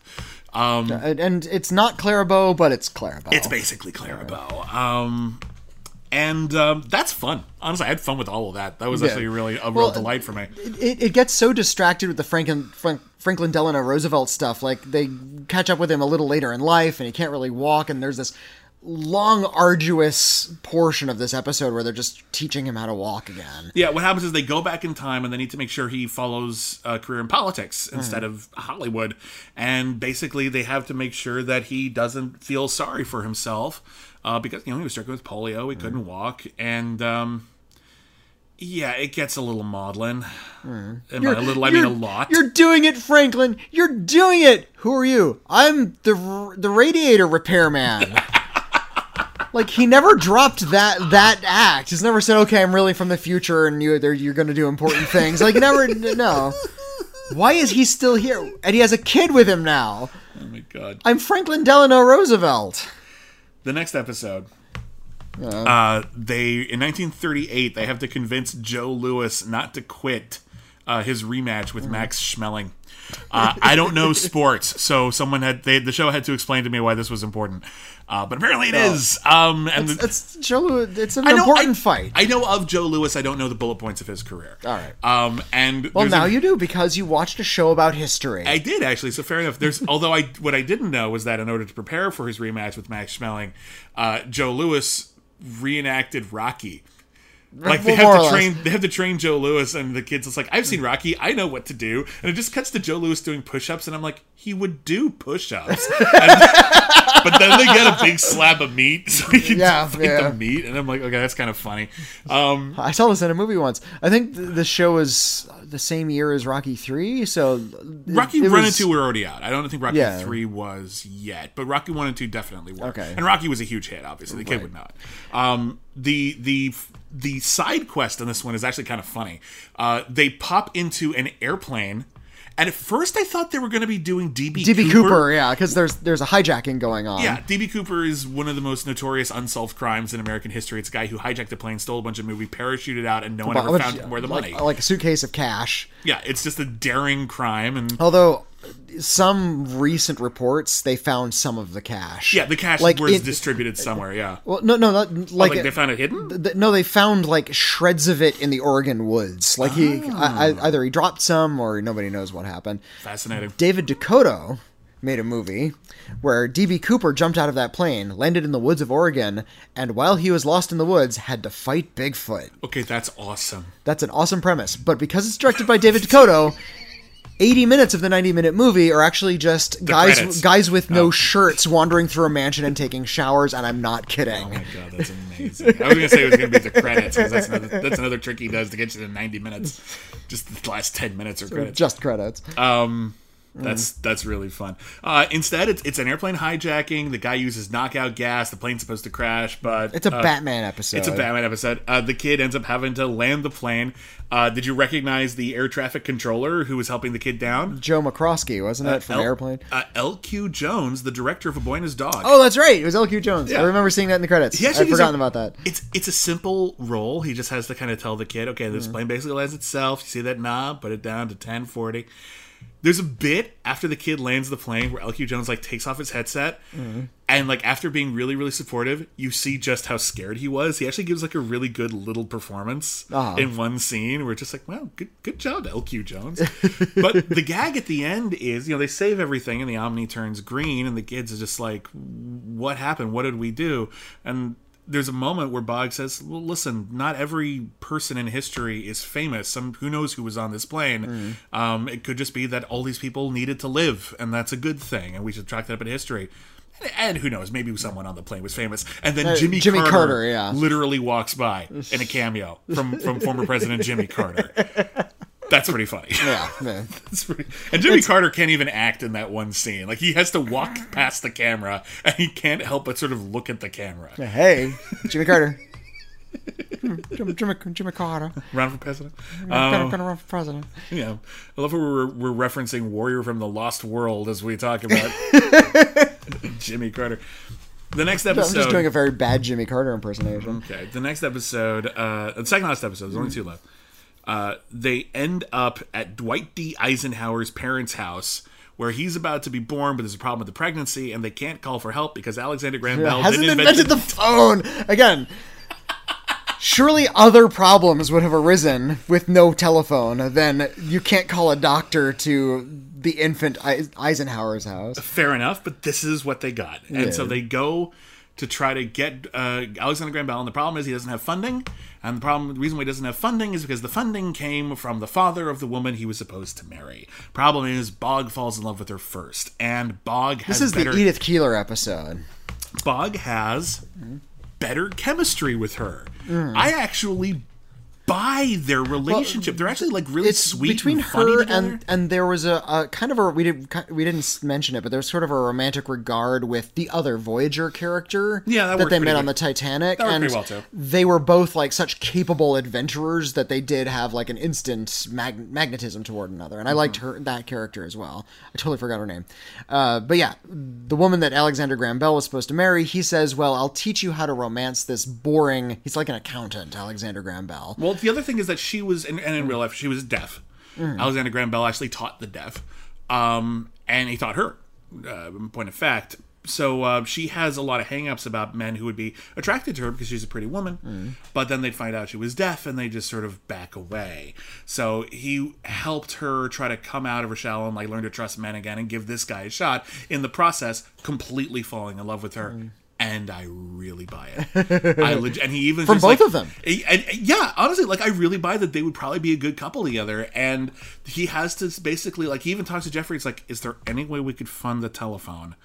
Speaker 1: Um,
Speaker 2: And, it's not Clara Bow, but it's Clara Bow.
Speaker 1: it's basically Clarabelle. Um, and um, that's fun. Honestly, I had fun with all of that. That was
Speaker 2: Yeah.
Speaker 1: actually really a
Speaker 2: Well,
Speaker 1: real delight for me.
Speaker 2: it, it gets so distracted with the Franklin, Frank, Franklin Delano Roosevelt stuff. Like they catch up with him a little later in life, and he can't really walk. And there's this long, arduous portion of this episode where they're just teaching him how to walk again.
Speaker 1: Yeah, what happens is they go back in time and they need to make sure he follows a career in politics instead of Hollywood. And basically, they have to make sure that he doesn't feel sorry for himself uh, because, you know, he was stricken with polio, he couldn't walk. And, um, yeah, it gets a little maudlin. And by a little, I mean a lot.
Speaker 2: You're doing it, Franklin. You're doing it. Who are you? I'm the the radiator repairman. [laughs] like he never dropped that that act. He's never said, "Okay, I'm really from the future, and you you're going to do important things." Like never. no. Why is he still here? And he has a kid with him now.
Speaker 1: oh my God.
Speaker 2: I'm Franklin Delano Roosevelt.
Speaker 1: The next episode. Uh, they in 1938 they have to convince Joe Louis not to quit uh, his rematch with Max Schmeling. Uh, I don't know sports, so someone had they, the show had to explain to me why this was important. Uh, but apparently it is. Um, and the-
Speaker 2: It's Joe. Louis- It's an
Speaker 1: know-
Speaker 2: important
Speaker 1: I-
Speaker 2: fight.
Speaker 1: I know of Joe Louis. I don't know the bullet points of his career.
Speaker 2: All right.
Speaker 1: Um, and
Speaker 2: well, now
Speaker 1: a-
Speaker 2: you do because you watched a show about history.
Speaker 1: I did actually, so fair enough. There's although I what I didn't know was that in order to prepare for his rematch with Max Schmeling, uh, Joe Louis reenacted Rocky. Like they have to train, they have to train Joe Louis, and the kids. It's like I've seen Rocky, I know what to do, and it just cuts to Joe Louis doing push-ups, and I'm like, he would do push-ups, [laughs] And- [laughs] but then they get a big slab of meat, so he can
Speaker 2: Yeah,
Speaker 1: fight
Speaker 2: yeah.
Speaker 1: the meat, and I'm like, okay, that's kind of funny. Um,
Speaker 2: I saw this in a movie once. I think th- the show was the same year as Rocky Three, so
Speaker 1: Rocky
Speaker 2: it
Speaker 1: One
Speaker 2: was-
Speaker 1: and Two were already out. I don't think Rocky
Speaker 2: Yeah.
Speaker 1: Three was yet, but Rocky One and Two definitely were.
Speaker 2: Okay.
Speaker 1: And Rocky was a huge hit. Obviously, the kid
Speaker 2: Right.
Speaker 1: would not. Um, the the the side quest on this one is actually kind of funny. Uh, they pop into an airplane, and at first I thought they were going to be doing DB
Speaker 2: DB Cooper, yeah, because there's there's a hijacking going on.
Speaker 1: Yeah, DB Cooper is one of the most notorious unsolved crimes in American history. It's a guy who hijacked a plane, stole a bunch of movie, parachuted out, and no one ever found where the
Speaker 2: like,
Speaker 1: money.
Speaker 2: like a suitcase of cash.
Speaker 1: yeah, it's just a daring crime, and
Speaker 2: Although some recent reports they found some of the cash.
Speaker 1: yeah, the cash
Speaker 2: like
Speaker 1: was
Speaker 2: it-
Speaker 1: distributed somewhere. Yeah,
Speaker 2: Well, no, no, not, oh, like,
Speaker 1: like, they found it hidden.
Speaker 2: th- no, they found like shreds of it in the Oregon woods. Like he, ah. I, I, either he dropped some or nobody knows what happened.
Speaker 1: Fascinating.
Speaker 2: David DeCoteau made a movie where DB Cooper jumped out of that plane, landed in the woods of Oregon, and while he was lost in the woods, had to fight Bigfoot.
Speaker 1: Okay, that's awesome.
Speaker 2: That's an awesome premise. But because it's directed by David DeCoteau, 80 minutes of the 90 minute movie are actually just guys
Speaker 1: credits.
Speaker 2: guys with no
Speaker 1: Oh.
Speaker 2: shirts wandering through a mansion and taking showers, and I'm not kidding.
Speaker 1: Oh my god, that's amazing. I was gonna say it was gonna be the credits because that's another that's another trick he does to get you to ninety minutes. Just the last ten minutes are credits.
Speaker 2: Just credits.
Speaker 1: Um, That's that's really fun. Uh, instead, it's it's an airplane hijacking. The guy uses knockout gas. The plane's supposed to crash, but
Speaker 2: It's a
Speaker 1: uh,
Speaker 2: Batman episode.
Speaker 1: It's a Batman episode. Uh, the kid ends up having to land the plane. Uh, did you recognize the air traffic controller who was helping the kid down?
Speaker 2: Joe McCroskey, wasn't it, from
Speaker 1: L-
Speaker 2: Airplane?
Speaker 1: Uh, L.Q. Jones, the director of A Boy and His Dog.
Speaker 2: Oh, that's right. It was LQ Jones.
Speaker 1: Yeah.
Speaker 2: I remember seeing that in the credits.
Speaker 1: He
Speaker 2: I'd forgotten
Speaker 1: a-
Speaker 2: about that.
Speaker 1: It's it's a simple role. He just has to kind of tell the kid, okay,
Speaker 2: Mm.
Speaker 1: this plane basically lands itself. You see that knob, put it down to ten forty. There's a bit after the kid lands the plane where LQ Jones like takes off his headset,
Speaker 2: Mm.
Speaker 1: and like after being really really supportive, you see just how scared he was. He actually gives like a really good little performance
Speaker 2: Uh-huh.
Speaker 1: in one scene. We're just like, wow, good good job, LQ Jones. [laughs] but the gag at the end is, you know, they save everything, and the Omni turns green, and the kids are just like, what happened? What did we do? And there's a moment where Bogg says, "Well, listen, not every person in history is famous. Some who knows who was on this plane. Um, it could just be that all these people needed to live, and that's a good thing, and we should track that up in history." And, and who knows? Maybe someone on the plane was famous, and then
Speaker 2: Uh,
Speaker 1: Jimmy,
Speaker 2: Jimmy
Speaker 1: Carter,
Speaker 2: Carter, yeah.
Speaker 1: literally walks by in a [laughs] cameo from from former President Jimmy Carter. [laughs] That's pretty funny.
Speaker 2: Yeah, man. [laughs]
Speaker 1: That's pretty- and Jimmy Carter can't even act in that one scene. Like he has to walk past the camera, and he can't help but sort of look at the camera.
Speaker 2: Hey, Jimmy Carter. [laughs] Jimmy, Jimmy, Jimmy Carter.
Speaker 1: Run for president.
Speaker 2: Gonna,
Speaker 1: Um,
Speaker 2: gonna run for president.
Speaker 1: yeah, I love how we're, we're referencing Warrior from the Lost World as we talk about [laughs] Jimmy Carter. The next episode.
Speaker 2: I'm just doing a very bad Jimmy Carter impersonation.
Speaker 1: Okay, the next episode, uh, the second last episode, there's only two left. Uh, they end up at Dwight D. Eisenhower's parents' house, where he's about to be born, but there's a problem with the pregnancy, and they can't call for help because Alexander Graham Bell
Speaker 2: Hasn't
Speaker 1: didn't
Speaker 2: invented
Speaker 1: invent
Speaker 2: the phone again. Surely other problems would have arisen with no telephone. Then you can't call a doctor to the infant Eisenhower's house.
Speaker 1: Fair enough, but this is what they got, and so they go to try to get uh, Alexander Graham Bell, and the problem is he doesn't have funding, and the problem, the reason why he doesn't have funding is because the funding came from the father of the woman he was supposed to marry. Problem is, Bogg falls in love with her first, and Bogg has
Speaker 2: This is
Speaker 1: better.
Speaker 2: the Edith Keeler episode.
Speaker 1: Bogg has better chemistry with her.
Speaker 2: Mm.
Speaker 1: I actually buy their relationship. They're actually like really sweet
Speaker 2: between
Speaker 1: and funny
Speaker 2: her
Speaker 1: together.
Speaker 2: and and there was a, a kind of a we didn't we didn't mention it, but there's sort of a romantic regard with the other Voyager character.
Speaker 1: Yeah, that
Speaker 2: that they met on the Titanic,
Speaker 1: That
Speaker 2: and
Speaker 1: well, too.
Speaker 2: they were both like such capable adventurers that they did have like an instant mag- magnetism toward another, and I liked
Speaker 1: Mm-hmm.
Speaker 2: her that character as well. I totally forgot her name, uh, but yeah, the woman that Alexander Graham Bell was supposed to marry, he says, "Well, I'll teach you how to romance this boring." He's like an accountant, Alexander Graham Bell.
Speaker 1: Well, the other thing is that she was, and, and in real life, she was deaf. Alexander Graham Bell actually taught the deaf, um, and he taught her. Uh, in point of fact, so uh, she has a lot of hangups about men who would be attracted to her because she's a pretty woman, but then they'd find out she was deaf and they just sort of back away. So he helped her try to come out of her shell and like learn to trust men again and give this guy a shot. In the process, completely falling in love with her. And I really buy it. [laughs] I leg- and he even
Speaker 2: From both
Speaker 1: like-
Speaker 2: of them.
Speaker 1: and, and- yeah, honestly, like I really buy that they would probably be a good couple together. And he has to basically like he even talks to Jeffrey. It's like, is there any way we could fund the telephone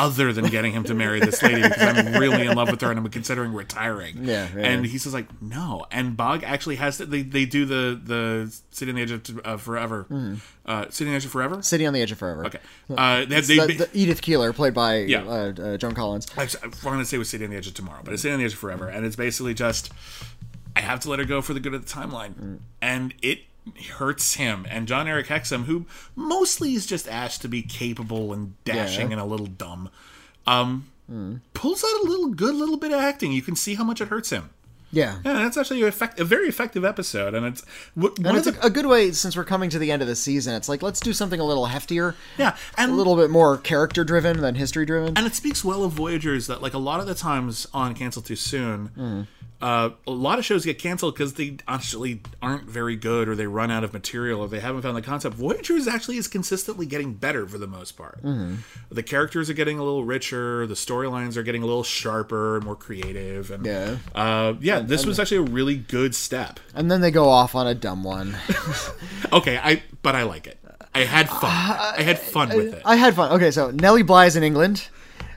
Speaker 1: other than getting him to marry this lady because I'm really in love with her and I'm considering retiring.
Speaker 2: Yeah, yeah,
Speaker 1: and he says like no. And Bogg actually has to. They, they do the the city on the edge of uh, forever. Uh, city on the edge of forever.
Speaker 2: City on the Edge of Forever.
Speaker 1: Okay. Uh, they, they,
Speaker 2: the, the Edith Keeler, played by
Speaker 1: Yeah.
Speaker 2: uh, uh, Joan Collins.
Speaker 1: I I'm going to say it was City on the Edge of Tomorrow, but it's City on the Edge of Forever, and it's basically just I have to let her go for the good of the timeline, and it hurts him. And Jon-Erik Hexum, who mostly is just asked to be capable and dashing
Speaker 2: Yeah.
Speaker 1: and a little dumb, um, pulls out a little good little bit of acting. You can see how much it hurts him.
Speaker 2: Yeah.
Speaker 1: Yeah, that's actually a, effect, a very effective episode, and it's w- one
Speaker 2: And it's a, a good way, since we're coming to the end of the season, it's like, let's do something a little heftier,
Speaker 1: yeah, and
Speaker 2: a little bit more character driven than history driven.
Speaker 1: and it speaks well of Voyagers that like a lot of the times on Cancel Too Soon, uh, a lot of shows get canceled because they actually aren't very good or they run out of material or they haven't found the concept. Voyagers actually is consistently getting better for the most part. The characters are getting a little richer, the storylines are getting a little sharper and more creative, and
Speaker 2: Yeah.
Speaker 1: uh, yeah, this was actually a really good step.
Speaker 2: And then they go off on a dumb one. [laughs]
Speaker 1: Okay, I but I like it. I had fun. I had fun with it.
Speaker 2: I had fun. Okay, so Nellie Bly's in England.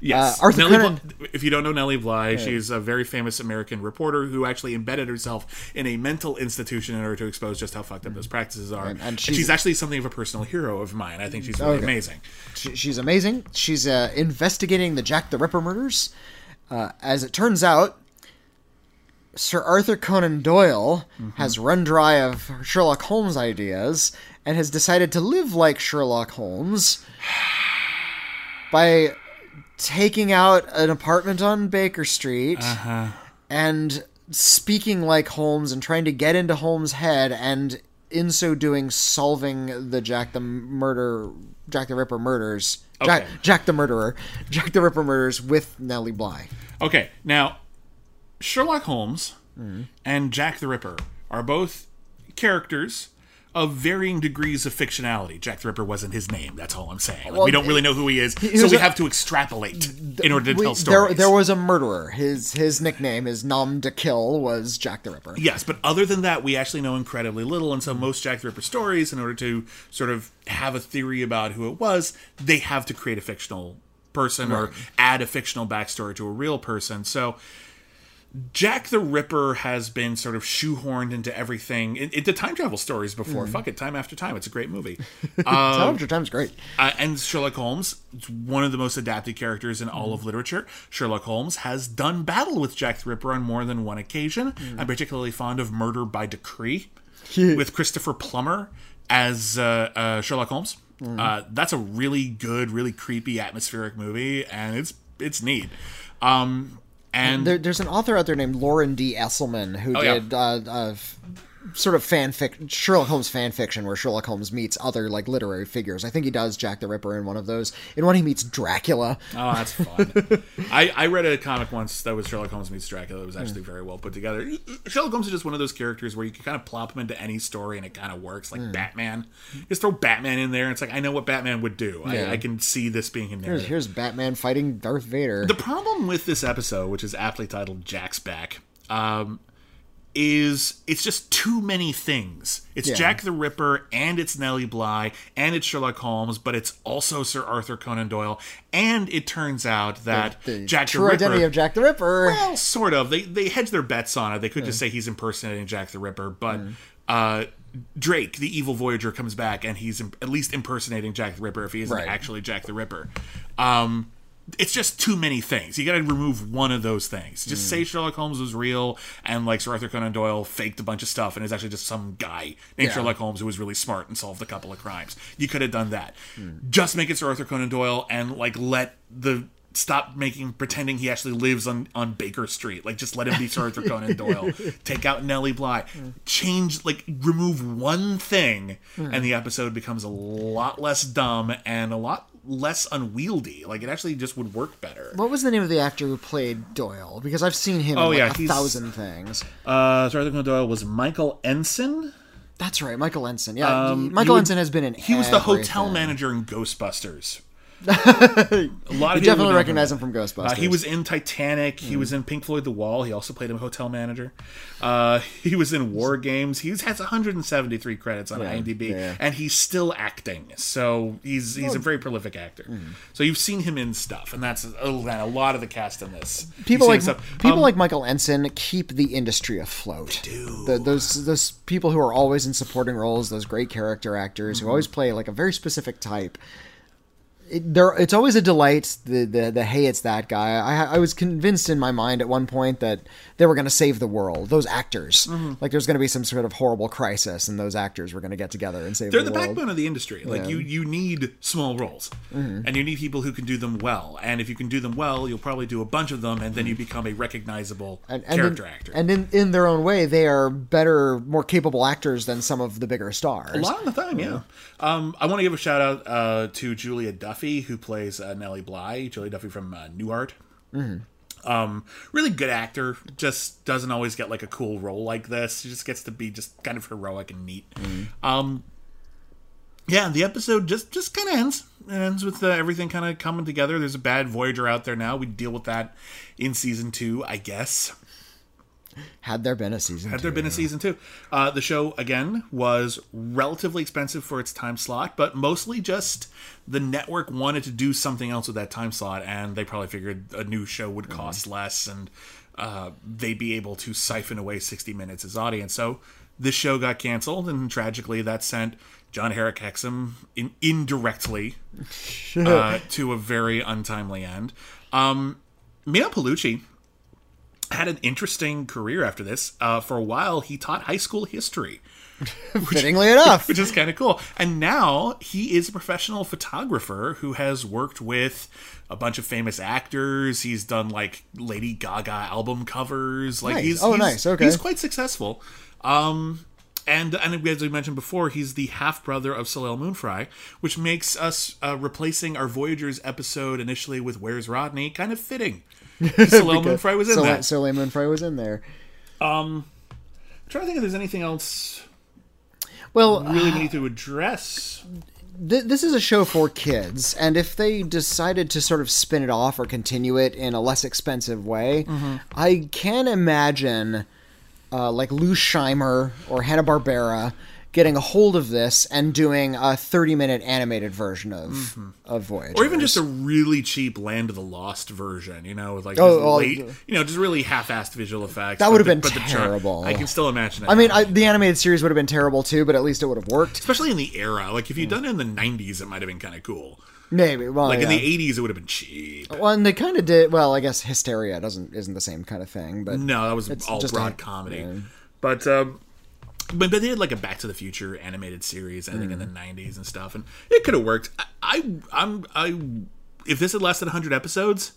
Speaker 1: Yes,
Speaker 2: Uh, Arthur
Speaker 1: Nellie. Bly- if you don't know Nellie Bly, she's a very famous American reporter who actually embedded herself in a mental institution in order to expose just how fucked up those practices are.
Speaker 2: And- and
Speaker 1: And,
Speaker 2: she's-
Speaker 1: she's, actually something of a personal hero of mine. I think she's really
Speaker 2: Okay.
Speaker 1: amazing.
Speaker 2: She, she's amazing. She's uh, investigating the Jack the Ripper murders. Uh, as it turns out, Sir Arthur Conan Doyle has run dry of Sherlock Holmes ideas and has decided to live like Sherlock Holmes by taking out an apartment on Baker Street and speaking like Holmes and trying to get into Holmes' head and in so doing solving the Jack the murder Jack the Ripper murders. Jack, Jack the murderer, [laughs] Jack the Ripper murders with Nellie Bly.
Speaker 1: Okay, now Sherlock Holmes
Speaker 2: Mm-hmm.
Speaker 1: and Jack the Ripper are both characters of varying degrees of fictionality. Jack the Ripper wasn't his name. That's all I'm saying. Like,
Speaker 2: Well,
Speaker 1: we don't really know who he is, so we
Speaker 2: a-
Speaker 1: have to extrapolate in order to
Speaker 2: We-
Speaker 1: tell stories.
Speaker 2: there was a murderer. His his nickname, his nom de kill, was Jack the Ripper.
Speaker 1: Yes, but other than that, we actually know incredibly little. And so, most Jack the Ripper stories, in order to sort of have a theory about who it was, they have to create a fictional person or add a fictional backstory to a real person. So, Jack the Ripper has been sort of shoehorned into everything, in- into time travel stories before. Fuck it, time after time. It's a great movie. [laughs]
Speaker 2: Time after time's great.
Speaker 1: Uh, and Sherlock Holmes, is one of the most adapted characters in all of literature. Sherlock Holmes has done battle with Jack the Ripper on more than one occasion. I'm particularly fond of Murder by Decree with Christopher Plummer as uh, uh, Sherlock Holmes. Uh, that's a really good, really creepy, atmospheric movie, and it's it's neat. Um, and
Speaker 2: There, there's an author out there named Loren D. Estleman who
Speaker 1: Oh, yeah.
Speaker 2: did uh, uh, f- sort of fanfic Sherlock Holmes fan fiction where Sherlock Holmes meets other like literary figures. I think he does Jack the Ripper in one of those. In one he meets Dracula.
Speaker 1: Oh, that's fun. [laughs] I, I read a comic once that was Sherlock Holmes meets Dracula. It was actually very well put together. Sherlock Holmes is just one of those characters where you can kind of plop him into any story and it kind of works, like Batman. Just throw Batman in there. And it's like I know what Batman would do.
Speaker 2: Yeah.
Speaker 1: I, I can see this being a
Speaker 2: Here's, here's Batman fighting Darth Vader.
Speaker 1: The problem with this episode, which is aptly titled Jack's Back, um, is it's just too many things. It's
Speaker 2: Yeah.
Speaker 1: Jack the Ripper and it's Nellie Bly and it's Sherlock Holmes, but it's also Sir Arthur Conan Doyle. And it turns out that
Speaker 2: the
Speaker 1: Jack
Speaker 2: true
Speaker 1: the Ripper,
Speaker 2: identity of Jack the Ripper.
Speaker 1: well, sort of. They they hedge their bets on it. They could just say he's impersonating Jack the Ripper, but uh, Drake, the evil Voyager, comes back and he's at least impersonating Jack the Ripper if he isn't
Speaker 2: Right.
Speaker 1: actually Jack the Ripper. Um, it's just too many things. You got to remove one of those things. Just mm. say Sherlock Holmes was real and like Sir Arthur Conan Doyle faked a bunch of stuff and is actually just some guy named
Speaker 2: Yeah.
Speaker 1: Sherlock Holmes who was really smart and solved a couple of crimes. You could have done that. Hmm. Just make it Sir Arthur Conan Doyle and like let the stop making pretending he actually lives on on Baker Street. Like just let him be Sir Arthur Conan Doyle. [laughs] Take out Nellie Bly. Hmm. Change like remove one thing hmm. and the episode becomes a lot less dumb and a lot less unwieldy. Like it actually just would work better.
Speaker 2: What was the name of the actor who played Doyle? Because I've seen him
Speaker 1: Oh,
Speaker 2: in like
Speaker 1: yeah,
Speaker 2: a thousand things.
Speaker 1: Uh Sir Arthur Conan Doyle was Michael Ensign.
Speaker 2: That's right, Michael Ensign. Yeah,
Speaker 1: Um,
Speaker 2: Michael
Speaker 1: would-
Speaker 2: Ensign has been in.
Speaker 1: He was the hotel manager in Ghostbusters. [laughs] a lot of
Speaker 2: You
Speaker 1: people
Speaker 2: definitely recognize him from Ghostbusters.
Speaker 1: Uh, he was in Titanic. He was in Pink Floyd The Wall. He also played a hotel manager. Uh, he was in War Games. He has 173 credits on IMDb,
Speaker 2: yeah.
Speaker 1: and he's still acting. So he's he's a very prolific actor. So you've seen him in stuff, and that's a, a lot of the cast in this.
Speaker 2: People like people
Speaker 1: Um,
Speaker 2: like Michael Ensign keep the industry afloat. The, those those people who are always in supporting roles, those great character actors
Speaker 1: Mm-hmm.
Speaker 2: who always play like a very specific type. It, there, it's always a delight. The, the the hey, it's that guy. I I was convinced in my mind at one point that they were going to save the world. Those actors,
Speaker 1: Mm-hmm.
Speaker 2: like there's going to be some sort of horrible crisis, and those actors were going to get together and save
Speaker 1: they're
Speaker 2: the,
Speaker 1: the backbone of the industry. Like you, you need small roles, and you need people who can do them well. And if you can do them well, you'll probably do a bunch of them, and then you become a recognizable
Speaker 2: and, and
Speaker 1: character
Speaker 2: in,
Speaker 1: actor.
Speaker 2: And in, in their own way, they are better, more capable actors than some of the bigger stars.
Speaker 1: A lot of the time, yeah. Um, I want to give a shout out uh, to Julia Duffy, who plays uh, Nellie Bly. Julie Duffy from uh, Newhart. Um, really good actor. Just doesn't always get like a cool role like this. She just gets to be just kind of heroic and neat. Um, yeah, the episode just just kind of ends. It ends with uh, everything kind of coming together. There's a bad Voyager out there now. We deal with that in season two, I guess.
Speaker 2: Had there been a season
Speaker 1: Had
Speaker 2: two.
Speaker 1: there been a season two? Uh, the show again was relatively expensive for its time slot, but mostly just the network wanted to do something else with that time slot, and they probably figured a new show would cost less, and uh, they'd be able to siphon away sixty minutes as audience. So this show got canceled, and tragically, that sent Jon-Erik Hexum in, indirectly [laughs] uh, to a very untimely end. Um, Meeno Peluce had an interesting career after this. Uh, for a while, he taught high school history, [laughs]
Speaker 2: Fittingly enough. [laughs]
Speaker 1: which is kind of cool. And now he is a professional photographer who has worked with a bunch of famous actors. He's done like Lady Gaga album covers. Like
Speaker 2: Nice.
Speaker 1: he's
Speaker 2: Oh,
Speaker 1: he's-
Speaker 2: nice. Okay.
Speaker 1: he's quite successful. Um, and and as we mentioned before, he's the half brother of Soleil Moon Frye, which makes us uh, replacing our Voyagers episode initially with "Where's Rodney" kind of fitting. [laughs] Soleil Moon Frye was in
Speaker 2: so,
Speaker 1: that.
Speaker 2: Soleil Moon Frye was in there.
Speaker 1: I'm trying to think if there's anything else
Speaker 2: Well,
Speaker 1: really we need to address.
Speaker 2: th- this is a show for kids, and if they decided to sort of spin it off or continue it in a less expensive way,
Speaker 1: Mm-hmm.
Speaker 2: I can imagine uh, like Lou Scheimer or Hanna Barbera getting a hold of this and doing a 30 minute animated version of of Voyage,
Speaker 1: Mm-hmm. Or even just a really cheap Land of the Lost version, you know, with like
Speaker 2: Oh,
Speaker 1: just
Speaker 2: oh,
Speaker 1: late, you know, just really half-assed visual effects.
Speaker 2: That would've
Speaker 1: the-
Speaker 2: been
Speaker 1: but the
Speaker 2: terrible.
Speaker 1: I can still imagine it.
Speaker 2: I mean, I, the animated series would have been terrible too, but at least it would have worked.
Speaker 1: especially in the era. Like if you'd done it in the '90s, it might have been kind of cool.
Speaker 2: Maybe. Well,
Speaker 1: Like in the '80s, it would have been cheap.
Speaker 2: Well, and they kind of did. Well, I guess Histeria doesn't isn't the same kind of thing, but
Speaker 1: No, that was all broad
Speaker 2: a-
Speaker 1: comedy.
Speaker 2: yeah.
Speaker 1: But um, but but they did like a Back to the Future animated series, I think, in the
Speaker 2: Mm.
Speaker 1: '90s and stuff, and it could have worked. I, I I'm I if this had lasted 100 episodes.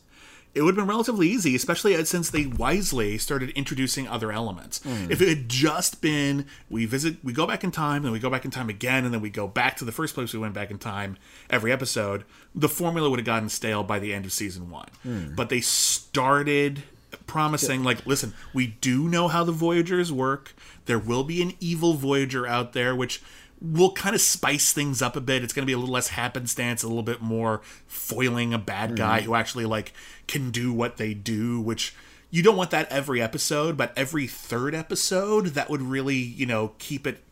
Speaker 1: It would have been relatively easy, especially since they wisely started introducing other elements.
Speaker 2: Mm.
Speaker 1: If it had just been we visit, we go back in time, then we go back in time again, and then we go back to the first place we went back in time every episode, the formula would have gotten stale by the end of season one.
Speaker 2: Mm.
Speaker 1: But they started promising like listen we do know how the voyagers work. There will be an evil voyager out there which will kind of spice things up a bit. It's going to be a little less happenstance a little bit more foiling a bad mm-hmm. guy who actually like can do what they do which you don't want that every episode but every third episode that would really you know keep it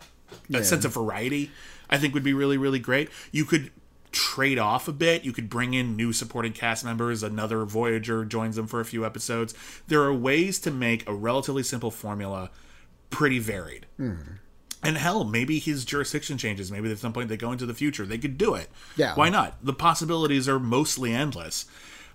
Speaker 1: a sense of variety i think would be really really great. You could trade off a bit. You could bring in new supporting cast members. Another voyager joins them for a few episodes. There are ways to make a relatively simple formula pretty varied. And hell maybe his jurisdiction changes. Maybe at some point they go into the future. They could do it.
Speaker 2: Yeah.
Speaker 1: why not? The possibilities are mostly endless.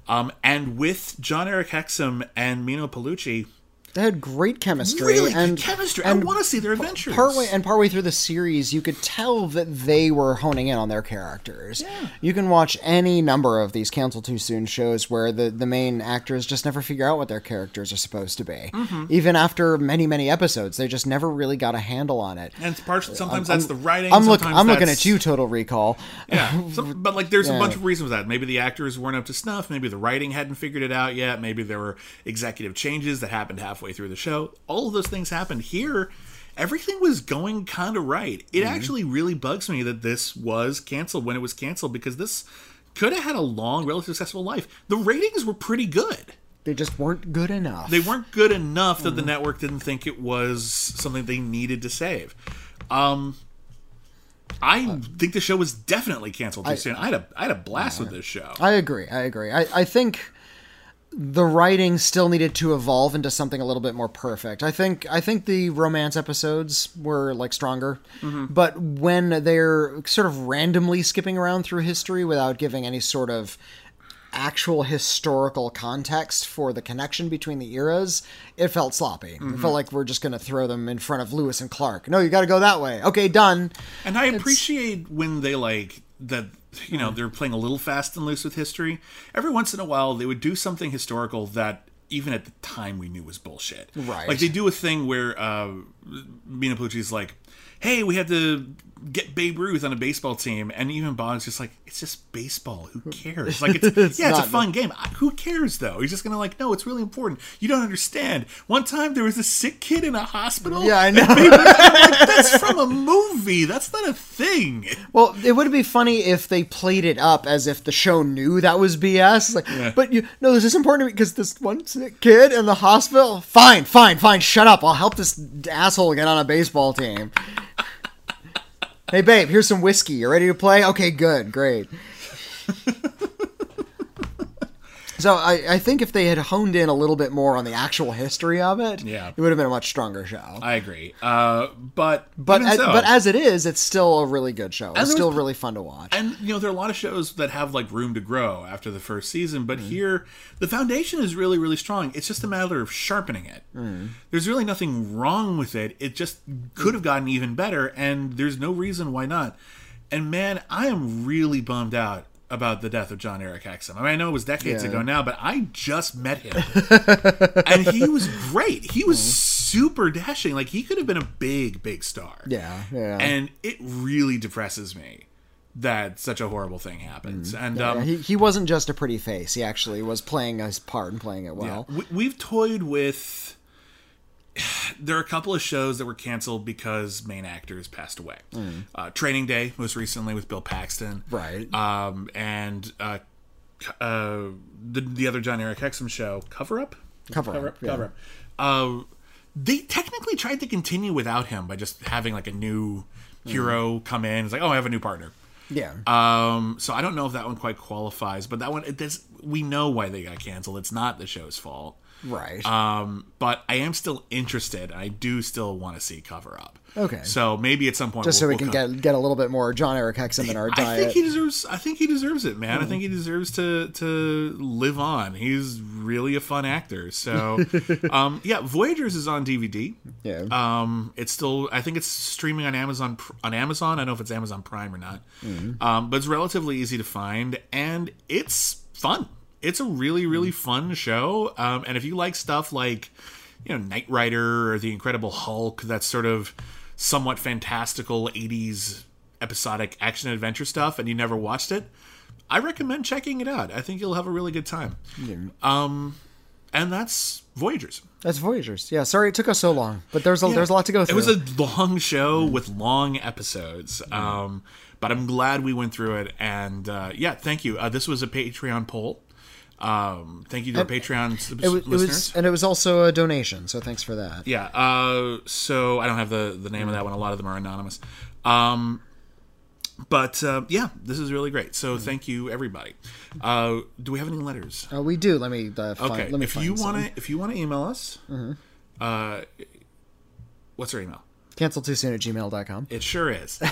Speaker 1: Um, and with Jon-Erik Hexum and Meeno Peluce,
Speaker 2: they had great chemistry.
Speaker 1: really
Speaker 2: and
Speaker 1: good chemistry
Speaker 2: and
Speaker 1: i want to see their adventures
Speaker 2: partway and partway through the series, you could tell that they were honing in on their characters. You can watch any number of these cancel too soon shows where the the main actors just never figure out what their characters are supposed to be.
Speaker 1: Mm-hmm.
Speaker 2: Even after many many episodes, they just never really got a handle on it.
Speaker 1: and it's partially sometimes that's the writing
Speaker 2: I'm look, I'm looking at you, Total Recall.
Speaker 1: Yeah, some, [laughs] but like there's a bunch of reasons for that. Maybe the actors weren't up to snuff. Maybe the writing hadn't figured it out yet. Maybe there were executive changes that happened halfway through the show. All of those things happened here. Everything was going kind of right. It
Speaker 2: Mm-hmm.
Speaker 1: actually really bugs me that this was canceled when it was canceled because this could have had a long, relatively successful life. The ratings were pretty good.
Speaker 2: They just weren't good enough.
Speaker 1: They weren't good enough
Speaker 2: Mm.
Speaker 1: that the network didn't think it was something they needed to save. Um, I think the show was definitely canceled too soon. I had a I had a blast with this show.
Speaker 2: I agree. I agree. I, I think the writing still needed to evolve into something a little bit more perfect. I think I think the romance episodes were like stronger, mm-hmm. but when they're sort of randomly skipping around through history without giving any sort of actual historical context for the connection between the eras, it felt sloppy. It felt mm-hmm. like we're just going to throw them in front of Lewis and Clark. No, you got to go that way. Okay, done.
Speaker 1: And I appreciate when they like that you
Speaker 2: Hmm.
Speaker 1: know they're playing a little fast and loose with history. Every once in a while, they would do something historical that even at the time we knew was bullshit.
Speaker 2: Right.
Speaker 1: Like they do a thing where uh, Meeno Peluce's like, "Hey, we had to get Babe Ruth on a baseball team, and even Bogg's just like, it's just baseball. Who [laughs] cares? Like, [laughs] it's, yeah, it's a fun game. Who cares though? He's just gonna like, no, it's really important. You don't understand. One time there was a sick kid in a hospital.
Speaker 2: Yeah, I know. [laughs]
Speaker 1: That's from a movie. That's not a thing.
Speaker 2: Well, it would be funny if they played it up as if the show knew that was BS. It's like, but you no, this is important to me because this one sick kid in the hospital. Fine, fine, fine. Shut up. I'll help this asshole get on a baseball team. Hey, babe, here's some whiskey. You ready to play? Okay, good, great. [laughs] So I, I think if they had honed in a little bit more on the actual history of it,
Speaker 1: Yeah.
Speaker 2: it would have been a much stronger show.
Speaker 1: I agree. Uh, but
Speaker 2: but as,
Speaker 1: so-
Speaker 2: but as it is, it's still a really good show. It's still really fun to watch.
Speaker 1: and you know there are a lot of shows that have like room to grow after the first season but here the foundation is really really strong it's just a matter of sharpening it there's really nothing wrong with it it just could have gotten even better and there's no reason why not and man i am really bummed out about the death of Jon-Erik Hexum. I mean, I know it was decades
Speaker 2: Yeah.
Speaker 1: ago now, but I just met him, [laughs] and he was great. He was super dashing. Like he could have been a big, big star.
Speaker 2: Yeah, yeah.
Speaker 1: And it really depresses me that such a horrible thing happens. And
Speaker 2: Yeah,
Speaker 1: um,
Speaker 2: he, he wasn't just a pretty face. He actually was playing his part and playing it well.
Speaker 1: we, we've toyed with. [sighs] There are a couple of shows that were canceled because main actors passed away. Uh, Training Day, most recently with Bill Paxton,
Speaker 2: Right.
Speaker 1: Um, and uh, uh, the the other Jon-Erik Hexum show, Cover Up,
Speaker 2: Cover
Speaker 1: Cover
Speaker 2: Up, yeah.
Speaker 1: Cover Up. Uh, they technically tried to continue without him by just having like a new hero come in. It's like, oh, I have a new partner.
Speaker 2: Yeah.
Speaker 1: Um, so I don't know if that one quite qualifies, but that one, it does. We know why they got canceled. It's not the show's fault.
Speaker 2: Right.
Speaker 1: Um, but I am still interested. I do still want to see Cover Up.
Speaker 2: Okay.
Speaker 1: So maybe at some point,
Speaker 2: just so
Speaker 1: we'll-
Speaker 2: we can
Speaker 1: we'll come-
Speaker 2: get get a little bit more Jon-Erik Hexum in our
Speaker 1: I think he deserves. I think he deserves it, man. I think he deserves to to live on. He's really a fun actor. So, [laughs] um, yeah, Voyagers is on DVD.
Speaker 2: Yeah.
Speaker 1: Um, it's still. I think it's streaming on Amazon. On Amazon, I don't know if it's Amazon Prime or not.
Speaker 2: Mm-hmm.
Speaker 1: Um, but it's relatively easy to find, and it's fun. It's a really really fun show. Um, and if you like stuff like, you know, Knight Rider or The Incredible Hulk, that's sort of somewhat fantastical '80s episodic action adventure stuff, and you never watched it, I recommend checking it out. I think you'll have a really good time. Um, and that's Voyagers.
Speaker 2: That's Voyagers. Yeah. Sorry it took us so long, but there's a
Speaker 1: Yeah.
Speaker 2: there's a lot to go through.
Speaker 1: It was a long show with long episodes. Um, but I'm glad we went through it. And uh, yeah, thank you. Uh, this was a Patreon poll. Um, thank you to our Patreon subs-
Speaker 2: it was, it
Speaker 1: listeners.
Speaker 2: was and it was also a donation. So thanks for that.
Speaker 1: yeah. Uh, so I don't have the the name of that one. A lot of them are anonymous. Um, but uh, yeah, this is really great. So thank you, everybody. Uh, do we have any letters?
Speaker 2: Oh, we do. Let me uh, find,
Speaker 1: Okay.
Speaker 2: let me
Speaker 1: If
Speaker 2: find
Speaker 1: you want to, if you want to email us, uh, what's our email?
Speaker 2: Cancel too soon at gmail.com.
Speaker 1: It sure is. [laughs]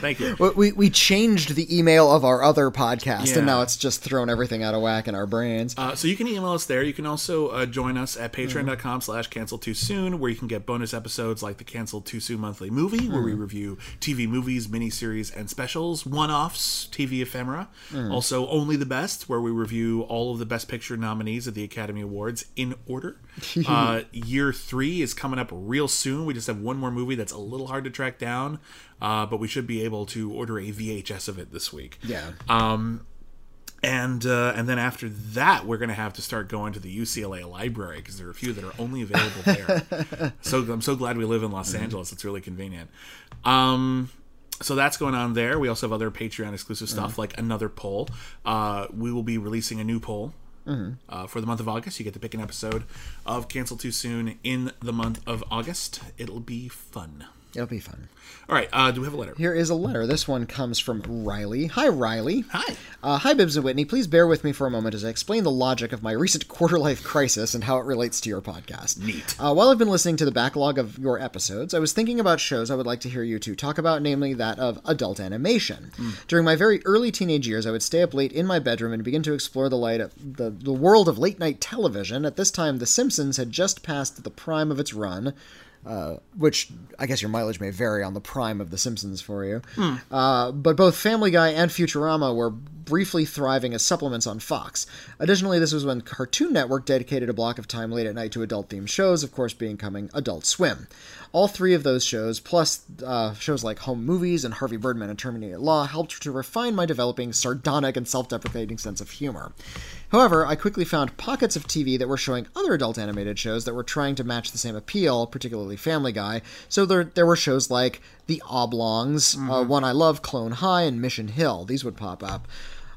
Speaker 1: Thank you.
Speaker 2: We, we, changed the email of our other podcast,
Speaker 1: Yeah.
Speaker 2: and now it's just thrown everything out of whack in our brains.
Speaker 1: Uh, so you can email us there. You can also uh, join us at patreon.com slash cancel too soon, where you can get bonus episodes like the Cancel Too Soon monthly movie, where we review TV movies, miniseries, and specials, one-offs, TV ephemera. Also, Only the Best, where we review all of the Best Picture nominees at the Academy Awards in order. [laughs] uh, year three is coming up real soon. We just have one more movie that's a little hard to track down, uh, but we should be able to order a VHS of it this week.
Speaker 2: yeah.
Speaker 1: and uh, and then after that, we're going to have to start going to the UCLA library because there are a few that are only available there. [laughs] so I'm so glad we live in Los Angeles; it's really convenient. Um, so that's going on there. We also have other Patreon exclusive stuff like another poll. Uh, we will be releasing a new poll. Uh, for the month of August, you get to pick an episode of Cancel Too Soon in the month of August. It'll be fun.
Speaker 2: It'll be fun.
Speaker 1: All right, uh, do we have a letter?
Speaker 2: Here is a letter. This one comes from Riley. Hi, Riley.
Speaker 1: Hi.
Speaker 2: Uh, hi, Bibbs and Witney. Please bear with me for a moment as I explain the logic of my recent [laughs] quarter life crisis and how it relates to your podcast.
Speaker 1: Neat.
Speaker 2: Uh, while I've been listening to the backlog of your episodes, I was thinking about shows I would like to hear you two talk about, namely that of adult animation. During my very early teenage years, I would stay up late in my bedroom and begin to explore the light of the, the world of late night television. At this time, The Simpsons had just passed the prime of its run. Uh, which I guess your mileage may vary on the prime of The Simpsons for you. Uh, but both Family Guy and Futurama were briefly thriving as supplements on Fox. Additionally, this was when Cartoon Network dedicated a block of time late at night to adult themed shows, of course, becoming Adult Swim. All three of those shows, plus uh, shows like Home Movies and Harvey Birdman Attorney at Law, helped to refine my developing sardonic and self deprecating sense of humor. However, I quickly found pockets of TV that were showing other adult animated shows that were trying to match the same appeal, particularly Family Guy. So there, there were shows like The Oblongs, uh, one I love, Clone High, and Mission Hill. These would pop up.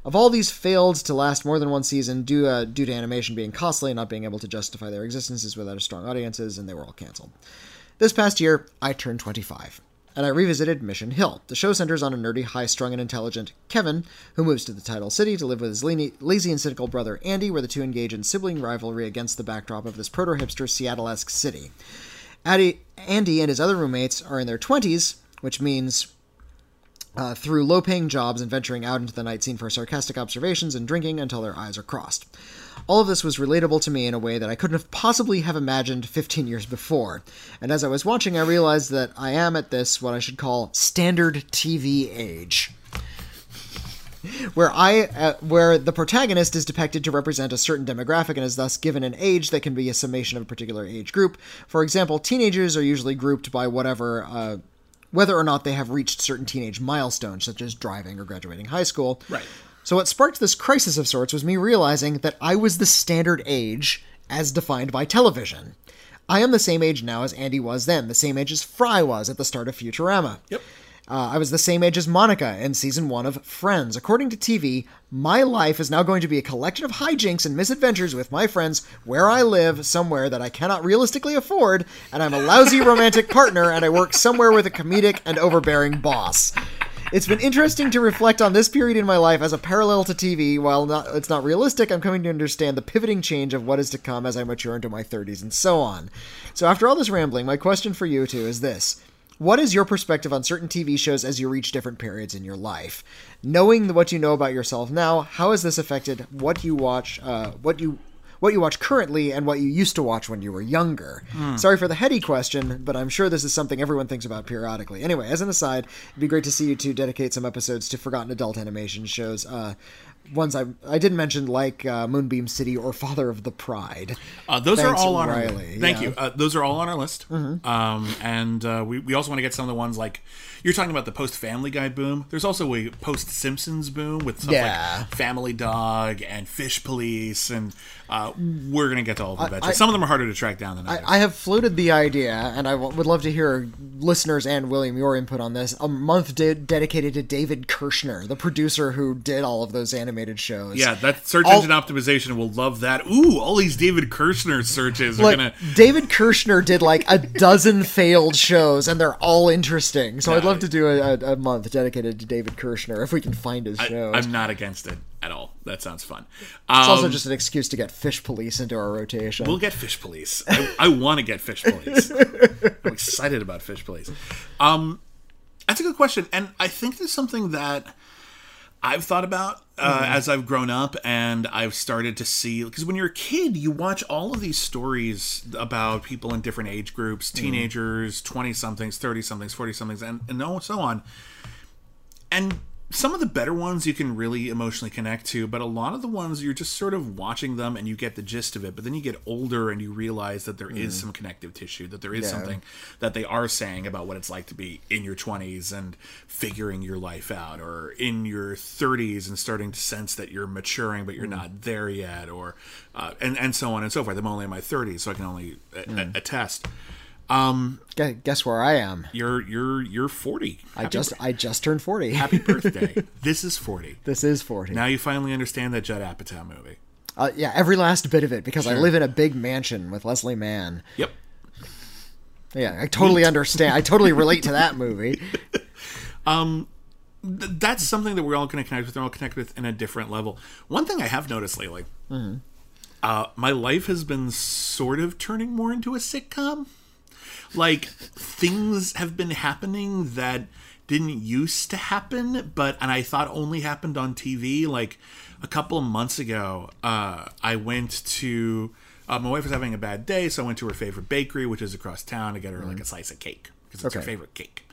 Speaker 2: Of all these failed to last more than one season due, uh, due to animation being costly and not being able to justify their existences without a strong audiences, and they were all canceled. This past year, I turned 25, and I revisited Mission Hill. The show centers on a nerdy, high strung, and intelligent Kevin, who moves to the title city to live with his lazy and cynical brother Andy, where the two engage in sibling rivalry against the backdrop of this proto hipster Seattle esque city. Andy and his other roommates are in their 20s, which means uh, through low paying jobs and venturing out into the night scene for sarcastic observations and drinking until their eyes are crossed. All of this was relatable to me in a way that I couldn't have possibly have imagined 15 years before. And as I was watching, I realized that I am at this what I should call standard TV age where I uh, where the protagonist is depicted to represent a certain demographic and is thus given an age that can be a summation of a particular age group. For example, teenagers are usually grouped by whatever uh, whether or not they have reached certain teenage milestones, such as driving or graduating high school.
Speaker 1: Right.
Speaker 2: So what sparked this crisis of sorts was me realizing that I was the standard age as defined by television. I am the same age now as Andy was then, the same age as Fry was at the start of Futurama.
Speaker 1: Yep.
Speaker 2: Uh, I was the same age as Monica in season one of Friends. According to TV, my life is now going to be a collection of hijinks and misadventures with my friends where I live, somewhere that I cannot realistically afford, and I'm a lousy romantic partner, and I work somewhere with a comedic and overbearing boss. It's been interesting to reflect on this period in my life as a parallel to TV. While not, it's not realistic, I'm coming to understand the pivoting change of what is to come as I mature into my 30s and so on. So, after all this rambling, my question for you two is this. What is your perspective on certain TV shows as you reach different periods in your life? Knowing what you know about yourself now, how has this affected what you watch, uh, what you what you watch currently, and what you used to watch when you were younger? Sorry for the heady question, but I'm sure this is something everyone thinks about periodically. Anyway, as an aside, it'd be great to see you two dedicate some episodes to forgotten adult animation shows. Uh, ones I I did mention like uh, Moonbeam City or Father of the Pride.
Speaker 1: Uh, those
Speaker 2: Thanks,
Speaker 1: are all on our
Speaker 2: Riley.
Speaker 1: Thank
Speaker 2: Yeah.
Speaker 1: you. Uh, those are all on our list. Um, and uh, we, we also want to get some of the ones like you're talking about the post Family Guy boom. There's also a post Simpsons boom with stuff
Speaker 2: Yeah.
Speaker 1: like Family Dog and Fish Police, and uh, we're gonna get to all of them.
Speaker 2: I-
Speaker 1: some of them are harder to track down than others.
Speaker 2: I have floated the idea, and I w- would love to hear listeners and William your input on this. A month did dedicated to David Kirschner, the producer who did all of those animated shows.
Speaker 1: yeah, that search
Speaker 2: All-
Speaker 1: engine optimization will love that. Ooh, all these David Kirschner searches are
Speaker 2: Like
Speaker 1: gonna.
Speaker 2: David Kirschner did like a dozen [laughs] failed shows, and they're all interesting. So I'd love to do a, a, a month dedicated to David Kirschner if we can find his show.
Speaker 1: I'm not against it at all. That sounds fun.
Speaker 2: it's
Speaker 1: Um,
Speaker 2: also just an excuse to get Fish Police into our rotation.
Speaker 1: We'll get Fish Police. I, I want to get Fish Police. [laughs] I'm excited about Fish Police. Um, that's a good question, and I think there's something that I've thought about uh, as I've grown up, and I've started to see because when you're a kid, you watch all of these stories about people in different age groups, teenagers, twenty somethings, thirty somethings, forty somethings, and and so on. And some of the better ones you can really emotionally connect to, but a lot of the ones you're just sort of watching them and you get the gist of it. But then you get older and you realize that there is mm. some connective tissue, that there is
Speaker 2: Yeah.
Speaker 1: something that they are saying about what it's like to be in your 20s and figuring your life out, or in your 30s and starting to sense that you're maturing but you're mm. not there yet, or uh, and and so on and so forth. I'm only in my 30s, so I can only uh, a- a- attest.
Speaker 2: Gu- Guess where I am?
Speaker 1: You're you're you're 40.
Speaker 2: I just I just turned forty.
Speaker 1: Happy [laughs] birthday. this is 40.
Speaker 2: this is forty.
Speaker 1: Now you finally understand that Judd Apatow movie.
Speaker 2: Uh, yeah, every last bit of it because I live in a big mansion with Leslie Mann.
Speaker 1: Yep.
Speaker 2: Yeah, I totally understand. I totally relate to that movie. [laughs]
Speaker 1: Th- that's something that we're all going to connect with. We're all connected with in a different level. One thing I have noticed lately, uh, my life has been sort of turning more into a sitcom. Like things have been happening that didn't used to happen, but and I thought only happened on TV. Like a couple of months ago, uh, I went to Uh, my wife was having a bad day, so I went to her favorite bakery, which is across town, to get her like a slice of cake because it's her favorite cake.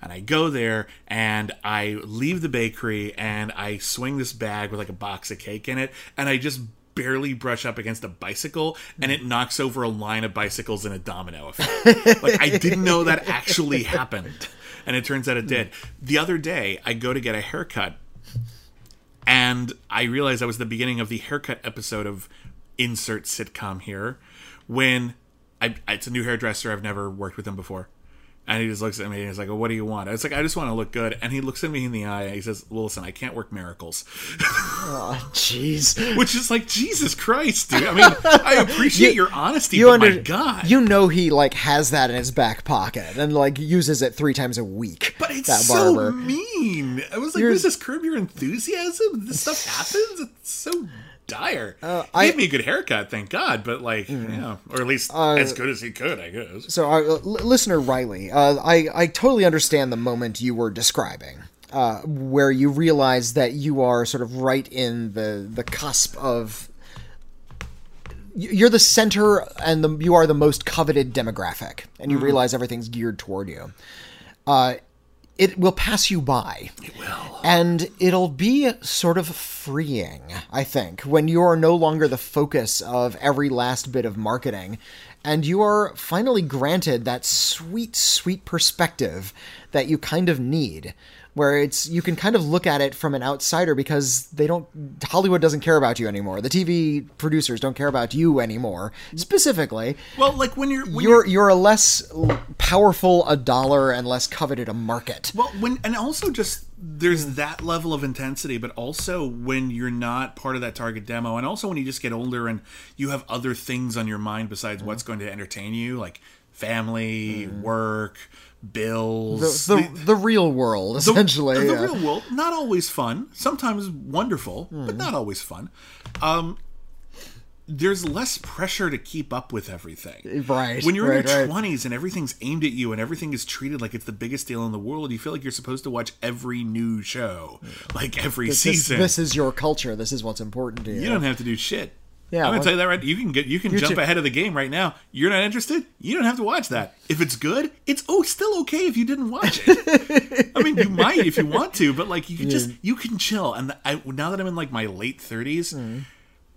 Speaker 1: And I go there and I leave the bakery and I swing this bag with like a box of cake in it, and I just barely brush up against a bicycle and it knocks over a line of bicycles in a domino effect. [laughs] like I didn't know that actually happened. And it turns out it did. The other day I go to get a haircut and I realized that was the beginning of the haircut episode of insert sitcom here when I it's a new hairdresser I've never worked with him before. And he just looks at me and he's like, well, "What do you want?" I was like, "I just want to look good." And he looks at me in the eye and he says, well, "Listen, I can't work miracles," [laughs] oh,
Speaker 2: Jeez. [laughs]
Speaker 1: which is like Jesus Christ, dude. I mean, I appreciate your honesty,
Speaker 2: You
Speaker 1: but
Speaker 2: under,
Speaker 1: my God,
Speaker 2: you know he like has that in his back pocket and like uses it three times a week.
Speaker 1: But it's
Speaker 2: that
Speaker 1: so mean. I was like,
Speaker 2: You're-
Speaker 1: "Does this curb your enthusiasm? This stuff happens. It's so dire." he
Speaker 2: Uh, I- Mm.
Speaker 1: gave me a good haircut, thank God. But like, yeah, or at least
Speaker 2: Uh,
Speaker 1: as good as he could, I guess.
Speaker 2: So, uh, l- listener Riley, uh, I I totally understand the moment you were describing, uh, where you realize that you are sort of right in the the cusp of. You're the center, and the, you are the most coveted demographic, and you realize everything's geared toward you. Uh, it will pass you by. It will. And it'll be sort of freeing, I think, when you are no longer the focus of every last bit of marketing and you are finally granted that sweet, sweet perspective that you kind of need. Where it's you can kind of look at it from an outsider because they don't Hollywood doesn't care about you anymore. The TV producers don't care about you anymore. Specifically,
Speaker 1: Well, like when you're when
Speaker 2: you're you're a less powerful a dollar and less coveted a market.
Speaker 1: Well, when and also just there's that level of intensity, but also when you're not part of that target demo, and also when you just get older and you have other things on your mind besides what's mm-hmm. going to entertain you, like family, mm-hmm. work, bills,
Speaker 2: the, the, the real world, essentially.
Speaker 1: the,
Speaker 2: yeah.
Speaker 1: real world. Not always fun. Sometimes wonderful, but hmm. not always fun. Um, there's less pressure to keep up with everything.
Speaker 2: Eh, right,
Speaker 1: When you're in your
Speaker 2: right.
Speaker 1: twenties and everything's aimed at you and everything is treated like it's the biggest deal in the world, you feel like you're supposed to watch every new show, hmm. like every
Speaker 2: This,
Speaker 1: season.
Speaker 2: this is your culture. This is what's important to you.
Speaker 1: you don't have to do shit.
Speaker 2: Yeah,
Speaker 1: I'm gonna
Speaker 2: well-
Speaker 1: tell you that right. You can get you can jump
Speaker 2: ju-
Speaker 1: ahead of the game right now. You're not interested. You don't have to watch that. If it's good, it's oh still okay if you didn't watch it. [laughs] I mean, you might if you want to, but like you can just you can chill. And I now that I'm in like my late 30s,
Speaker 2: Mm.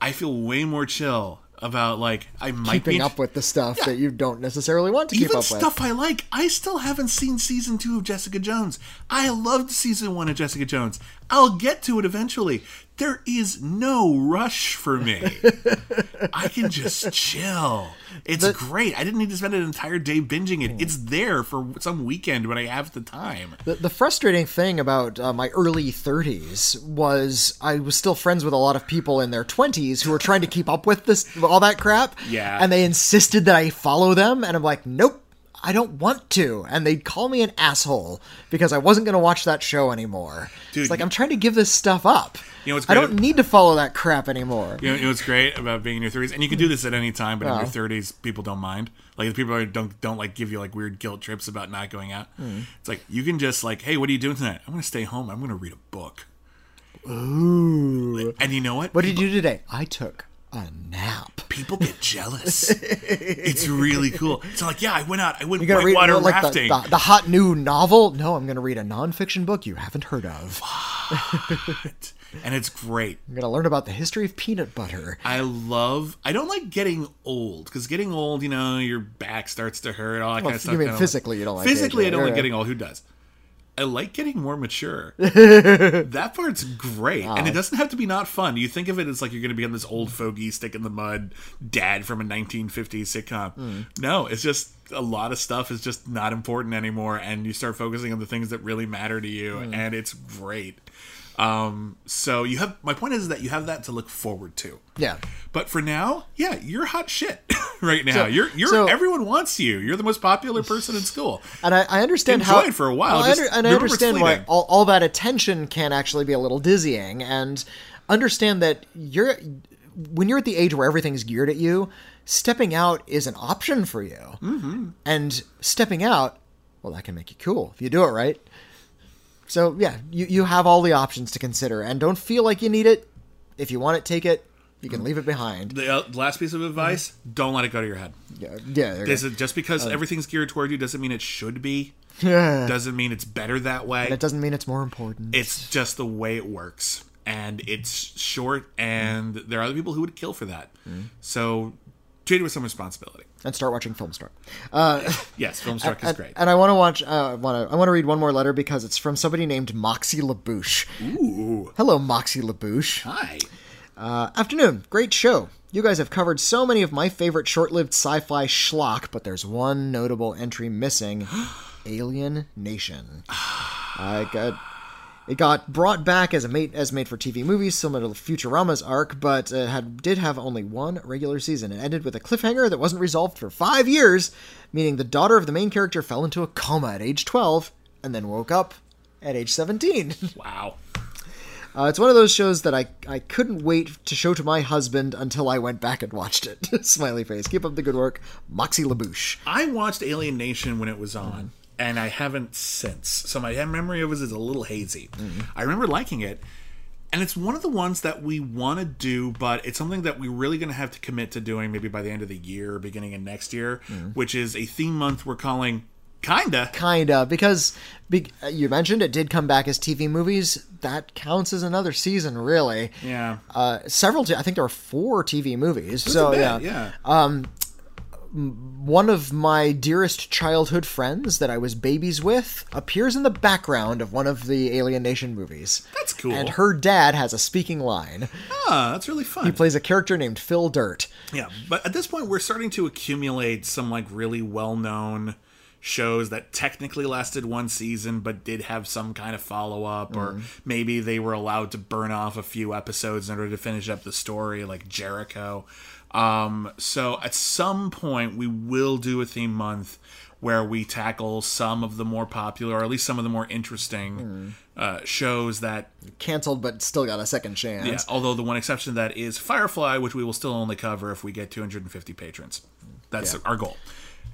Speaker 1: I feel way more chill about like I might
Speaker 2: keeping
Speaker 1: be
Speaker 2: up with the stuff that you don't necessarily want to keep up with.
Speaker 1: even stuff I like. I still haven't seen season two of Jessica Jones. I loved season one of Jessica Jones. I'll get to it eventually. There is no rush for me. [laughs] I can just chill. It's great. I didn't need to spend an entire day binging it. It's there for some weekend when I have the time.
Speaker 2: The, the frustrating thing about uh, my early 30s was I was still friends with a lot of people in their 20s who were trying to keep up with this all that crap.
Speaker 1: Yeah.
Speaker 2: And they insisted that I follow them, and I'm like, nope. I don't want to, and they'd call me an asshole because I wasn't going to watch that show anymore.
Speaker 1: Dude,
Speaker 2: it's like I'm trying to give this stuff up.
Speaker 1: You know what's
Speaker 2: I don't need to follow that crap anymore.
Speaker 1: You know, you know what's great about being in your 30s, and you can do this at any time, but in
Speaker 2: Oh.
Speaker 1: your 30s, people don't mind. Like the people are, don't don't like give you like weird guilt trips about not going out.
Speaker 2: Hmm.
Speaker 1: It's like you can just like, hey, what are you doing tonight? I'm going to stay home. I'm going to read a book. Ooh. And you know what?
Speaker 2: What did you do today? I took a nap.
Speaker 1: People get jealous. it's really cool. It's like, yeah, I went out. I went
Speaker 2: You gonna read like the,
Speaker 1: rafting.
Speaker 2: the, the hot new novel? No, I'm gonna read a nonfiction book you haven't heard of. What?
Speaker 1: and it's great.
Speaker 2: I'm gonna learn about the history of peanut butter.
Speaker 1: I love. I don't like getting old because getting old, you know, your back starts to hurt. All that kind of stuff.
Speaker 2: you mean physically you don't like
Speaker 1: Physically, I don't like getting old. Who does? I like getting more mature. [laughs] that part's great, and it doesn't have to be not fun. You think of it as like you're going to become this old fogey, stick in the mud dad from a 1950s sitcom.
Speaker 2: Hmm.
Speaker 1: No, it's just a lot of stuff is just not important anymore, and you start focusing on the things that really matter to you,
Speaker 2: Hmm.
Speaker 1: and it's great. Um, so you have my point is that you have that to look forward to.
Speaker 2: Yeah.
Speaker 1: But for now, yeah, you're hot shit [laughs] right now.
Speaker 2: So-
Speaker 1: you're you're
Speaker 2: so-
Speaker 1: everyone wants you. You're the most popular person in [laughs] school.
Speaker 2: And I, I understand
Speaker 1: Enjoy
Speaker 2: how
Speaker 1: it for a while,
Speaker 2: Well, I under- and I understand why all, all that attention can actually be a little dizzying, and understand that you're when you're at the age where everything's geared at you. Stepping out is an option for you, mm-hmm. and stepping out, well, that can make you cool if you do it right. So yeah, you you have all the options to consider, and don't feel like you need it. If you want it, take it. You can leave it behind.
Speaker 1: The uh, last piece of advice: don't let it go to your head.
Speaker 2: Yeah, yeah. you
Speaker 1: Is just because everything's geared toward you doesn't mean it should be?
Speaker 2: Yeah. [laughs]
Speaker 1: Doesn't mean it's better that way.
Speaker 2: It doesn't mean it's more important.
Speaker 1: It's just the way it works, and it's short, and there are other people who would kill for that. So treat it with some responsibility.
Speaker 2: and start watching Filmstruck. [laughs]
Speaker 1: Yes, Filmstruck is great.
Speaker 2: and I want to watch. Uh, want to. I want to read one more letter because it's from somebody named Moxie LaBouche.
Speaker 1: Ooh,
Speaker 2: Hello, Moxie LaBouche.
Speaker 1: hi.
Speaker 2: Uh, afternoon. Great show. You guys have covered so many of my favorite short-lived sci-fi schlock, but there's one notable entry missing: [gasps] Alien Nation. I got. It got brought back as a mate as made for TV movies, similar to Futurama's arc, but it had did have only one regular season. It ended with a cliffhanger that wasn't resolved for five years, meaning the daughter of the main character fell into a coma at age twelve and then woke up at age seventeen. [laughs]
Speaker 1: Wow.
Speaker 2: Uh, it's one of those shows that I, I couldn't wait to show to my husband until I went back and watched it. [laughs] Smiley face. Keep up the good work, Moxie LaBouche.
Speaker 1: I watched Alien Nation when it was on, and I haven't since. So my memory of it is a little hazy. I remember liking it, and it's one of the ones that we want to do, but it's something that we're really going to have to commit to doing maybe by the end of the year beginning of next year, which is a theme month we're calling Kinda.
Speaker 2: Kinda, because be, uh, you mentioned it did come back as TV movies. That counts as another season, really.
Speaker 1: Yeah.
Speaker 2: Uh, several, t- I think there are four TV movies.
Speaker 1: That's
Speaker 2: so yeah.
Speaker 1: yeah.
Speaker 2: One of my dearest childhood friends that I was babies with appears in the background of one of the Alien Nation movies.
Speaker 1: That's cool.
Speaker 2: And her dad has a speaking line.
Speaker 1: Ah, that's really fun.
Speaker 2: He plays a character named Phil Dirt.
Speaker 1: Yeah, but at this point, we're starting to accumulate some like really well known shows that technically lasted one season but did have some kind of follow up, or maybe they were allowed to burn off a few episodes in order to finish up the story, like Jericho. Um, so at some point, we will do a theme month where we tackle some of the more popular, or at least some of the more interesting uh, shows that
Speaker 2: Cancelled, but still got a second chance.
Speaker 1: yeah, although the one exception to that is Firefly, which we will still only cover if we get 250 patrons. That's
Speaker 2: Yeah.
Speaker 1: our goal.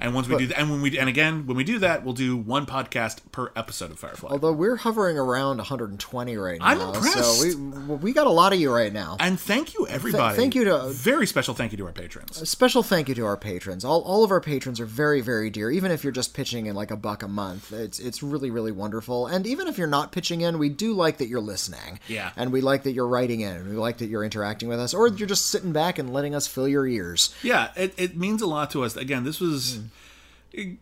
Speaker 1: And once we do that, and when we and again when we do that, we'll do one podcast per episode of Firefly.
Speaker 2: Although we're hovering around 120 right now.
Speaker 1: I'm impressed.
Speaker 2: So we we got a lot of you right now.
Speaker 1: and thank you everybody.
Speaker 2: thank you to- uh,
Speaker 1: very special thank you to our patrons.
Speaker 2: A special thank you to our patrons. All, all of our patrons are very, very dear. Even if you're just pitching in like a buck a month, it's it's really, really wonderful. And even if you're not pitching in, we do like that you're listening.
Speaker 1: Yeah.
Speaker 2: And we like that you're writing in. And we like that you're interacting with us, or you're just sitting back and letting us fill your ears.
Speaker 1: Yeah, it, it means a lot to us. Again, this was hmm.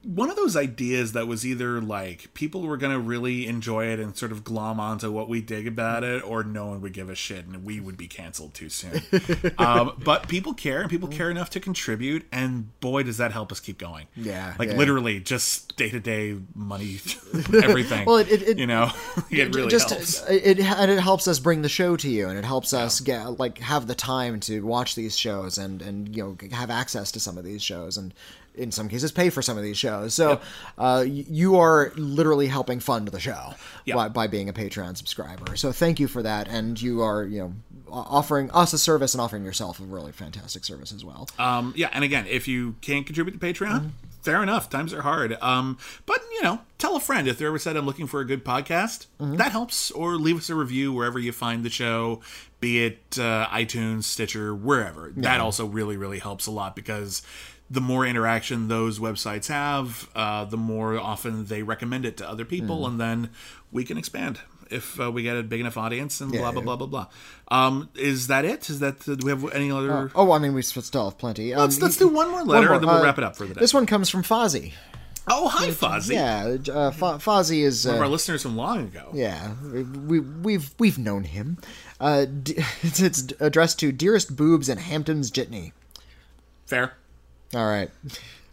Speaker 1: One of those ideas that was either like people were going to really enjoy it and sort of glom onto what we dig about it, or no one would give a shit and we would be canceled too soon. [laughs] um, but people care and people care enough to contribute, and boy, does that help us keep going.
Speaker 2: Yeah,
Speaker 1: like
Speaker 2: yeah.
Speaker 1: literally just day to day money, [laughs] everything.
Speaker 2: Well, it- it-
Speaker 1: you know, [laughs] it really
Speaker 2: just
Speaker 1: helps.
Speaker 2: It, it and it helps us bring the show to you, and it helps us get like have the time to watch these shows and and you know have access to some of these shows and in some cases pay for some of these shows. So uh, you are literally helping fund the show
Speaker 1: Yeah.
Speaker 2: by, by being a Patreon subscriber. So thank you for that, and you are you know offering us a service and offering yourself a really fantastic service as well.
Speaker 1: Um, yeah, and again, if you can't contribute to Patreon,
Speaker 2: Mm-hmm.
Speaker 1: fair enough. Times are hard. Um, but you know, tell a friend if they ever said I'm looking for a good podcast.
Speaker 2: Mm-hmm.
Speaker 1: That helps. Or leave us a review wherever you find the show, be it uh, iTunes, Stitcher, wherever. That also really, really helps a lot because the more interaction those websites have, uh, the more often they recommend it to other people,
Speaker 2: Mm-hmm.
Speaker 1: and then we can expand. If uh, we get a big enough audience and blah
Speaker 2: Yeah,
Speaker 1: blah
Speaker 2: yeah.
Speaker 1: blah blah blah, um, is that it? Is that do we have any other?
Speaker 2: Oh, I mean, we still have plenty. Um,
Speaker 1: Let's let's do one more letter
Speaker 2: more,
Speaker 1: and then we'll
Speaker 2: uh,
Speaker 1: wrap it up for the day.
Speaker 2: This one comes from Fozzie.
Speaker 1: oh, hi Fozzie.
Speaker 2: Yeah, uh, Fo- Fozzie is
Speaker 1: One of
Speaker 2: uh,
Speaker 1: our listeners from long ago.
Speaker 2: Yeah, we we've we've known him. Uh, d- [laughs] it's, it's addressed to dearest boobs and Hampton's Jitney.
Speaker 1: Fair.
Speaker 2: All right,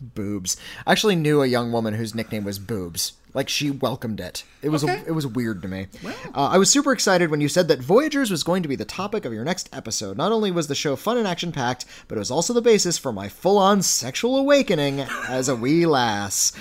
Speaker 2: boobs. I actually knew a young woman whose nickname was Boobs. Like she welcomed it. It was
Speaker 1: Okay.
Speaker 2: it was weird to me. Uh, I was super excited when you said that Voyagers was going to be the topic of your next episode. Not only was the show fun and action packed, but it was also the basis for my full on sexual awakening as a wee lass.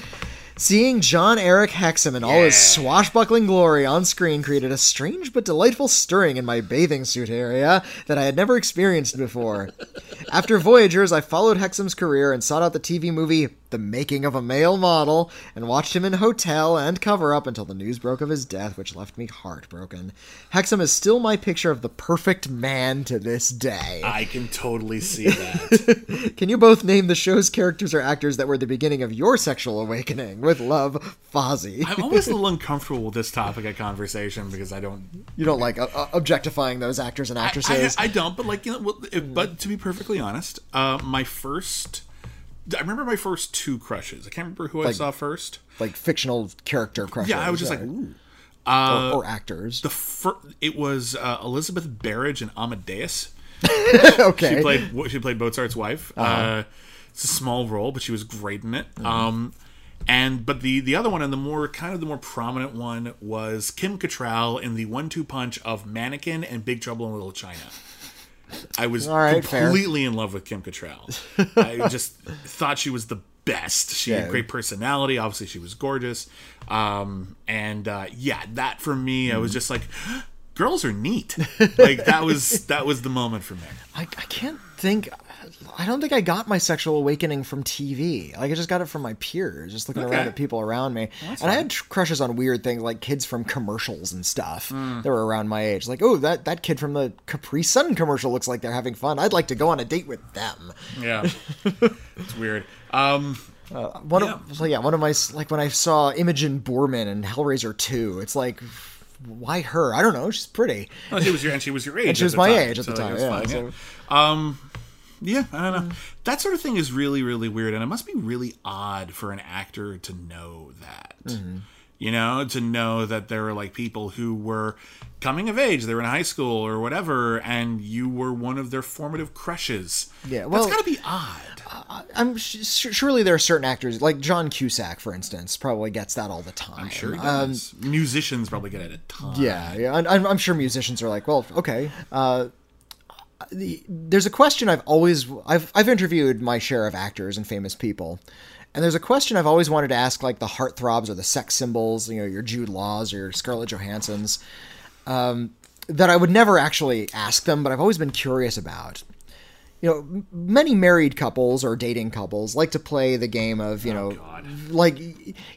Speaker 2: Seeing Jon-Erik Hexum in all his swashbuckling glory on screen created a strange but delightful stirring in my bathing suit area that I had never experienced before. [laughs] After Voyagers, I followed Hexum's career and sought out the TV movie the making of a male model, and watched him in hotel and cover up until the news broke of his death, which left me heartbroken. Hexum is still my picture of the perfect man to this day.
Speaker 1: I can totally see [laughs] that.
Speaker 2: Can you both name the show's characters or actors that were the beginning of your sexual awakening? With love, Fozzie.
Speaker 1: I'm always a little uncomfortable with this topic of conversation because I don't
Speaker 2: You don't like uh, uh, objectifying those actors and
Speaker 1: I,
Speaker 2: actresses.
Speaker 1: I don't, but like you know, but to be perfectly honest, uh, my first, I remember my first two crushes. I can't remember who I saw first.
Speaker 2: like fictional character crushes.
Speaker 1: Yeah, I was just like,
Speaker 2: or,
Speaker 1: uh,
Speaker 2: or actors.
Speaker 1: the fir- it was uh, Elizabeth Berridge and Amadeus. [laughs]
Speaker 2: okay.
Speaker 1: She played she played Mozart's wife. uh it's a small role, but she was great in it. Um, and but the the other one and the more kind of the more prominent one was Kim Cattrall in the one-two punch of Mannequin and Big Trouble in Little China. I was
Speaker 2: right, fair.
Speaker 1: completely in love with Kim Cattrall. [laughs] I just thought she was the best. She
Speaker 2: Yeah.
Speaker 1: had great personality. Obviously, she was gorgeous. Um, and uh, yeah, that for me, I was just like, [gasps] girls are neat. Like that was that was the moment for me.
Speaker 2: I, I can't think. I don't think I got my sexual awakening from TV. Like I just got it from my peers, just looking
Speaker 1: Okay.
Speaker 2: around at people around me. and I had crushes on weird things like kids from commercials and stuff
Speaker 1: Hmm.
Speaker 2: that were around my age. Like, oh, that that kid from the Capri Sun commercial looks like they're having fun. I'd like to go on a date with them.
Speaker 1: Yeah, [laughs] it's weird. Um,
Speaker 2: One of so yeah, one of my like when I saw Imogen Boorman in Hellraiser 2, it's like why her? I don't know. She's pretty.
Speaker 1: well, she was your and she was your [laughs] age.
Speaker 2: And she was my
Speaker 1: time,
Speaker 2: age at the
Speaker 1: so it
Speaker 2: time, yeah,
Speaker 1: fine,
Speaker 2: so-
Speaker 1: Um, yeah, I don't know. That sort of thing is really, really weird, and it must be really odd for an actor to know that.
Speaker 2: Mm-hmm.
Speaker 1: You know, to know that there are like people who were coming of age, they were in high school or whatever, and you were one of their formative crushes.
Speaker 2: Yeah, well-
Speaker 1: that's got to be odd.
Speaker 2: I'm sh- surely there are certain actors like John Cusack, for instance, probably gets that all the time.
Speaker 1: I'm sure he
Speaker 2: Um.
Speaker 1: Musicians probably get it a ton.
Speaker 2: yeah, yeah. I'm, I'm sure musicians are like, well, okay. Uh, the, there's a question I've always I've I've interviewed my share of actors and famous people, and there's a question I've always wanted to ask, like the heartthrobs or the sex symbols, you know, your Jude Laws or your Scarlett Johanssons, um, that I would never actually ask them, but I've always been curious about. You know, many married couples or dating couples like to play the game of, you oh, know,
Speaker 1: God.
Speaker 2: like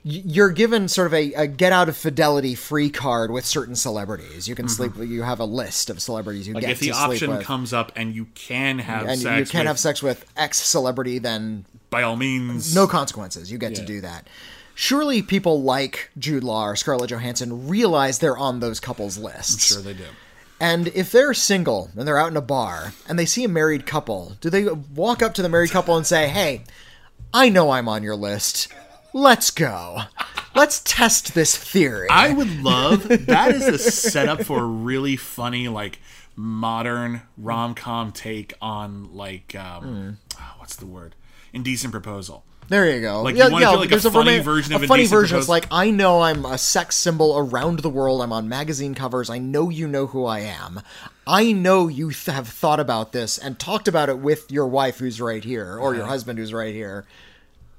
Speaker 2: you're given sort of a, a get out of fidelity free card with certain celebrities. You can mm-hmm. sleep. You have a list of celebrities you
Speaker 1: Like
Speaker 2: get
Speaker 1: if the
Speaker 2: to sleep
Speaker 1: option
Speaker 2: with,
Speaker 1: comes up and you can have
Speaker 2: and
Speaker 1: sex,
Speaker 2: you can't
Speaker 1: with,
Speaker 2: have sex with X celebrity, then
Speaker 1: by all means,
Speaker 2: no consequences. You get to do that. Surely people like Jude Law or Scarlett Johansson realize they're on those couples lists.
Speaker 1: Sure, they do.
Speaker 2: And if they're single and they're out in a bar and they see a married couple, do they walk up to the married couple and say, "Hey, I know I'm on your list. Let's go. Let's test this theory."
Speaker 1: I would love that is a setup for a really funny like modern rom com take on like um oh, what's the word indecent proposal.
Speaker 2: There you go.
Speaker 1: Like, you wanna do, like, a
Speaker 2: there's
Speaker 1: funny
Speaker 2: roman-
Speaker 1: version of
Speaker 2: a funny version. It's like I know I'm a sex symbol around the world. I'm on magazine covers. I know you know who I am. I know you th- have thought about this and talked about it with your wife, who's right here, or your husband, who's right here.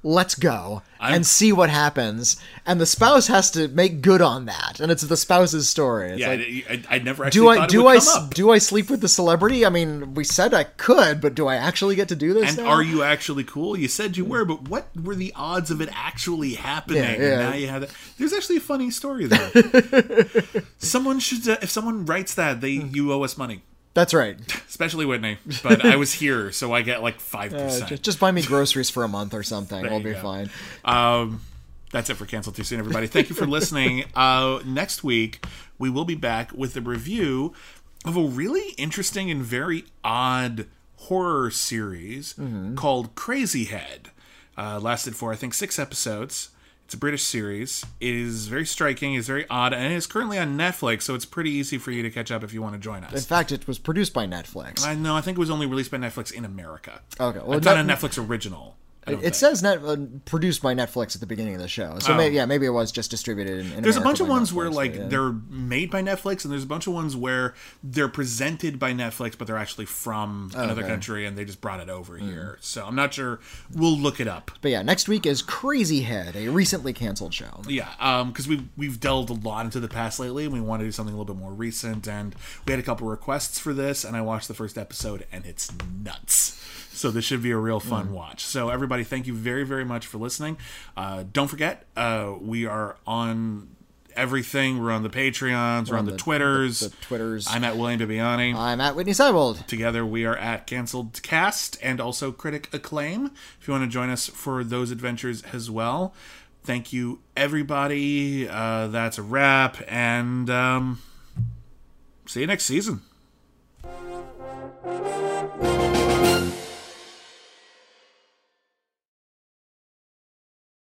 Speaker 2: Let's go
Speaker 1: I'm-
Speaker 2: and see what happens. And the spouse has to make good on that, and it's the spouse's story. It's
Speaker 1: Yeah,
Speaker 2: like,
Speaker 1: I, I, never actually
Speaker 2: do I do I
Speaker 1: come
Speaker 2: s-
Speaker 1: up.
Speaker 2: do I sleep with the celebrity? I mean, we said I could, but do I actually get to do this?
Speaker 1: and
Speaker 2: now?
Speaker 1: are you actually cool? You said you were, but what were the odds of it actually happening?
Speaker 2: Yeah,
Speaker 1: And
Speaker 2: yeah.
Speaker 1: now you have that. There's actually a funny story there. [laughs] someone should, uh, if someone writes that, they you owe us money,
Speaker 2: That's right. [laughs]
Speaker 1: especially Witney. But I was here, so I get like [laughs] five
Speaker 2: Uh,
Speaker 1: percent.
Speaker 2: just, just buy me groceries for a month or something. we'll be
Speaker 1: go.
Speaker 2: fine.
Speaker 1: Um, that's it for Cancel Too Soon, everybody. Thank you for listening. [laughs] Uh, next week, we will be back with a review of a really interesting and very odd horror series called Crazy Head. Uh, lasted for, I think, six episodes. It's a British series. It is very striking, it's very odd, and it is currently on Netflix, so it's pretty easy for you to catch up if you want to join us.
Speaker 2: In fact, it was produced by Netflix.
Speaker 1: I know, I think it was only released by Netflix in America.
Speaker 2: Okay, well,
Speaker 1: it's not a Netflix original.
Speaker 2: It says net, uh, produced by Netflix at the beginning of the show. So
Speaker 1: Oh.
Speaker 2: maybe, yeah, maybe it was just distributed in. in
Speaker 1: There's a bunch of ones
Speaker 2: Netflix,
Speaker 1: where like
Speaker 2: yeah.
Speaker 1: they're made by Netflix, and there's a bunch of ones where they're presented by Netflix, but they're actually from another
Speaker 2: okay.
Speaker 1: country, and they just brought it over here. So I'm not sure. We'll look it up.
Speaker 2: But yeah, next week is Crazy Head, a recently canceled show.
Speaker 1: Yeah, because we we've delved a lot into the past lately, and we want to do something a little bit more recent. And we had a couple requests for this, and I watched the first episode, and it's nuts. So this should be a real fun watch. So everybody, thank you very, very much for listening. Uh, don't forget, uh, we are on everything. We're on the Patreons. We're, on the, Twitters.
Speaker 2: The, the Twitters.
Speaker 1: I'm at William Bibbiani.
Speaker 2: I'm at Witney Seibold.
Speaker 1: Together, we are at Cancelled Cast and also Critic Acclaim. If you want to join us for those adventures as well, thank you, everybody. Uh, that's a wrap, and um, see you next season.